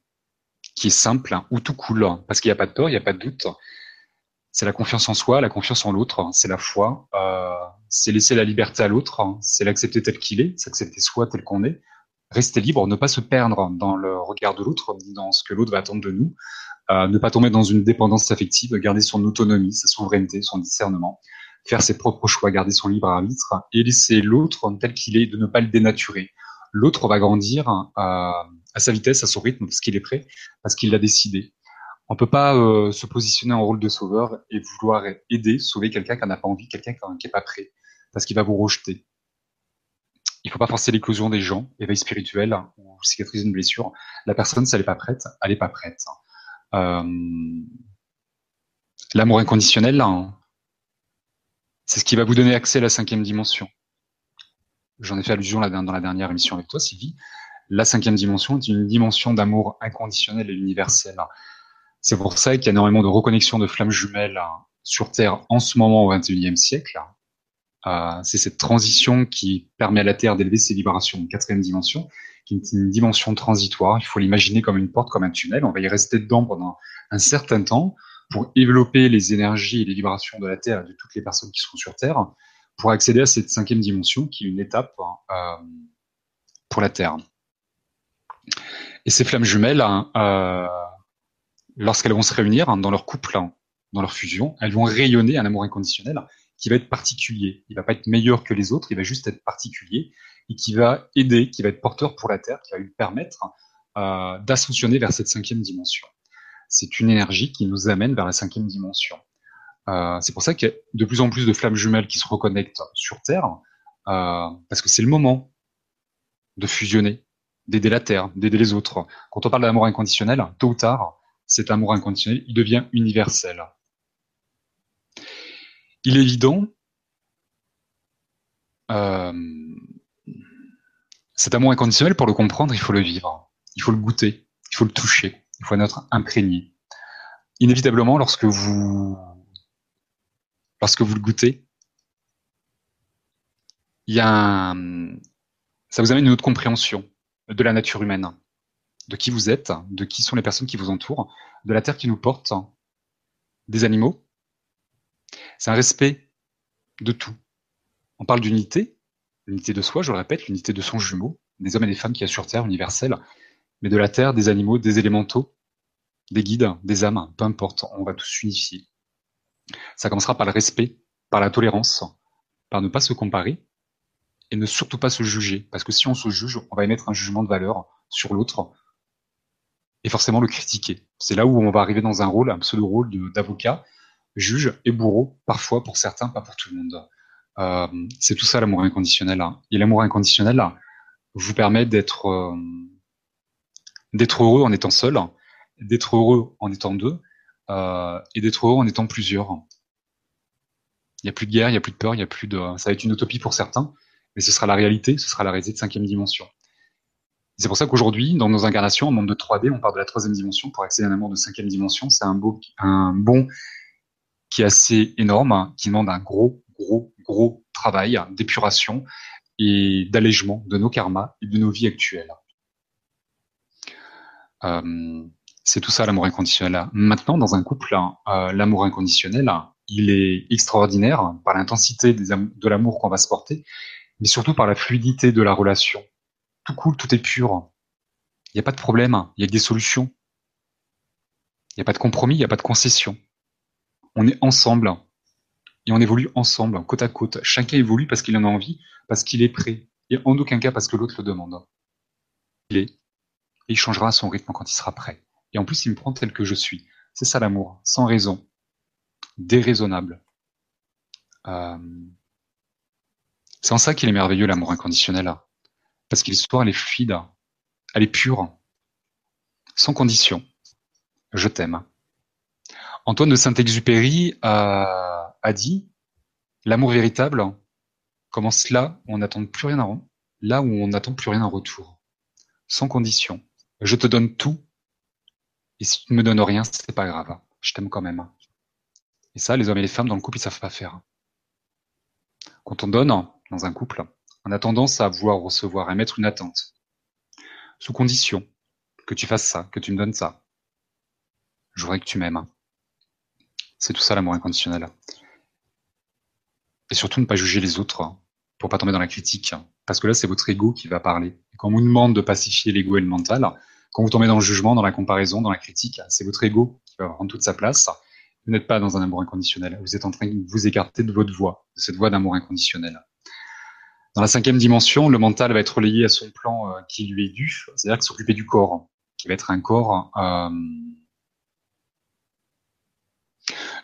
S2: qui est simple, hein, ou tout cool, parce qu'il n'y a pas de tort, il n'y a pas de doute c'est la confiance en soi, la confiance en l'autre, c'est la foi, euh, c'est laisser la liberté à l'autre, c'est l'accepter tel qu'il est, s'accepter soi tel qu'on est, rester libre, ne pas se perdre dans le regard de l'autre, dans ce que l'autre va attendre de nous, euh, ne pas tomber dans une dépendance affective, garder son autonomie, sa souveraineté, son discernement, faire ses propres choix, garder son libre arbitre et laisser l'autre tel qu'il est, de ne pas le dénaturer. L'autre va grandir euh, à sa vitesse, à son rythme, parce qu'il est prêt, parce qu'il l'a décidé. On peut pas euh, se positionner en rôle de sauveur et vouloir aider, sauver quelqu'un qui n'a pas envie, quelqu'un qui n'est pas prêt, parce qu'il va vous rejeter. Il faut pas forcer l'éclosion des gens, éveil spirituel ou cicatriser une blessure. La personne, si elle n'est pas prête, elle n'est pas prête. Euh, l'amour inconditionnel, c'est ce qui va vous donner accès à la cinquième dimension. J'en ai fait allusion dans la dernière émission avec toi, Sylvie. La cinquième dimension est une dimension d'amour inconditionnel et universel. C'est pour ça qu'il y a énormément de reconnexion de flammes jumelles hein, sur Terre en ce moment au XXIe siècle. Euh, c'est cette transition qui permet à la Terre d'élever ses vibrations en quatrième dimension, qui est une dimension transitoire. Il faut l'imaginer comme une porte, comme un tunnel. On va y rester dedans pendant un certain temps pour développer les énergies et les vibrations de la Terre et de toutes les personnes qui seront sur Terre, pour accéder à cette cinquième dimension qui est une étape euh, pour la Terre. Et ces flammes jumelles, hein, euh, lorsqu'elles vont se réunir dans leur couple, hein, dans leur fusion, elles vont rayonner un amour inconditionnel qui va être particulier. Il va pas être meilleur que les autres, il va juste être particulier et qui va aider, qui va être porteur pour la Terre, qui va lui permettre euh, d'ascensionner vers cette cinquième dimension. C'est une énergie qui nous amène vers la cinquième dimension. Euh, c'est pour ça qu'il y a de plus en plus de flammes jumelles qui se reconnectent sur Terre, euh, parce que c'est le moment de fusionner, d'aider la Terre, d'aider les autres. Quand on parle d'amour inconditionnel, tôt ou tard, cet amour inconditionnel, il devient universel. Il est évident, euh, cet amour inconditionnel, pour le comprendre, il faut le vivre, il faut le goûter, il faut le toucher, il faut en être imprégné. Inévitablement, lorsque vous, lorsque vous le goûtez, il y a ça vous amène une autre compréhension de la nature humaine, de qui vous êtes, de qui sont les personnes qui vous entourent, de la terre qui nous porte, des animaux. C'est un respect de tout. On parle d'unité, l'unité de soi, je le répète, l'unité de son jumeau, des hommes et des femmes qui y sur Terre, universelle, mais de la Terre, des animaux, des élémentaux, des guides, des âmes, peu importe, on va tous unifier. Ça commencera par le respect, par la tolérance, par ne pas se comparer et ne surtout pas se juger. Parce que si on se juge, on va émettre un jugement de valeur sur l'autre et forcément le critiquer. C'est là où on va arriver dans un rôle, un pseudo-rôle d'avocat, juge et bourreau, parfois pour certains, pas pour tout le monde. Euh, c'est tout ça l'amour inconditionnel. Hein. Et l'amour inconditionnel vous permet d'être euh, d'être heureux en étant seul, d'être heureux en étant deux, euh, et d'être heureux en étant plusieurs. Il n'y a plus de guerre, il n'y a plus de peur, il y a plus de. Ça va être une utopie pour certains, mais ce sera la réalité, ce sera la réalité de cinquième dimension. C'est pour ça qu'aujourd'hui, dans nos incarnations, en monde de 3D, on part de la troisième dimension pour accéder à un amour de cinquième dimension. C'est un beau, un bon qui est assez énorme, qui demande un gros, gros, gros travail d'épuration et d'allègement de nos karmas et de nos vies actuelles. Euh, c'est tout ça l'amour inconditionnel. Maintenant, dans un couple, euh, l'amour inconditionnel, il est extraordinaire par l'intensité de l'amour qu'on va se porter, mais surtout par la fluidité de la relation. Tout coule, tout est pur. Il n'y a pas de problème, il y a des solutions. Il n'y a pas de compromis, il n'y a pas de concession. On est ensemble et on évolue ensemble, côte à côte. Chacun évolue parce qu'il en a envie, parce qu'il est prêt, et en aucun cas parce que l'autre le demande. Il est, et il changera son rythme quand il sera prêt. Et en plus, il me prend tel que je suis. C'est ça l'amour, sans raison, déraisonnable. Euh, c'est en ça qu'il est merveilleux, l'amour inconditionnel. Parce que l'histoire, elle est fluide, elle est pure, sans condition. Je t'aime. Antoine de Saint-Exupéry a, a dit L'amour véritable commence là où on n'attend plus rien en là où on n'attend plus rien en retour. Sans condition. Je te donne tout, et si tu ne me donnes rien, c'est pas grave. Je t'aime quand même. Et ça, les hommes et les femmes dans le couple, ils savent pas faire. Quand on donne dans un couple, on a tendance à vouloir recevoir, à mettre une attente. Sous condition que tu fasses ça, que tu me donnes ça. Je voudrais que tu m'aimes. C'est tout ça l'amour inconditionnel. Et surtout ne pas juger les autres pour pas tomber dans la critique. Parce que là, c'est votre ego qui va parler. Et quand on vous demande de pacifier l'ego et le mental, quand vous tombez dans le jugement, dans la comparaison, dans la critique, c'est votre ego qui va prendre toute sa place. Vous n'êtes pas dans un amour inconditionnel. Vous êtes en train de vous écarter de votre voie, de cette voie d'amour inconditionnel. Dans la cinquième dimension, le mental va être relayé à son plan euh, qui lui est dû, c'est-à-dire que s'occuper du corps, qui va être un corps. Euh...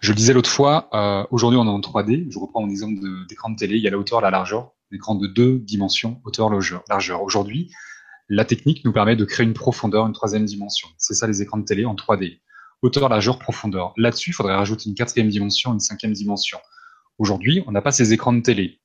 S2: Je le disais l'autre fois, euh, aujourd'hui on est en 3D. Je reprends mon exemple d'écran de, télé. Il y a la hauteur, la largeur, l'écran de deux dimensions, hauteur, largeur. Aujourd'hui, la technique nous permet de créer une profondeur, une troisième dimension. C'est ça les écrans de télé en 3D. Hauteur, largeur, profondeur. Là-dessus, il faudrait rajouter une quatrième dimension, une cinquième dimension. Aujourd'hui, on n'a pas ces écrans de télé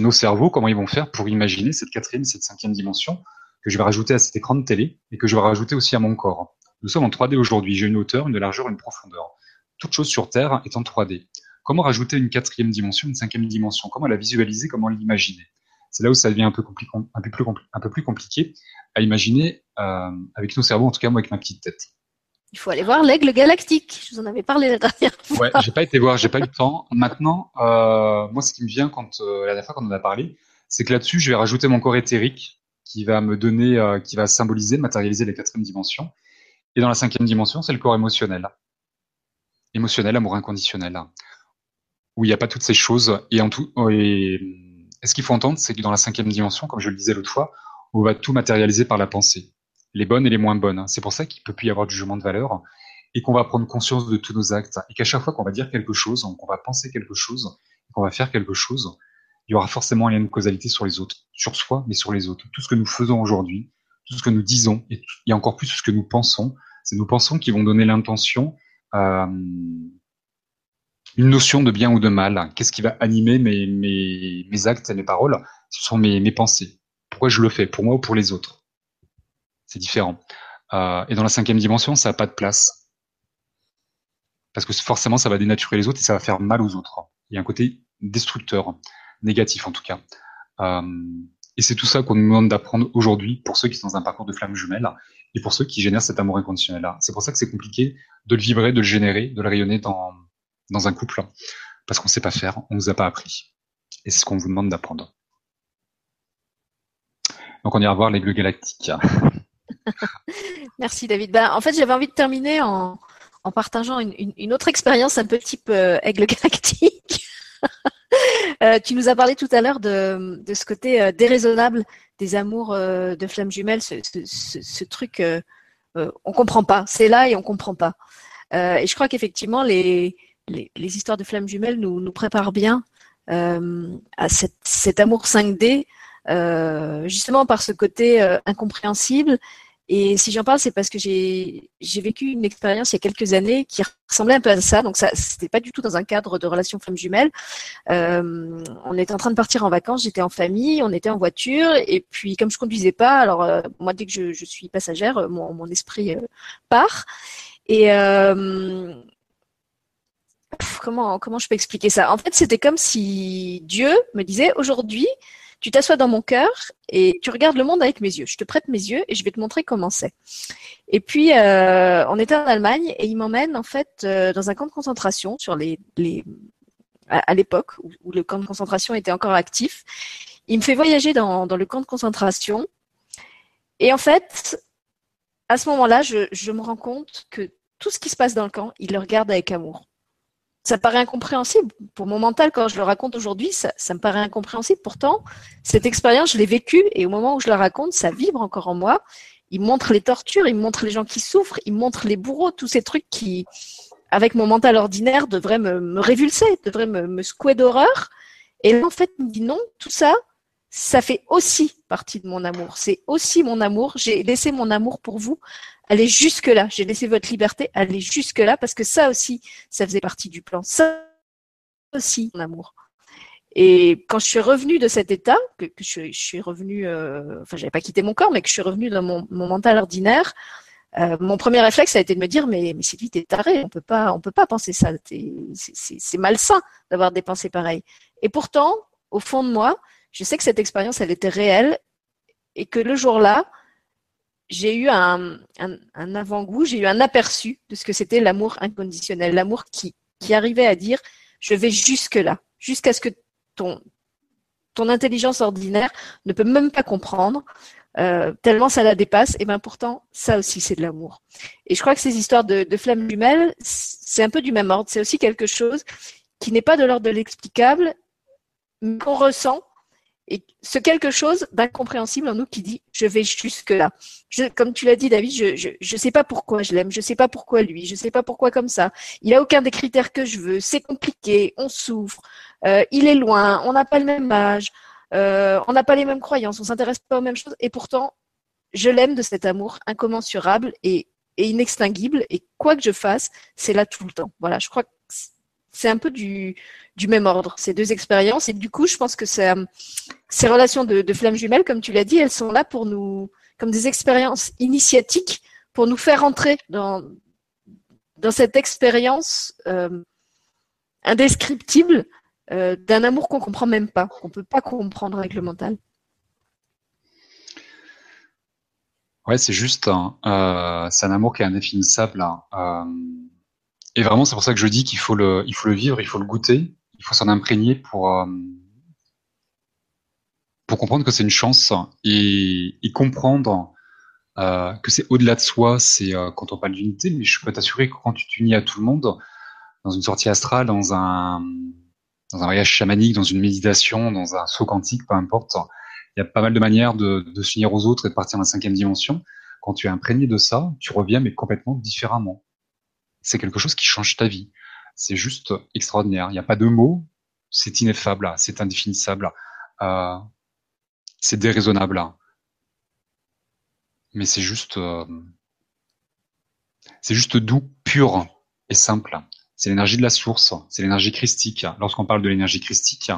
S2: nos cerveaux, comment ils vont faire pour imaginer cette quatrième, cette cinquième dimension que je vais rajouter à cet écran de télé et que je vais rajouter aussi à mon corps. Nous sommes en 3D aujourd'hui. J'ai une hauteur, une largeur, une profondeur. Toute chose sur Terre est en 3D. Comment rajouter une quatrième dimension, une cinquième dimension? Comment la visualiser? Comment l'imaginer? C'est là où ça devient un peu, plus compliqué à imaginer euh, avec nos cerveaux, en tout cas moi avec ma petite tête.
S1: Il faut aller voir l'aigle galactique. Je vous en avais parlé la dernière fois.
S2: Ouais, j'ai pas été voir, j'ai pas eu le temps. Maintenant, euh, moi, ce qui me vient quand euh, la dernière fois qu'on en a parlé, c'est que là-dessus, je vais rajouter mon corps éthérique qui va me donner, euh, qui va symboliser, matérialiser la quatrième dimension. Et dans la cinquième dimension, c'est le corps émotionnel, émotionnel, amour inconditionnel, où il n'y a pas toutes ces choses. Et en tout, et, et ce qu'il faut entendre, c'est que dans la cinquième dimension, comme je le disais l'autre fois, on va tout matérialiser par la pensée les bonnes et les moins bonnes. C'est pour ça qu'il peut plus y avoir de jugement de valeur et qu'on va prendre conscience de tous nos actes et qu'à chaque fois qu'on va dire quelque chose, qu'on va penser quelque chose, qu'on va faire quelque chose, il y aura forcément un lien de causalité sur les autres, sur soi, mais sur les autres. Tout ce que nous faisons aujourd'hui, tout ce que nous disons, et, encore plus tout ce que nous pensons, c'est nos pensons qui vont donner l'intention, euh, une notion de bien ou de mal. Qu'est-ce qui va animer mes, mes, mes actes et mes paroles? Ce sont mes, mes pensées. Pourquoi je le fais? Pour moi ou pour les autres? C'est différent. Euh, et dans la cinquième dimension, ça n'a pas de place. Parce que forcément, ça va dénaturer les autres et ça va faire mal aux autres. Il y a un côté destructeur, négatif en tout cas. et c'est tout ça qu'on nous demande d'apprendre aujourd'hui pour ceux qui sont dans un parcours de flamme jumelle et pour ceux qui génèrent cet amour inconditionnel-là. C'est pour ça que c'est compliqué de le vibrer, de le générer, de le rayonner dans, dans un couple, parce qu'on ne sait pas faire, on ne nous a pas appris. Et c'est ce qu'on vous demande d'apprendre. Donc on ira voir l'aigle galactique.
S1: Merci David. Ben, en fait, j'avais envie de terminer en, partageant une, autre expérience un peu type euh, aigle galactique. Euh, tu nous as parlé tout à l'heure de, ce côté euh, déraisonnable des amours de flammes jumelles, ce, truc, on comprend pas. C'est là et on comprend pas. et je crois qu'effectivement, les, histoires de flammes jumelles nous, préparent bien à cet amour 5D, justement par ce côté incompréhensible et si j'en parle, c'est parce que j'ai vécu une expérience il y a quelques années qui ressemblait un peu à ça. Donc ça, c'était pas du tout dans un cadre de relation femme jumelle. Euh, on était en train de partir en vacances, j'étais en famille, on était en voiture, et puis comme je conduisais pas, alors euh, moi dès que je, suis passagère, euh, mon, esprit part. Et comment je peux expliquer ça? En fait, c'était comme si Dieu me disait aujourd'hui tu t'assois dans mon cœur et tu regardes le monde avec mes yeux. Je te prête mes yeux et je vais te montrer comment c'est. Et puis, euh, on était en Allemagne et il m'emmène en fait euh, dans un camp de concentration sur les, les à, l'époque où, le camp de concentration était encore actif. Il me fait voyager dans, dans le camp de concentration. Et en fait, à ce moment-là, je, je me rends compte que tout ce qui se passe dans le camp, il le regarde avec amour ça paraît incompréhensible. Pour mon mental, quand je le raconte aujourd'hui, ça, me paraît incompréhensible. Pourtant, cette expérience, je l'ai vécue et au moment où je la raconte, ça vibre encore en moi. Il montre les tortures, il montre les gens qui souffrent, il montre les bourreaux, tous ces trucs qui, avec mon mental ordinaire, devraient me, me révulser, devraient me, me secouer d'horreur. Et là, en fait, il me dit non, tout ça, ça fait aussi partie de mon amour. C'est aussi mon amour. J'ai laissé mon amour pour vous aller jusque-là. J'ai laissé votre liberté aller jusque-là parce que ça aussi, ça faisait partie du plan. Ça aussi, mon amour. Et quand je suis revenue de cet état, que, je, suis revenue, euh, enfin, j'avais pas quitté mon corps, mais que je suis revenue dans mon, mental ordinaire, euh, mon premier réflexe a été de me dire mais mais Sylvie t'es taré, on peut pas on peut pas penser ça, c'est malsain d'avoir des pensées pareilles. Et pourtant, au fond de moi, je sais que cette expérience, elle était réelle et que le jour-là, j'ai eu un, un, un avant-goût, j'ai eu un aperçu de ce que c'était l'amour inconditionnel, l'amour qui, qui arrivait à dire je vais jusque-là, jusqu'à ce que ton, ton intelligence ordinaire ne peut même pas comprendre, euh, tellement ça la dépasse, et bien pourtant, ça aussi, c'est de l'amour. Et je crois que ces histoires de, de flammes jumelles, c'est un peu du même ordre. C'est aussi quelque chose qui n'est pas de l'ordre de l'explicable, mais qu'on ressent et ce quelque chose d'incompréhensible en nous qui dit je vais jusque là. Comme tu l'as dit David, je, je sais pas pourquoi je l'aime, je sais pas pourquoi lui, je sais pas pourquoi comme ça. Il a aucun des critères que je veux, c'est compliqué, on souffre, euh, il est loin, on n'a pas le même âge, euh, on n'a pas les mêmes croyances, on s'intéresse pas aux mêmes choses et pourtant je l'aime de cet amour incommensurable et, inextinguible et quoi que je fasse, c'est là tout le temps. Voilà, je crois c'est un peu du, même ordre, ces deux expériences. Et du coup, je pense que ces relations de, flammes jumelles, comme tu l'as dit, elles sont là pour nous, comme des expériences initiatiques, pour nous faire entrer dans, cette expérience euh, indescriptible euh, d'un amour qu'on comprend même pas, qu'on peut pas comprendre avec le mental.
S2: Ouais, c'est juste, euh, c'est un amour qui est indéfinissable. Hein. Et vraiment, c'est pour ça que je dis qu'il faut le, il faut le vivre, il faut le goûter, il faut s'en imprégner pour, euh, pour comprendre que c'est une chance et, et comprendre euh, que c'est au-delà de soi, c'est euh, quand on parle d'unité, mais je peux t'assurer que quand tu t'unis à tout le monde, dans une sortie astrale, dans un, dans un voyage chamanique, dans une méditation, dans un saut quantique, peu importe, il y a pas mal de manières de, de s'unir aux autres et de partir dans la cinquième dimension. Quand tu es imprégné de ça, tu reviens mais complètement différemment c'est quelque chose qui change ta vie. C'est juste extraordinaire. Il n'y a pas de mots. C'est ineffable. C'est indéfinissable. Euh, c'est déraisonnable. Mais c'est juste, euh, c'est juste doux, pur et simple. C'est l'énergie de la source. C'est l'énergie christique. Lorsqu'on parle de l'énergie christique,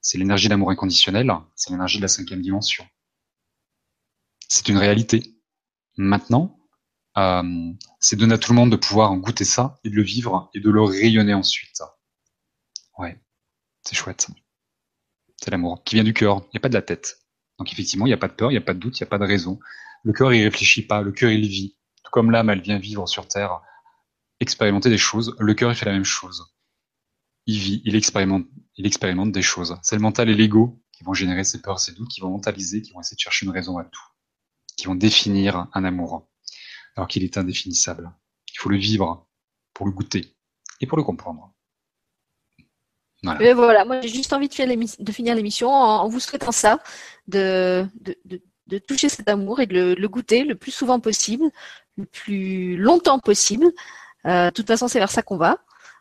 S2: c'est l'énergie d'amour inconditionnel. C'est l'énergie de la cinquième dimension. C'est une réalité. Maintenant, euh, c'est donner à tout le monde de pouvoir goûter ça et de le vivre et de le rayonner ensuite. Ouais, c'est chouette. C'est l'amour qui vient du cœur. Il n'y a pas de la tête. Donc effectivement, il n'y a pas de peur, il n'y a pas de doute, il n'y a pas de raison. Le cœur, il réfléchit pas. Le cœur, il vit. Tout comme l'âme, elle vient vivre sur Terre, expérimenter des choses. Le cœur, il fait la même chose. Il vit, il expérimente, il expérimente des choses. C'est le mental et l'ego qui vont générer ces peurs, ces doutes, qui vont mentaliser, qui vont essayer de chercher une raison à tout, qui vont définir un amour, alors qu'il est indéfinissable. Il faut le vivre pour le goûter et pour le comprendre.
S1: Voilà. Et voilà, moi j'ai juste envie de finir l'émission en vous souhaitant ça, de, de, de, toucher cet amour et de le, goûter le plus souvent possible, le plus longtemps possible. Euh, de toute façon, c'est vers ça qu'on va.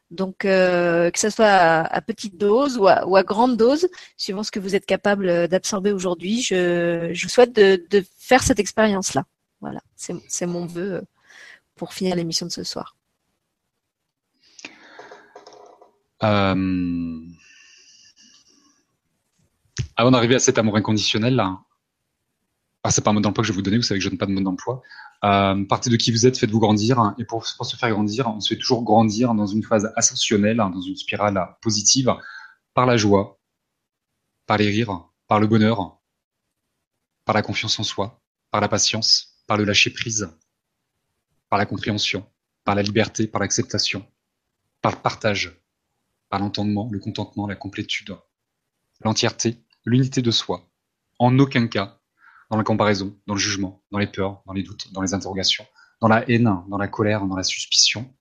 S1: Donc, euh, que ce soit à, petite dose ou à, grande dose, suivant ce que vous êtes capable d'absorber aujourd'hui, je, je, vous souhaite de, de faire cette expérience-là. Voilà, c'est mon vœu pour finir l'émission de ce soir.
S2: Euh... Avant d'arriver à cet amour inconditionnel, là, ah, c'est pas un mode d'emploi que je vais vous donner, vous savez que je donne pas de mode d'emploi. Euh, partez de qui vous êtes, faites-vous grandir. Et pour, se faire grandir, on se fait toujours grandir dans une phase ascensionnelle, hein, dans une spirale positive, par la joie, par les rires, par le bonheur, par la confiance en soi, par la patience, par le lâcher prise, par la compréhension, par la liberté, par l'acceptation, par le partage, par l'entendement, le contentement, la complétude, l'entièreté, l'unité de soi. En aucun cas, dans la comparaison, dans le jugement, dans les peurs, dans les doutes, dans les interrogations, dans la haine, dans la colère, dans la suspicion,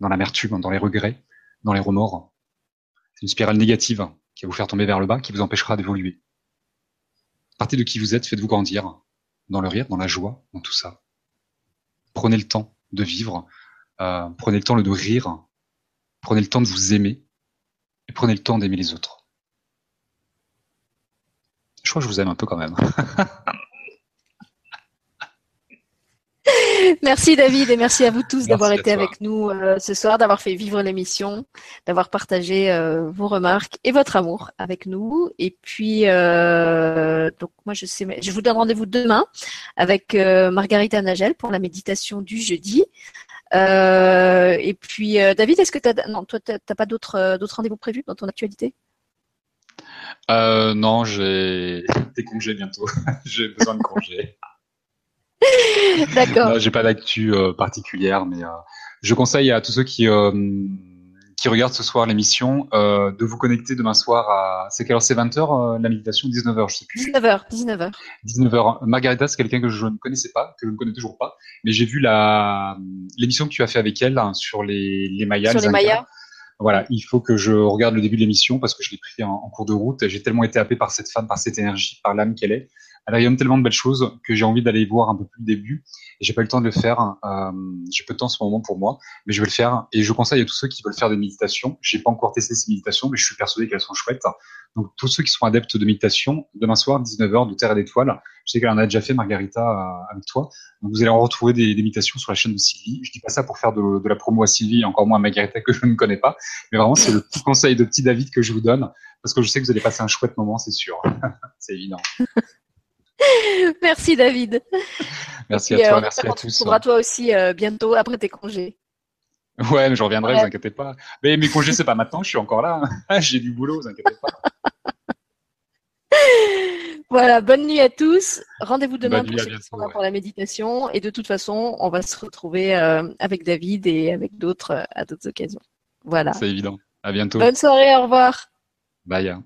S2: dans l'amertume, dans les regrets, dans les remords. C'est une spirale négative qui va vous faire tomber vers le bas, qui vous empêchera d'évoluer. Partez de qui vous êtes, faites-vous grandir, dans le rire, dans la joie, dans tout ça. Prenez le temps de vivre, euh, prenez le temps de rire, prenez le temps de vous aimer, et prenez le temps d'aimer les autres. Je crois que je vous aime un peu quand même.
S1: merci David et merci à vous tous d'avoir été avec nous euh, ce soir, d'avoir fait vivre l'émission, d'avoir partagé euh, vos remarques et votre amour avec nous. Et puis, euh, donc moi je sais, je vous donne rendez-vous demain avec Margarita Nagel pour la méditation du jeudi. et puis David, est-ce que tu as, non, toi t'as pas d'autres d'autres rendez-vous prévus dans ton actualité?
S2: Non, j'ai des congés bientôt. j'ai besoin de congés.
S1: D'accord.
S2: J'ai pas d'actu euh, particulière, mais euh, je conseille à tous ceux qui euh, qui regardent ce soir l'émission de vous connecter demain soir à. C'est quelle heure? C'est 20h la méditation? 19h, je sais plus.
S1: 19h, 19h.
S2: 19h. Margarita, c'est quelqu'un que je ne connaissais pas, que je ne connais toujours pas, mais j'ai vu la l'émission que tu as fait avec elle hein, sur les les Mayas.
S1: Sur les, Mayas.
S2: Voilà, il faut que je regarde le début de l'émission parce que je l'ai pris en, cours de route. J'ai tellement été happé par cette femme, par cette énergie, par l'âme qu'elle est. Elle rayonne tellement de belles choses que j'ai envie d'aller voir un peu plus le début. Et j'ai pas eu le temps de le faire. Euh, j'ai peu de temps en ce moment pour moi, mais je vais le faire. Et je conseille à tous ceux qui veulent faire des méditations. J'ai pas encore testé ces méditations, mais je suis persuadé qu'elles sont chouettes. Donc tous ceux qui sont adeptes de méditation, demain soir 19h de Terre et d'étoiles. Je sais qu'elle en a déjà fait Margarita euh, avec toi. Donc vous allez en retrouver des, des, méditations sur la chaîne de Sylvie. Je dis pas ça pour faire de, de la promo à Sylvie, encore moins à Margarita que je ne connais pas, mais vraiment c'est le petit conseil de petit David que je vous donne parce que je sais que vous allez passer un chouette moment, c'est sûr. c'est évident.
S1: merci David.
S2: Merci à toi, euh, merci à tous.
S1: On toi aussi euh, bientôt après tes congés.
S2: Ouais, mais je reviendrai, vous inquiétez pas. Mais mes congés, c'est pas maintenant, je suis encore là. J'ai du boulot, vous inquiétez pas.
S1: voilà, bonne nuit à tous. Rendez-vous demain pour, la méditation. Et de toute façon, on va se retrouver euh, avec David et avec d'autres à d'autres occasions. Voilà.
S2: C'est évident. À bientôt.
S1: Bonne soirée, au revoir.
S2: Bye. Hein.